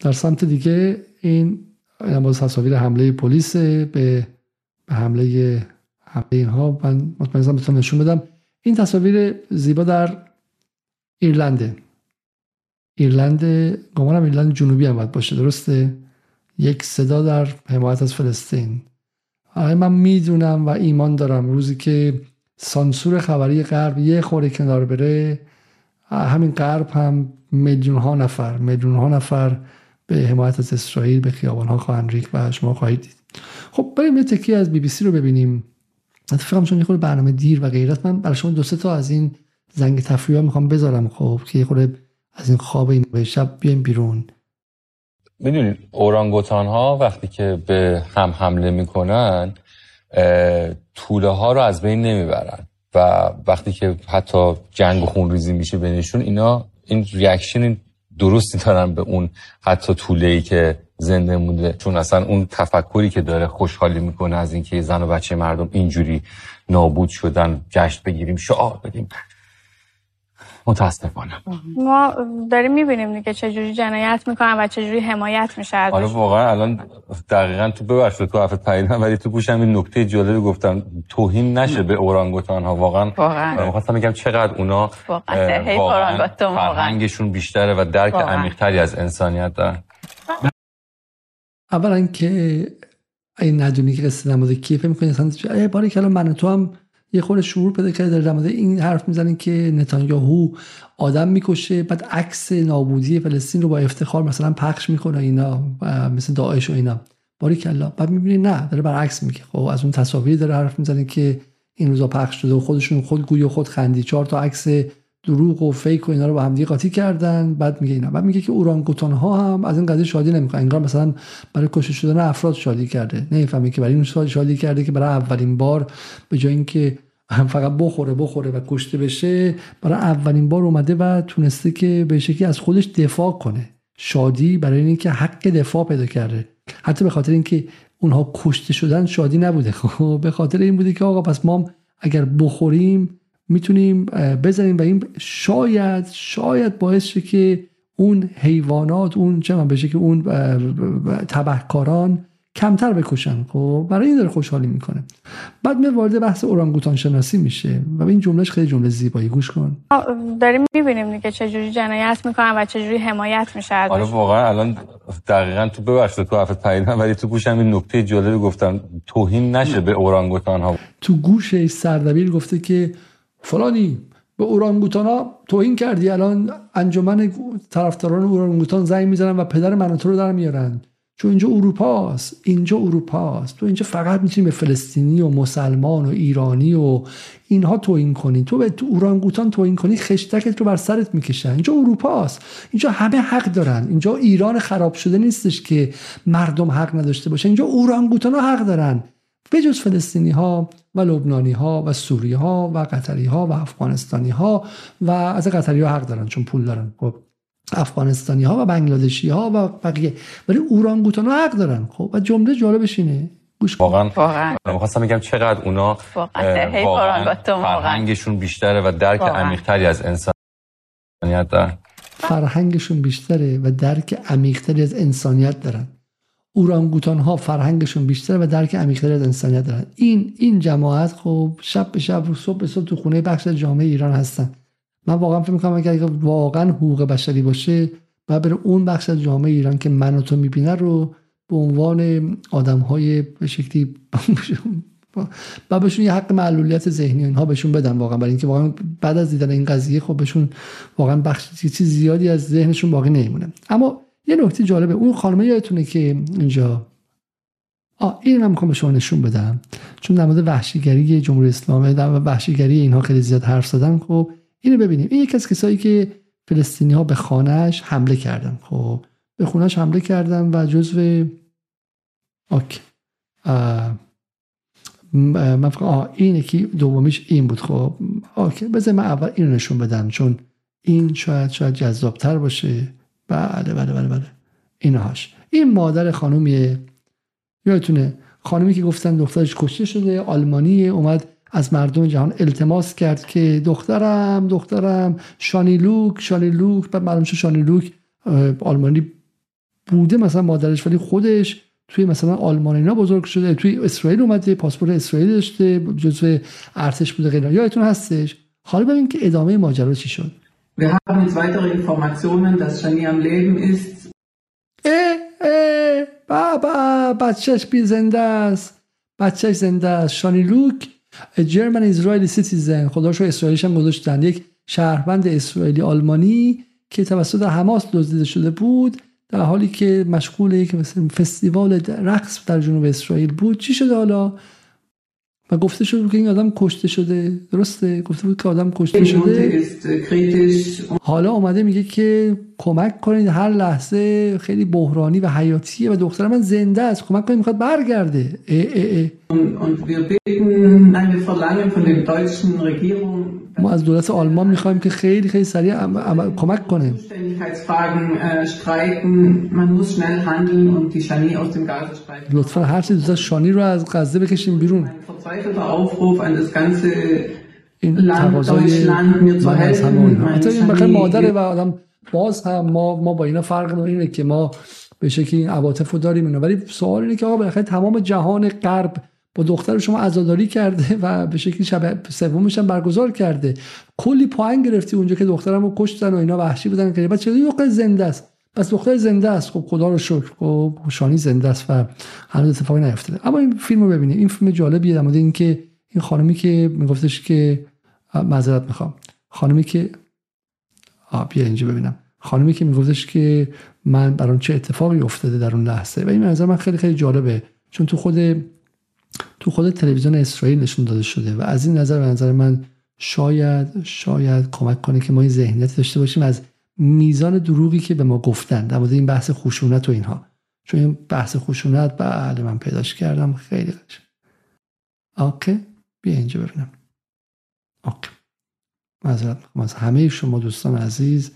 در سمت دیگه این این باز تصاویر حمله پلیس به حمله حمله اینها من مطمئنم بتونم نشون بدم. این تصاویر زیبا در ایرلنده. ایرلند گمانم ایرلند جنوبی هم باید باشه درسته؟ یک صدا در حمایت از فلسطین. من می‌دونم و ایمان دارم روزی که سانسور خبری غرب یه خوره کنار بره همین غرب هم میلیون ها نفر میلیون ها نفر به حمایت از اسرائیل به خیابان ها خواهند ریخت و شما خواهید دید. خب بریم یه تکی از بی بی سی رو ببینیم. اتفاقا چون یه برنامه دیر و غیرت من برای شما دو سه تا از این زنگ تفریح می‌خوام بذارم خب که یه خورده از این خواب این شب بیایم بیرون. می‌دونید اورانگوتان ها وقتی که به هم حمله می‌کنن طوله ها رو از بین نمی‌برن و وقتی که حتی جنگ و خونریزی میشه بینشون اینا این ریاکشن درستی دارن به اون حتی طوله ای که زنده مونده. چون اصلا اون تفکری که داره خوشحالی می‌کنه از اینکه زن و بچه مردم اینجوری نابود شدن جشن بگیریم شعار بدیم. متاسفانه. ما داریم می‌بینیم دیگه چجوری جنایت می‌کنن و چجوری حمایت میشه آره واقعا الان دقیقا تو ببخشید تو حرف پریدن ولی تو گوشم این نکته جالبی گفتم. توهین نشه به اورانگوتان ها واقعا. واقعا می‌خواستم بگم چقدر اونا واقعا. فرهنگشون بیشتره و درک عمیقتری از انسانیت دارن. اولا که این ندونی که قصه نماده کیه فکر می‌کنی اصلا باری که من تو هم یه خورده شعور پیدا کرده در مورد این حرف می‌زنین که نتانیاهو آدم می‌کشه بعد عکس نابودی فلسطین رو با افتخار مثلا پخش می‌کنه اینا مثل داعش و اینا. باری کلا بعد می‌بینی نه داره برعکس میگه. خب از اون تصاویر داره حرف می‌زنه که این روزا پخش شده و خودشون خود گوی و خود خندی چهار تا عکس دروغ و فیک و اینا رو با همدیگه قاطی کردن. بعد میگه اینا. بعد میگه که اورانگوتان ها هم از این قضیه شادی نمی‌کنن. انگار مثلا برای کشته شدن افراد شادی کرده. نمی‌فهمی که برای این شادی کرده که برای اولین بار به جای اینکه هم فقط بخوره بخوره و کشته بشه برای اولین بار اومده و تونسته که به شکلی از خودش دفاع کنه. شادی برای اینکه حق دفاع پیدا کرده. حتی به خاطر اینکه اونها کشته شدن شادی نبوده. خب به خاطر این بوده که آقا پس ما اگر بخوریم می‌تونیم بزنیم و این شاید شاید باعث شه که اون حیوانات اون چه من بشه که اون تبهکاران کمتر بکشن. خب برای این داره خوشحالی می‌کنه. بعد می وارد بحث اورانگوتان شناسی میشه و این جملهش خیلی جمله زیبایی. گوش کن. داریم می‌بینیم دیگه چجوری جنایت می‌کنن و چجوری حمایت میشه حالا واقعا الان دقیقا تو ببخشید تو حرفت پریدم ولی تو گوشم این نکته جالبی گفتم. توهین نشه به اورانگوتان ها تو گوش سردبیر گفته که فلانی به اورانگوتان ها توهین کردی. الان انجمن طرفداران اورانگوتان زنگ می‌زنن و پدر من تو رو در میارن. چون اینجا اروپاست. اینجا اروپاست. تو اینجا فقط می‌تونی به فلسطینی و مسلمان و ایرانی و اینها توهین کنی. تو به تو اورانگوتان توهین کنی خشتکت رو بر سرت می‌کشن. اینجا اروپاست. اینجا همه حق دارن. اینجا ایران خراب شده نیستش که مردم حق نداشته باشه. اینجا اورانگوتان ها حق دارن. به جز فلسطینی ها و لبنانی ها و سوری ها و قطری ها و افغانستانی ها و از قطری ها حق دارن چون پول دارن. خب افغانستانی ها و بنگلادشی ها و بقیه. ولی اورانگوتان ها حق دارن. خب و جمله جالبش اینه. گوش واقعا. واقعا. می‌خواستم بگم چقدر اونا واقعا. فرهنگشون بیشتره و درک عمیقتری از انسانیت دارن. فرهنگشون بیشتره و درک عمیقتری از انسانیت دارن. اورانگوتان ها فرهنگشون بیشتره و درک عمیقتری از انسانیت دارن. این این جماعت خب شب به شب و صبح به صبح تو خونه بخش جامعه ایران هستن. من واقعا فکر می‌کنم اگر واقعا حقوق بشری باشه و بره اون بخش از جامعه ایران که من و تو می‌بینه رو به عنوان آدم های به شکلی و بهشون یه حق معلولیت ذهنی اینها بهشون بدن واقعا. برای اینکه واقعا بعد از دیدن این قضیه خب بهشون واقعا بخش چیز زیادی از ذهنشون باقی نمیمونه. اما یه نکته جالبه. اون خانمه یادتونه که اینجا آه این من می‌خوام به شما نشون بدم. چون در مورد وحشیگری جمهوری اسلامی در وحشیگری اینها خیلی زیاد حرف زدن خب اینو ببینیم. این یکی از کسایی که فلسطینی ها به خانهش حمله کردن خب. به خونهش حمله کردن و جزو اوکی من فکر آه این یکی دومیش این بود خب. اوکی بذار من اول اینو نشون بدم چون این شاید شاید جذابتر باشه. بله بله بله بله. اینهاش. این مادر خانومیه. یادتونه؟ خانومی که گفتن دخترش کشته شده آلمانی اومد از مردم جهان التماس کرد که دخترم دخترم شانی لوک شانی لوک. بعد معلوم شد شانی لوک آلمانی بوده مثلا مادرش ولی خودش توی مثلا آلمان اینا بزرگ شده توی اسرائیل اومده پاسپورت اسرائیل داشته جزو ارتش بوده غیره. یادتون هستش؟ حالا ببین که ادامه ماجرا چی شد؟ Wir haben jetzt weitere Informationen, dass Shani am Leben ist. اه اه بابا بچهش بی زنده است بچهش زنده است شانی لوک German Israeli citizen خداشو اسرائیلیش هم گذاشتن. یک شهروند اسرائیلی آلمانی که توسط حماس دزدیده شده بود. در حالی که مشغول یک فستیوال رقص در جنوب اسرائیل بود. چی شده حالا؟ و گفته شد که این آدم کشته شده. درسته؟ گفته بود که آدم کشته شده. حالا اومده میگه که کمک کنید. هر لحظه خیلی بحرانی و حیاتیه و دختر من زنده است. کمک کنید می‌خواد برگرده. اه اه اه. ما از دولت آلمان می‌خوایم که خیلی خیلی سریع کمک کنه. لطفا هر چیز دوست شانی رو از غزه بکشیم بیرون. این تقاضای من از همه حتی این مادره و آدم باز هم ما ما با اینا فرق اینه که ما به شکلی این عواطف رو داریم اینا. ولی سوال اینه که آقا بالاخره تمام جهان غرب با دختر شما عزاداری کرده و به شکلی شب سومش هم برگزار کرده. کلی پایین گرفتی اونجا که دخترم رو کشتن و اینا وحشی بودن که بعد چه دختر زنده است؟ پس دختر زنده است. خب خدا رو شکر. خب شانی زنده است و هنوز اتفاقی نیفتاده. اما این فیلم رو ببینید این فیلم جالبیه در مورد اینکه این خانمی که میگفتش که معذرت می‌خوام. خانمی که آ بیا اینجا ببینم. خانمی که میگفتش که من برام چه اتفاقی افتاده در اون لحظه. و این نظر من خیلی خیلی جالبه. چون تو خود تو خود تلویزیون اسرائیل نشون داده شده و از این نظر به نظر من شاید شاید کمک کنه که ما این ذهنیت داشته باشیم از میزان دروغی که به ما گفتن در مورد این بحث خشونت و اینها. چون این بحث خشونت بله من پیداش کردم خیلی قشنگ. اوکی بیا اینجا ببینم. اوکی. معذرت می‌خوام از همه شما دوستان عزیز.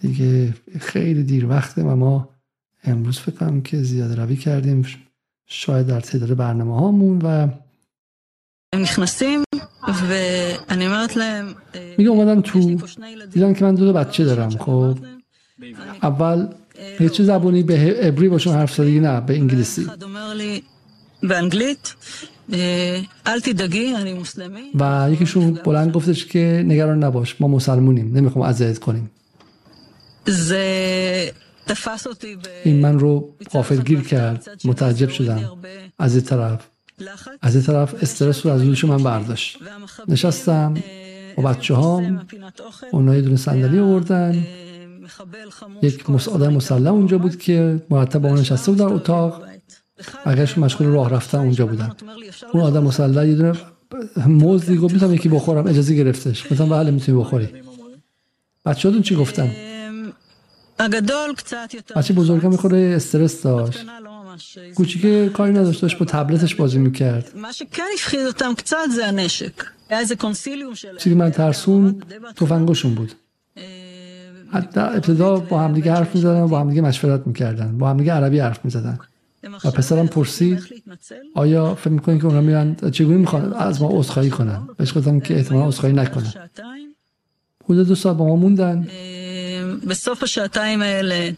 دیگه خیلی دیر وقته و ما امروز فکر کنم که زیاده روی کردیم. شاید در تعداد برنامه هامون و הם و ואני אומרת להם, میگه اومدن تو دیدن که من دو دو بچه دارم خب؟ اول به چه زبونی؟ به عبری باشون حرف زدی؟ نه به انگلیسی. و یکیشون بلند گفتش که نگران نباش ما مسلمونیم نمی‌خوام اذیت کنیم. این من رو قافلگیر کرد. متعجب شدم. از این طرف. از این طرف استرس رو از روش من برداشت. نشستم و بچه هام اونا یه دونه صندلی آوردن. یک آدم مسلم اونجا بود که مرتب با نشسته بود. در اتاق اگرشون مشغول راه رفتن اونجا بودن. اون آدم مسلح یه دونه موز دیگه می‌تونم یکی بخورم. اجازه گرفتش. مثلا بله می‌تونی بخوری. بچه چی گفتن؟ بچه بزرگم یه خود استرس داشت. کوچیکه کاری نداشت داشت با تبلتش بازی می‌کرد. چیزی من ترسون تفنگشون بود. حتی ابتدا با همدیگه حرف می‌زدن و با همدیگه مشورت می‌کردن. با همدیگه عربی حرف می‌زدن. و پسرم پرسید آیا فکر می‌کنی که اونا میرن چگونی می‌خوان از ما عذرخواهی کنن؟ بهش گفتم که احتمالا عذرخواهی نکنن. حدود دو ساعت با ما موندن. בסוף השעתיים האלה,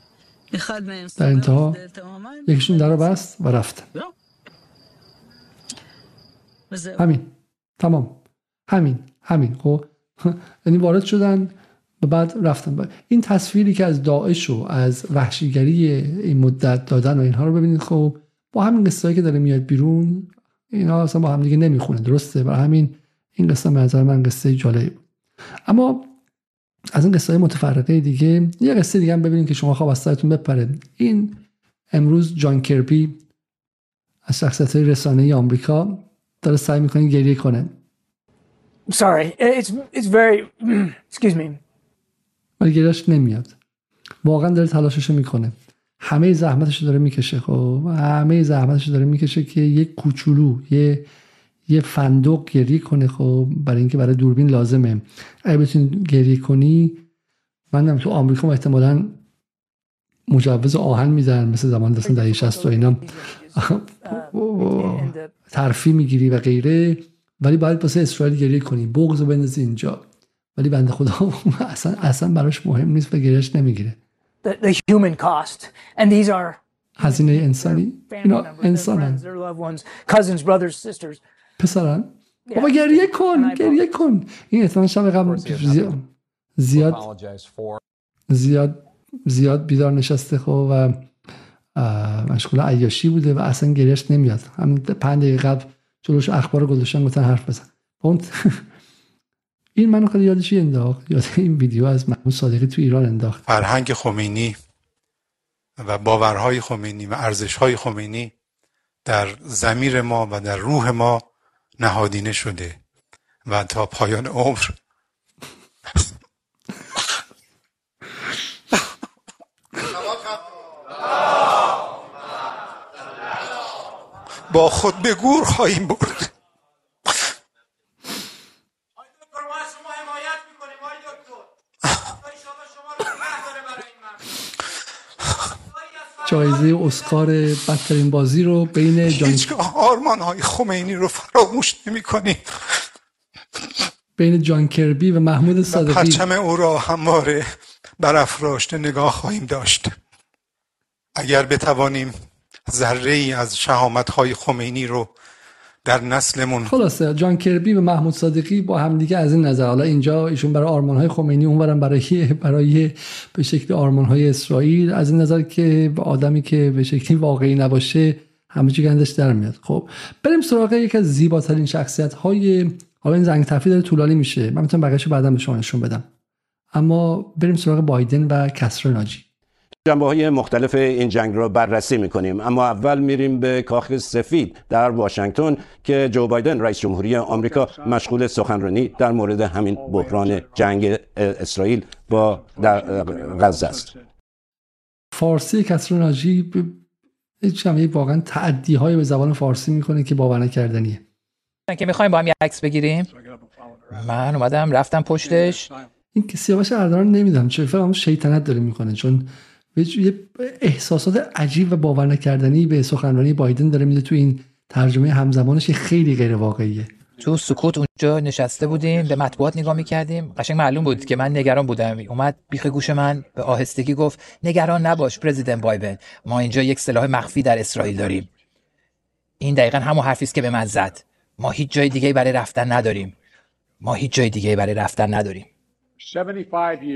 אחד מהם در انتها סוגר את דלת המים, یکیشون در رو بست و رفت וזהו. همین تمام همین همین خب یعنی وارد شدن و بعد رفتن این تصویری که از داعش و از وحشیگری این مدت دادن و اینها رو ببینید خب با همین قصه که داره میاد بیرون اینا اصلا با هم دیگه نمیخونه درسته برای همین این قصه به نظر من قصه جالبی بود اما از این قصه های متفرقه دیگه یه قصه دیگه هم ببینید که شما خواب از سرتون بپره. این امروز جان کربی از شخصیت های رسانه آمریکا داره سعی می‌کنه گریه کنه. Sorry, it's it's very. excuse me. ولی گریهش نمیاد. واقعا داره تلاشش می‌کنه. همه زحمتش داره می‌کشه خب؟ همه زحمتش داره می‌کشه که یک کوچولو یه یه فندق گریه کنه. خب برای اینکه برای دوربین لازمه. اگه بتونی گریه کنی من تو آمریکا احتمالا مجوز آهن میدن مثل زمان دستن دهه 60 و اینا. ترفی می‌گیری و غیره. ولی باید واسه اسرائیل گریه کنی. بغض رو بندازی اینجا. ولی بنده خدا اصلا اصلا براش مهم نیست و گریهش نمی‌گیره. هزینه انسانی. اینا انسانن. پسرن؟ بابا گریه کن گریه کن. این احتمال شب قبل زیاد زیاد زیاد زیاد بیدار نشسته خب و مشغول عیاشی بوده و اصلا گریهش نمیاد. همین پنج دقیقه قبل جلوش اخبار گذاشتن گفتن حرف بزن. اون این منو خیلی یادش انداخت. یاد این ویدیو از محمود صادقی تو ایران انداخت. فرهنگ خمینی و باورهای خمینی و ارزشهای خمینی در زمیر ما و در روح ما نهادینه شده و تا پایان عمر با خود به گور خواهیم برد. جایزه اسکار بدترین بازی رو بین جان هیچگاه آرمان های خمینی رو فراموش نمی کنیم بین جان کربی و محمود صادقی. پرچم او را همواره برافراشته نگاه خواهیم داشت. اگر بتوانیم ذره ای از شهامت های خمینی رو در نسلمون. خلاصه جان کربی و محمود صادقی با هم دیگه از این نظر. حالا اینجا ایشون برای آرمان های خمینی اونورم برای برای به شکل آرمان های اسرائیل. از این نظر که آدمی که به شکلی واقعی نباشه همه چی گندش در میاد. خب بریم سراغ یکی از زیباترین شخصیت های حالا این زنگ تفریح داره طولانی میشه. من می‌تونم بقیه‌شو بعدا به شما نشون بدم. اما بریم سراغ بایدن و کسر ناجی. جنبه های مختلف این جنگ را بررسی می‌کنیم. اما اول میریم به کاخ سفید در واشنگتن که جو بایدن رئیس جمهوری آمریکا مشغول سخنرانی در مورد همین بحران جنگ اسرائیل با در غزه است. فارسی کسر ناجی ب- هیچ جمعه واقعا تعدی های به زبان فارسی می‌کنه که باور نکردنیه. که می‌خوایم با هم یه عکس بگیریم. من اومدم رفتم پشتش. این که سیاوش اردلان نمی‌دونم چه فکر کنم شیطنت داره می‌کنه چون یه احساسات عجیب و باور نکردنی به سخنرانی بایدن داره میده تو این ترجمه همزمانش خیلی غیر واقعیه. تو سکوت اونجا نشسته بودیم به مطبوعات نگاه می‌کردیم. قشنگ معلوم بود که من نگران بودم. اومد بیخ گوش من به آهستگی گفت نگران نباش پرزیدنت بایدن. ما اینجا یک سلاح مخفی در اسرائیل داریم. این دقیقا همون حرفی است که به من زد. ما هیچ جای دیگه برای رفتن نداریم. ما هیچ جای دیگه برای رفتن نداریم.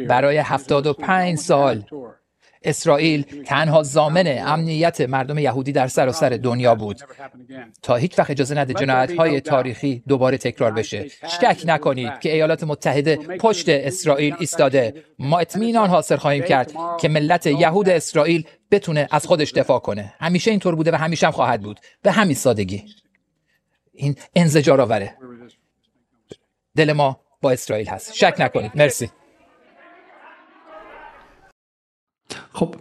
برای 75 سال. اسرائیل تنها زامن امنیت مردم یهودی در سراسر دنیا بود. تا هیچ وقت اجازه نده جنایت های تاریخی دوباره تکرار بشه. شک نکنید که ایالات متحده پشت اسرائیل ایستاده. ما اطمینان حاصل خواهیم کرد که ملت یهود اسرائیل بتونه از خودش دفاع کنه. همیشه اینطور بوده و همیشه هم خواهد بود. به همین سادگی. این انزجار آوره دل ما با اسرائیل هست. شک نکنید. مرسی. خب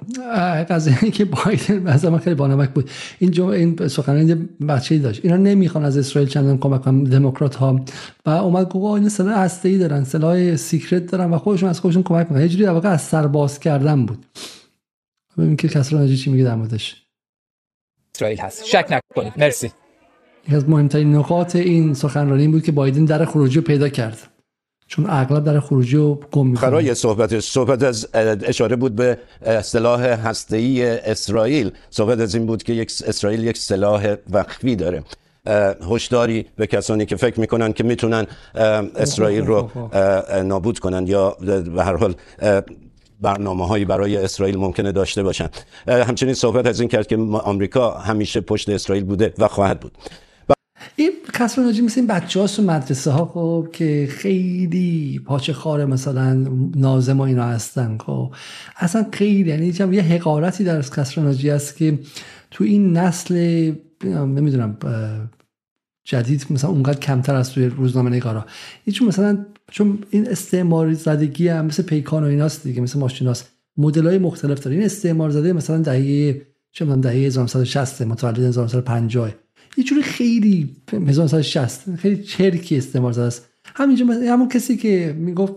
قضیه که بایدن از من خیلی بانمک بود. این جو این سخنرانی بچه‌ای داشت. اینا نمی‌خوان از اسرائیل چندان کمک کنن دموکرات ها و اومد گفت این سلاح هسته‌ای دارن سلاح سیکرت دارن و خودشون از خودشون کمک می‌کنن. یه در واقع از سر باز کردن بود. ببین که کسرا ناجی چی میگه در موردش. اسرائیل هست. شک نکنید. مرسی. یکی از مهمترین نقاط این سخنرانی بود که بایدن در خروجی رو پیدا کرد. چون اغلب در خروجی رو گم می‌کنه. برای صحبت صحبت از اشاره بود به سلاح هسته‌ای اسرائیل. صحبت از این بود که یک اسرائیل یک سلاح وقفی داره. هشداری به کسانی که فکر می‌کنن که می‌تونن اسرائیل رو نابود کنن یا به هر حال برنامه هایی برای اسرائیل ممکنه داشته باشن. همچنین صحبت از این کرد که آمریکا همیشه پشت اسرائیل بوده و خواهد بود. این کسر ناجی مثل این بچه هاست و مدرسه ها خب که خیلی پاچه خاره مثلا نازم و اینا هستن خب. اصلا خیلی یعنی یه حقارتی در کسر ناجی هست که تو این نسل نمی‌دونم جدید مثلا اونقدر کمتر از توی روزنامه نگارا چون مثلا چون این استعماری زدگی هم مثل پیکان و ایناست دیگه مثل ماشیناست مدل های مختلف داره. این استعمار زده مثلا دهه چه دهه 1960 متولد 1950 یه جوری خیلی 1960 خیلی چرکی استعمار زده است. همینجا همون کسی که می‌گفت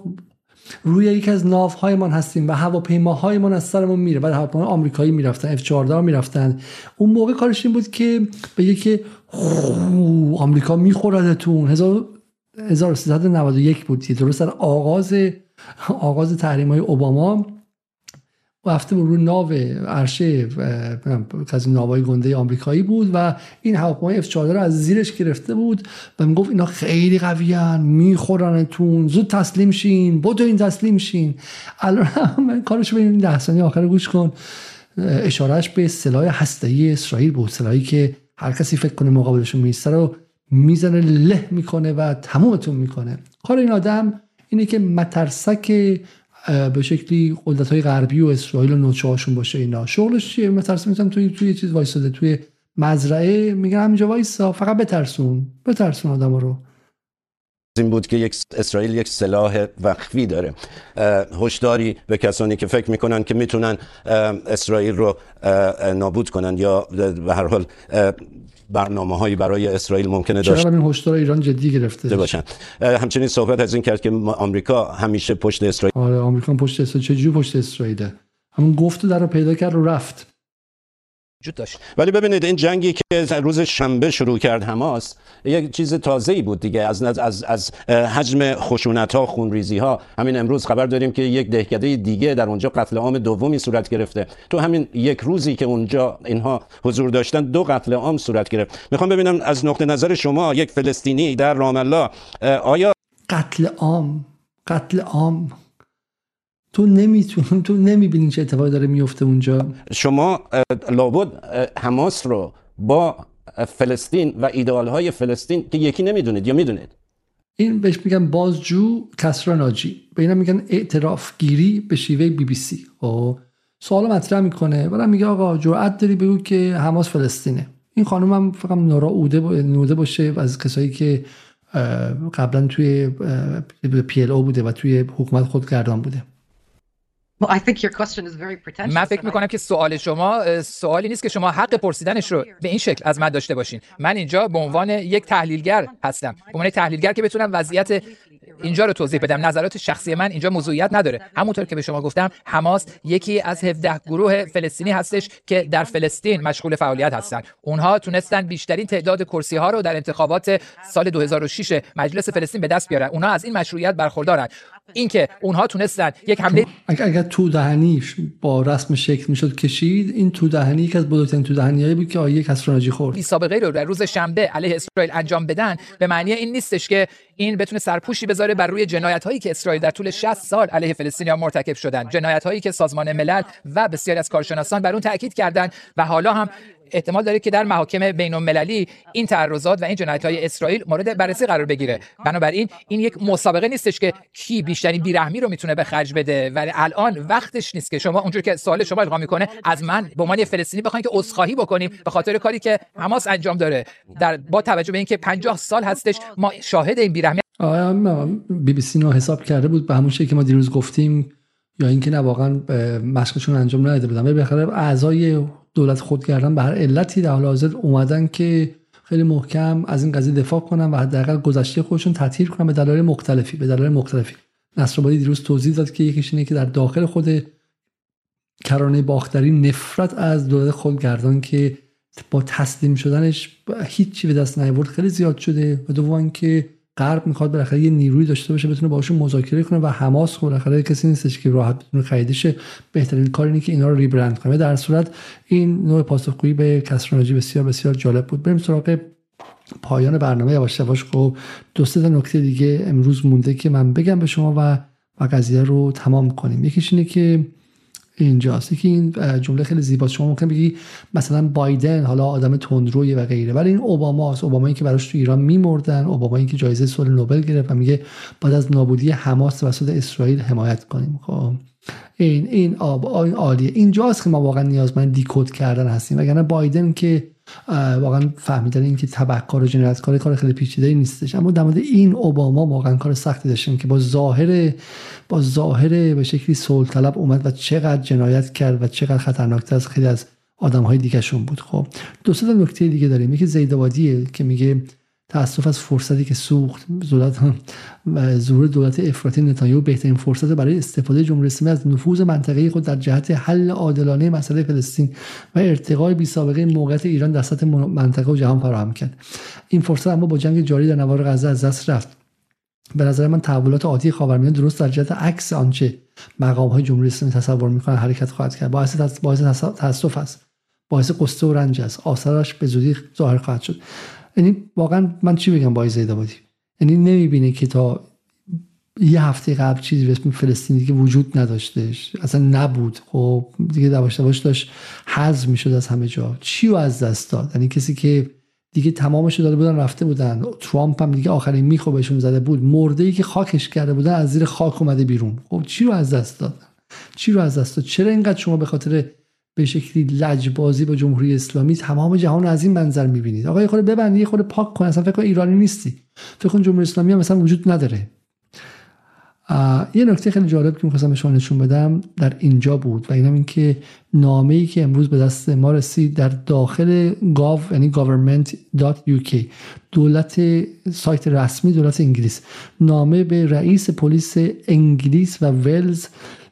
روی یکی از ناوهایمان هستیم و هواپیماهایمان از سرمون میره. بعد هواپیما آمریکایی می‌رفتن F14 می‌رفتن. اون موقع کارش این بود که به یکی آمریکا میخوردتون. 1391 بود. درست در آغاز آغاز تحریم های اوباما. رفته بود روی ناو عرشه از ناوهای گنده آمریکایی بود و این هواپیمای F14 رو از زیرش گرفته بود و می‌گفت اینا خیلی قویان میخورنتون زود تسلیم شین بدو این تسلیم شین. الان من کارش این ده ثانیه آخر گوش کن. اشارهش به سلاح هسته‌ای اسرائیل بود سلاحی که هر کسی فکر کنه مقابلشون میسته رو می‌زنه له می‌کنه و تمومتون می‌کنه. کار این آدم اینه که مترسک به شکلی قدرت های غربی و اسرائیل و باشه اینا. شغلش چیه؟ مترسم می‌تونم توی توی چیز وایساده توی مزرعه میگن همینجا وایسا فقط بترسون. بترسون آدم رو. این بود که یک اسرائیل یک سلاح وقفی داره. هشداری به کسانی که فکر می‌کنن که می‌تونن اسرائیل رو نابود کنن یا به هر حال برنامه هایی برای اسرائیل ممکنه داشته چرا این هشدار ایران جدی گرفته؟ باشن. همچنین صحبت از این کرد که آمریکا همیشه پشت اسرائیل آره آمریکا پشت اسرائیل چجوری پشت اسرائیله؟ همون گفت در رو پیدا کرد و رفت. وجود داشت. ولی ببینید این جنگی که روز شنبه شروع کرد حماس یک چیز تازه ای بود دیگه. از از از حجم خشونت ها خونریزی ها همین امروز خبر داریم که یک دهکده دیگه در اونجا قتل عام دومی صورت گرفته. تو همین یک روزی که اونجا اینها حضور داشتن دو قتل عام صورت گرفت. می‌خوام ببینم از نقطه نظر شما یک فلسطینی در رام الله آیا قتل عام قتل عام تو نمیتون تو نمی‌بینی چه اتفاقی داره میفته اونجا؟ شما لابد حماس رو با فلسطین و ایدئال های فلسطین که یکی نمی‌دونید یا می‌دونید؟ این بهش میگن بازجو کسرا ناجی. به اینا میگن اعتراف گیری به شیوه بی بی سی. خب سوال مطرح می‌کنه. بعد میگه آقا جرأت داری بگو که حماس فلسطینه. این خانم هم فقط نورا اوده نوده باشه از کسایی که قبلا توی پی ال او بوده و توی حکومت خودگردان بوده. من فکر می‌کنم که سوال شما سوالی نیست که شما حق پرسیدنش رو به این شکل از من داشته باشین. من اینجا به عنوان یک تحلیلگر هستم. به عنوان تحلیلگر که بتونم وضعیت اینجا رو توضیح بدم. نظرات شخصی من اینجا موضوعیت نداره. همونطور که به شما گفتم حماس یکی از 17 گروه فلسطینی هستش که در فلسطین مشغول فعالیت هستند اونها تونستن بیشترین تعداد کرسی ها رو در انتخابات سال 2006 مجلس فلسطین به دست بیارن. اونها از این مشروعیت برخوردارن. اینکه اونها تونستن یک حمله اگر, اگر تو دهنیش با رسم شکل می‌شد کشید این تو دهنی یک از بزرگترین تو دهنیایی بود که آیه کسرانجی خورد. بی سابقه رو در روز شنبه علیه اسرائیل انجام بدن به معنی این نیستش که این بتونه سرپوشی بذاره بر روی جنایت هایی که اسرائیل در طول 60 سال علیه فلسطینیان مرتکب شدن. جنایت هایی که سازمان ملل و بسیاری از کارشناسان بر اون تاکید کردند و حالا هم احتمال داره که در محاکم بین المللی این تعرضات و این جنایت های اسرائیل مورد بررسی قرار بگیره. بنابراین این یک مسابقه نیستش که کی بیشترین بیرحمی رو می‌تونه به خرج بده. ولی الان وقتش نیست که شما اونجور که سوال شما القا می‌کنه از من به عنوان فلسطینی بخواید که عذرخواهی بکنیم به خاطر کاری که حماس انجام داره. در با توجه به اینکه 50 سال هستش ما شاهد این بیرحمی بی بی سی حساب کرده بود. به همون که ما دیروز گفتیم یا اینکه نه واقعا مشقشون انجام نداده بودن. بخاطر اعضای دولت خودگردان به هر علتی در حال حاضر اومدن که خیلی محکم از این قضیه دفاع کنن و حداقل گذشته خودشون تطهیر کنن به دلایل مختلفی به دلایل مختلفی. نصرآبادی دیروز توضیح داد که یکیش اینه که در داخل خود کرانه باختری نفرت از دولت خودگردان که با تسلیم شدنش هیچی به دست نیاورد. خیلی زیاد شده. و دوم که غرب می‌خواد بالاخره یه نیروی داشته باشه بتونه باشون مذاکره کنه و حماس خب بالاخره کسی نیستش که راحت بتونه خریدش بهترین کار اینه که اینا رو ریبرند کنه. در صورت این نوع پاسخگویی به کسرانجی بسیار بسیار جالب بود. بریم سراغ پایان برنامه یواش یواش. خب دو سه نکته دیگه امروز مونده که من بگم به شما و و قضیه رو تمام کنیم. یکیش اینه که اینجاست. که این جمله خیلی زیباست. شما ممکن بگی مثلا بایدن حالا آدم تندروی و غیره. ولی این اوباماست اوبامایی که براش تو ایران میمردن. اوبامایی که جایزه صلح نوبل گرفت و میگه بعد از نابودی حماس توسط اسرائیل حمایت کنیم. خب این این آب این عالیه. اینجاست که ما واقعا نیازمند دیکود کردن هستیم. وگرنه بایدن که واقعا فهمیدن این که تبهکار و جنایتکار کار خیلی پیچیده نیستش. اما در مورد این اوباما واقعا کار سختی داشتیم که با ظاهر با ظاهر به شکلی صلح طلب اومد و چقدر جنایت کرد و چقدر خطرناکتر از خیلی از آدم های دیگهشون بود. خب دو تا نکته دیگه داریم. یکی زیدوادیه که میگه تاسف از فرصتی که سوخت دولت ظهور دولت افراطی نتانیاهو بهترین فرصت برای استفاده جمهوری اسلامی از نفوذ منطقه خود در جهت حل عادلانه مسئله فلسطین و ارتقای بی سابقه موقعیت ایران در سطح منطقه و جهان فراهم کرد. این فرصت اما با جنگ جاری در نوار غزه از دست رفت. به نظر من تحولات عادی خاورمیانه درست در جهت عکس آنچه مقام های جمهوری اسلامی تصور می‌کنن حرکت خواهد کرد. باعث تاسف است. باعث قصه و رنج است. آثارش به زودی ظاهر خواهد شد. یعنی واقعا من چی بگم با زیدابادی یعنی نمی‌بینه که تا یه هفته قبل چیزی به اسم فلسطینی که وجود نداشتش اصلا نبود. خب دیگه دواش دواش داشت حذف می‌شد از همه جا. چی رو از دست داد؟ یعنی کسی که دیگه تمامش داده بودن رفته بودن. ترامپ هم دیگه آخرین میخو بهشون زده بود. مرده ای که خاکش کرده بودن از زیر خاک اومده بیرون. خب چی رو از دست داد چی رو از دست داد؟ چرا اینقدر شما به خاطر به شکلی لجبازی با جمهوری اسلامی تمام جهان از این منظر می‌بینید. آقا یه خود ببند یه خود پاک کن اصلا فکر کن ایرانی نیستی. فکر کن جمهوری اسلامی هم مثلا وجود نداره. یه نکته خیلی جالب که می‌خواستم به شما نشون بدم در اینجا بود و اینم این که نامه ای که امروز به دست ما رسید در داخل گاو یعنی government.uk دولت سایت رسمی دولت انگلیس. نامه به رئیس پلیس انگلیس و ولز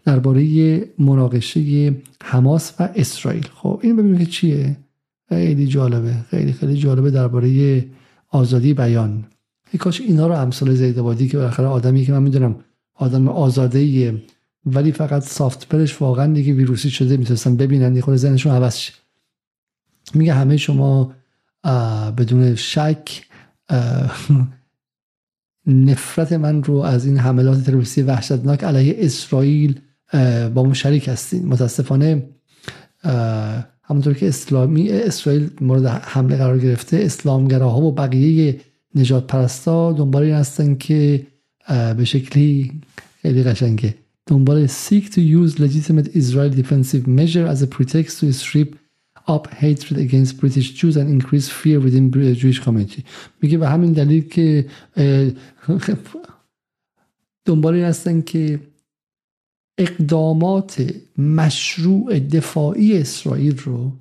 درباره مناقشه حماس و اسرائیل. خب این ببینید که چیه؟ خیلی جالبه. خیلی خیلی جالبه درباره آزادی بیان. ای کاش اینا رو امثال زیدابادی که بالاخره آدمی که من می‌دونم آدم آزاده ولی فقط سافت پرش واقعا دیگه ویروسی شده می‌تونستن ببینن یه خود ذهنشون عوض شه. میگه همه شما بدون شک نفرت من رو از این حملات تروریستی وحشتناک علیه اسرائیل با اون شریک هستیم. متاسفانه همونطور که اسلامی اسرائیل مورد حمله قرار گرفته اسلامگراها و بقیه نجات پرستا دنبال این هستن که به شکلی خیلی قشنگه. دنبال seek to use legitimate Israeli defensive measure as a pretext to strip up hatred against British Jews and increase fear within Jewish community. میگه به همین دلیل که دنبال این هستن که اقدامات مشروع دفاعی اسرائیل رو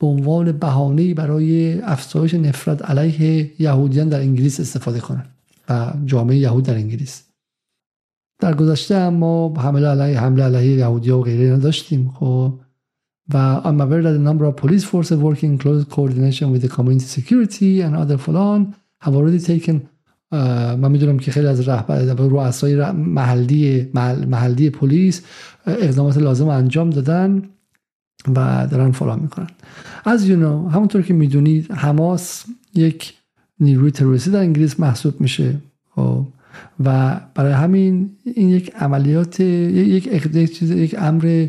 به عنوان بهانه برای افزایش نفرت علیه یهودیان در انگلیس استفاده کنند و جامعه یهود در انگلیس. در گذشته ما حمله علیه حمله علیه یهودی و غیره نداشتیم خب. و I'm aware that the number of police forces working in close coordination with the community security and other فلان have already taken من می‌دونم که خیلی از رهبر رؤسای محلی محلی پلیس اقدامات لازم انجام دادن و دارن فلان می‌کنن. از you know, همونطور که می‌دونید حماس یک نیروی تروریستی در انگلیس محسوب میشه خب؟ و برای همین این یک عملیات یک یک, یک امر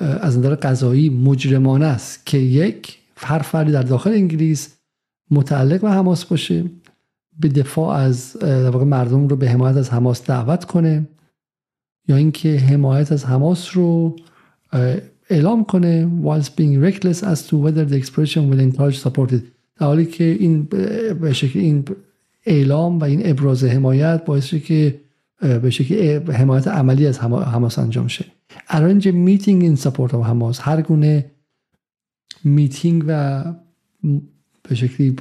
از نظر قضایی مجرمانه است که یک هر فردی در داخل انگلیس متعلق به حماس باشه. به دفاع از مردم رو به حمایت از حماس دعوت کنه یا اینکه حمایت از حماس رو اعلام کنه whilst being reckless as to whether the expression will encourage supported در حالی که این به شکل این اعلام و این ابراز حمایت باعث که به شکل حمایت عملی از حماس انجام شه. Arrange a meeting in support of حماس. هر گونه میتینگ و به شکلی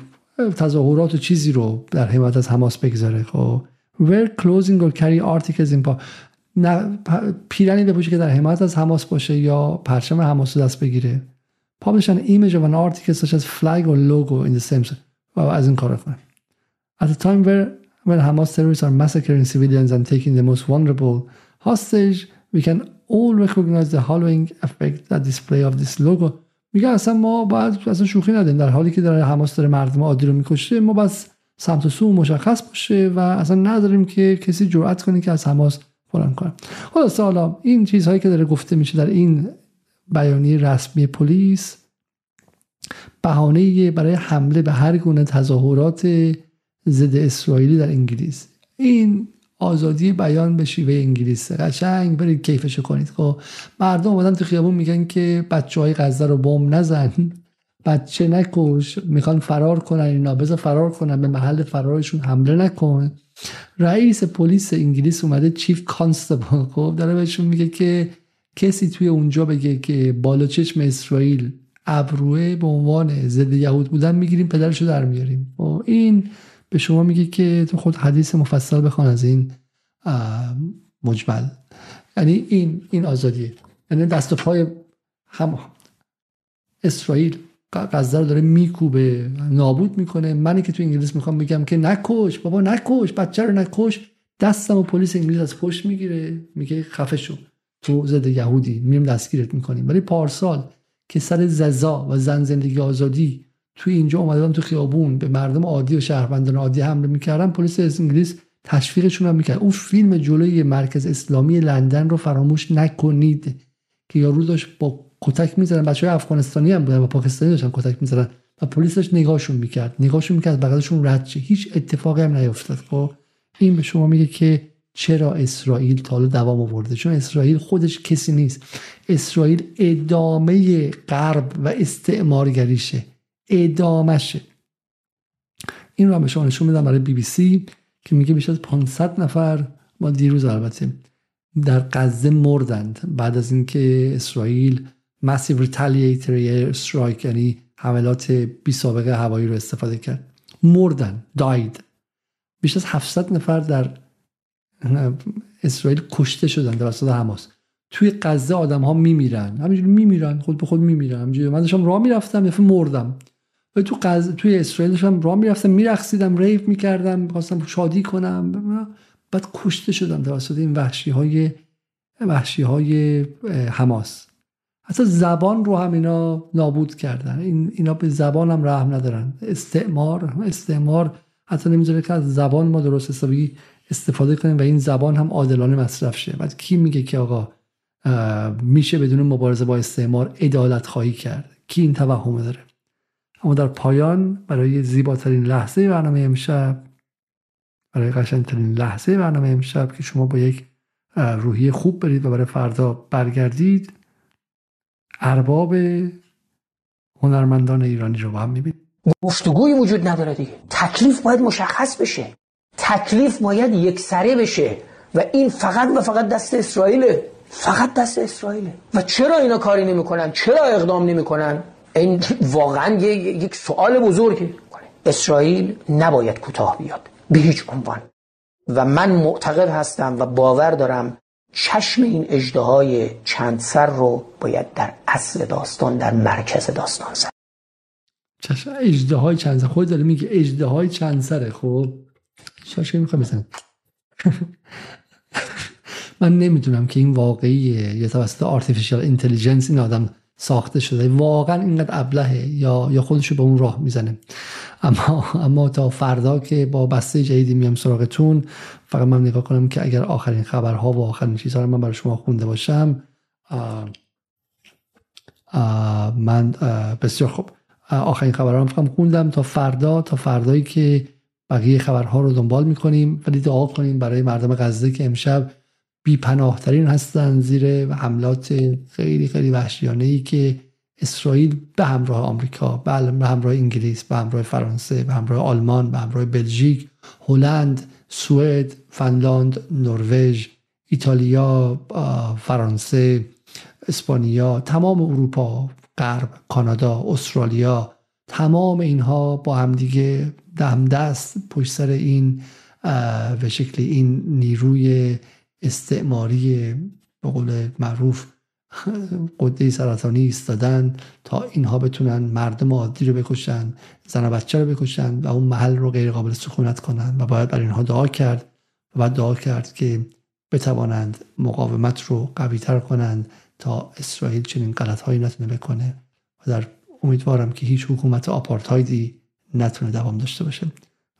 تظاهرات و چیزی رو در حمایت از حماس بگذاره خب wear clothing or carry articles in نه پیرنی بپوشه که در حمایت از حماس باشه یا پرچم حماس رو دست بگیره publish an image of an article such as flag or logo in و از این کار کنه at the time where when Hamas terrorists are massacring civilians and taking the most vulnerable hostage we can all recognize the following effect that display of this میگه اصلا ما باید اصلا شوخی ندیم در حالی که داره حماس داره مردم عادی رو می‌کشه ما بس سمت و سو مشخص باشه و اصلا نداریم که کسی جرأت کنه که از حماس فلان کنه. خلاص حالا این چیزهایی که داره گفته میشه در این بیانیه رسمی پلیس بهانه برای حمله به هر گونه تظاهرات ضد اسرائیلی در انگلیس. این آزادی بیان به شیوه انگلیسه قشنگ برید کیفشو کنید. خب مردم اومدن تو خیابون میگن که بچه های غزه رو بم نزن. بچه نکش می‌خوان فرار کنن اینا. بذار فرار کنن به محل فرارشون حمله نکن. رئیس پلیس انگلیس اومده چیف کانستبل. خب داره بهشون میگه که کسی توی اونجا بگه که بالا چشم اسرائیل ابروه به عنوان ضد یهود بودن می‌گیریم پدرشو در میاریم. خب این به شما میگه که تو خود حدیث مفصل بخوان از این مجمل. یعنی این این آزادیه. یعنی دست و پای هم اسرائیل غزه رو داره میکوبه نابود می‌کنه. منی که تو انگلیس می‌خوام بگم که نکش بابا نکش بچه رو نکش. دستم و پلیس انگلیس از پشت می‌گیره میگه خفه شو. تو ضد یهودی میریم دستگیرت می‌کنیم. ولی پارسال که سر ززا و زن زندگی آزادی توی اینجا اومدن تو خیابون به مردم عادی و شهروندان عادی حمله می‌کردن پلیس انگلیس تشویقشون هم می‌کرد. اون فیلم جلوی مرکز اسلامی لندن رو فراموش نکنید که یارو داشت با کتک می‌زدن. بچه های افغانستانی هم بودن و پاکستانی داشتن کتک می‌زدن و پلیس داشت نگاهشون می‌کرد. نگاهشون می‌کرد بغلشون رد شه. هیچ اتفاقی هم نیفتاد. خب این به شما میگه که چرا اسرائیل تا دوام آورده؟ چون اسرائیل خودش کسی نیست. اسرائیل ادامه غرب و استعمارگریشه. ادامشه این رو هم به شما نشون میدم برای بی بی سی که میگه بیش از 500 نفر ما دیروز البته در غزه مردند. بعد از اینکه اسرائیل مسیو ریتالیتری استرایک یعنی حملات بی سابقه هوایی رو استفاده کرد. مردن داید بیش از 700 نفر در اسرائیل کشته شدن توسط حماس. توی غزه آدم ها میمیرن. همینجوری میمیرن خود به خود میمیرن. من داشتم راه می‌رفتم یه مردم. و تو غزه توی اسرائیل داشتم راه می‌رفتم میرقصیدم ریف می‌کردم خواستم شادی کنم بعد کشته شدم توسط این وحشی های وحشی های حماس. حتی زبان رو هم اینا نابود کردن. این اینا به زبان هم رحم ندارن. استعمار استعمار حتی نمی‌ذاره که از زبان ما درست حسابی استفاده کنیم و این زبان هم عادلانه مصرف شه. بعد کی میگه که آقا میشه بدون مبارزه با استعمار ادالت خواهی کرد؟ کی این توهم داره؟ اما در پایان برای زیباترین لحظه برنامه امشب برای قشنگترین لحظه برنامه امشب که شما با یک روحی خوب برید و برای فردا برگردید ارباب هنرمندان ایرانی رو با هم می‌بینید. گفتگوی وجود نداره دیگه. تکلیف باید مشخص بشه. تکلیف باید یک سره بشه و این فقط و فقط دست اسرائیله. فقط دست اسرائیله. و چرا اینا کاری نمی‌کنن؟ چرا اقدام نمی‌کنن؟ این واقعا یک سوال بزرگه. اسرائیل نباید کوتاه بیاد. به هیچ عنوان. و من معتقد هستم و باور دارم چشم این اجده چند سر رو باید در اصل داستان در مرکز داستان زد. چشم اجده های چند سر. خود داره میگه اجده های چند سره خب؟ شاشه می‌خوام بزن من نمی‌دونم که این واقعیه یا توسط آرتفیشال اینتلیجنس این آدم ساخته شده. واقعا اینقدر ابلهه یا یا خودشو به اون راه می‌زنه. اما اما تا فردا که با بسته جدیدی میام سراغتون فقط من نگاه کنم که اگر آخرین خبرها و آخرین چیزها رو من برای شما خونده باشم آه آه من بسیار خوب. آخرین خبرها رو خوندم. تا فردا تا فردایی که بقیه خبرها رو دنبال می‌کنیم ولی دعا کنیم برای مردم غزه که امشب بی پناهترین هستن زیر حملات خیلی خیلی وحشیانه ای که اسرائیل به همراه آمریکا به همراه انگلیس به همراه فرانسه به همراه آلمان به همراه بلژیک هلند سوئد فنلاند نروژ ایتالیا فرانسه اسپانیا تمام اروپا غرب کانادا استرالیا تمام اینها با همدیگه دم دست پشت سر این به شکل این نیروی استعماری به قول معروف قده سرطانی ایستادن تا اینها بتونن مردم عادی رو بکشن زن و بچه رو بکشن و اون محل رو غیر قابل سکونت کنن و باید برای اینها دعا کرد و باید دعا کرد که بتوانند مقاومت رو قوی تر کنند تا اسرائیل چنین غلط هایی نتونه بکنه و در امیدوارم که هیچ حکومت آپارتایدی نتونه دوام داشته باشه.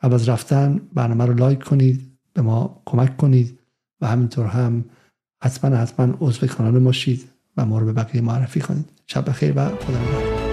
قبل از رفتن برنامه رو لایک کنید به ما کمک کنید و همینطور هم حتما حتما عضو کانال ما شید و ما رو به بقیه معرفی کنید. شب بخیر و خدا نگهدار.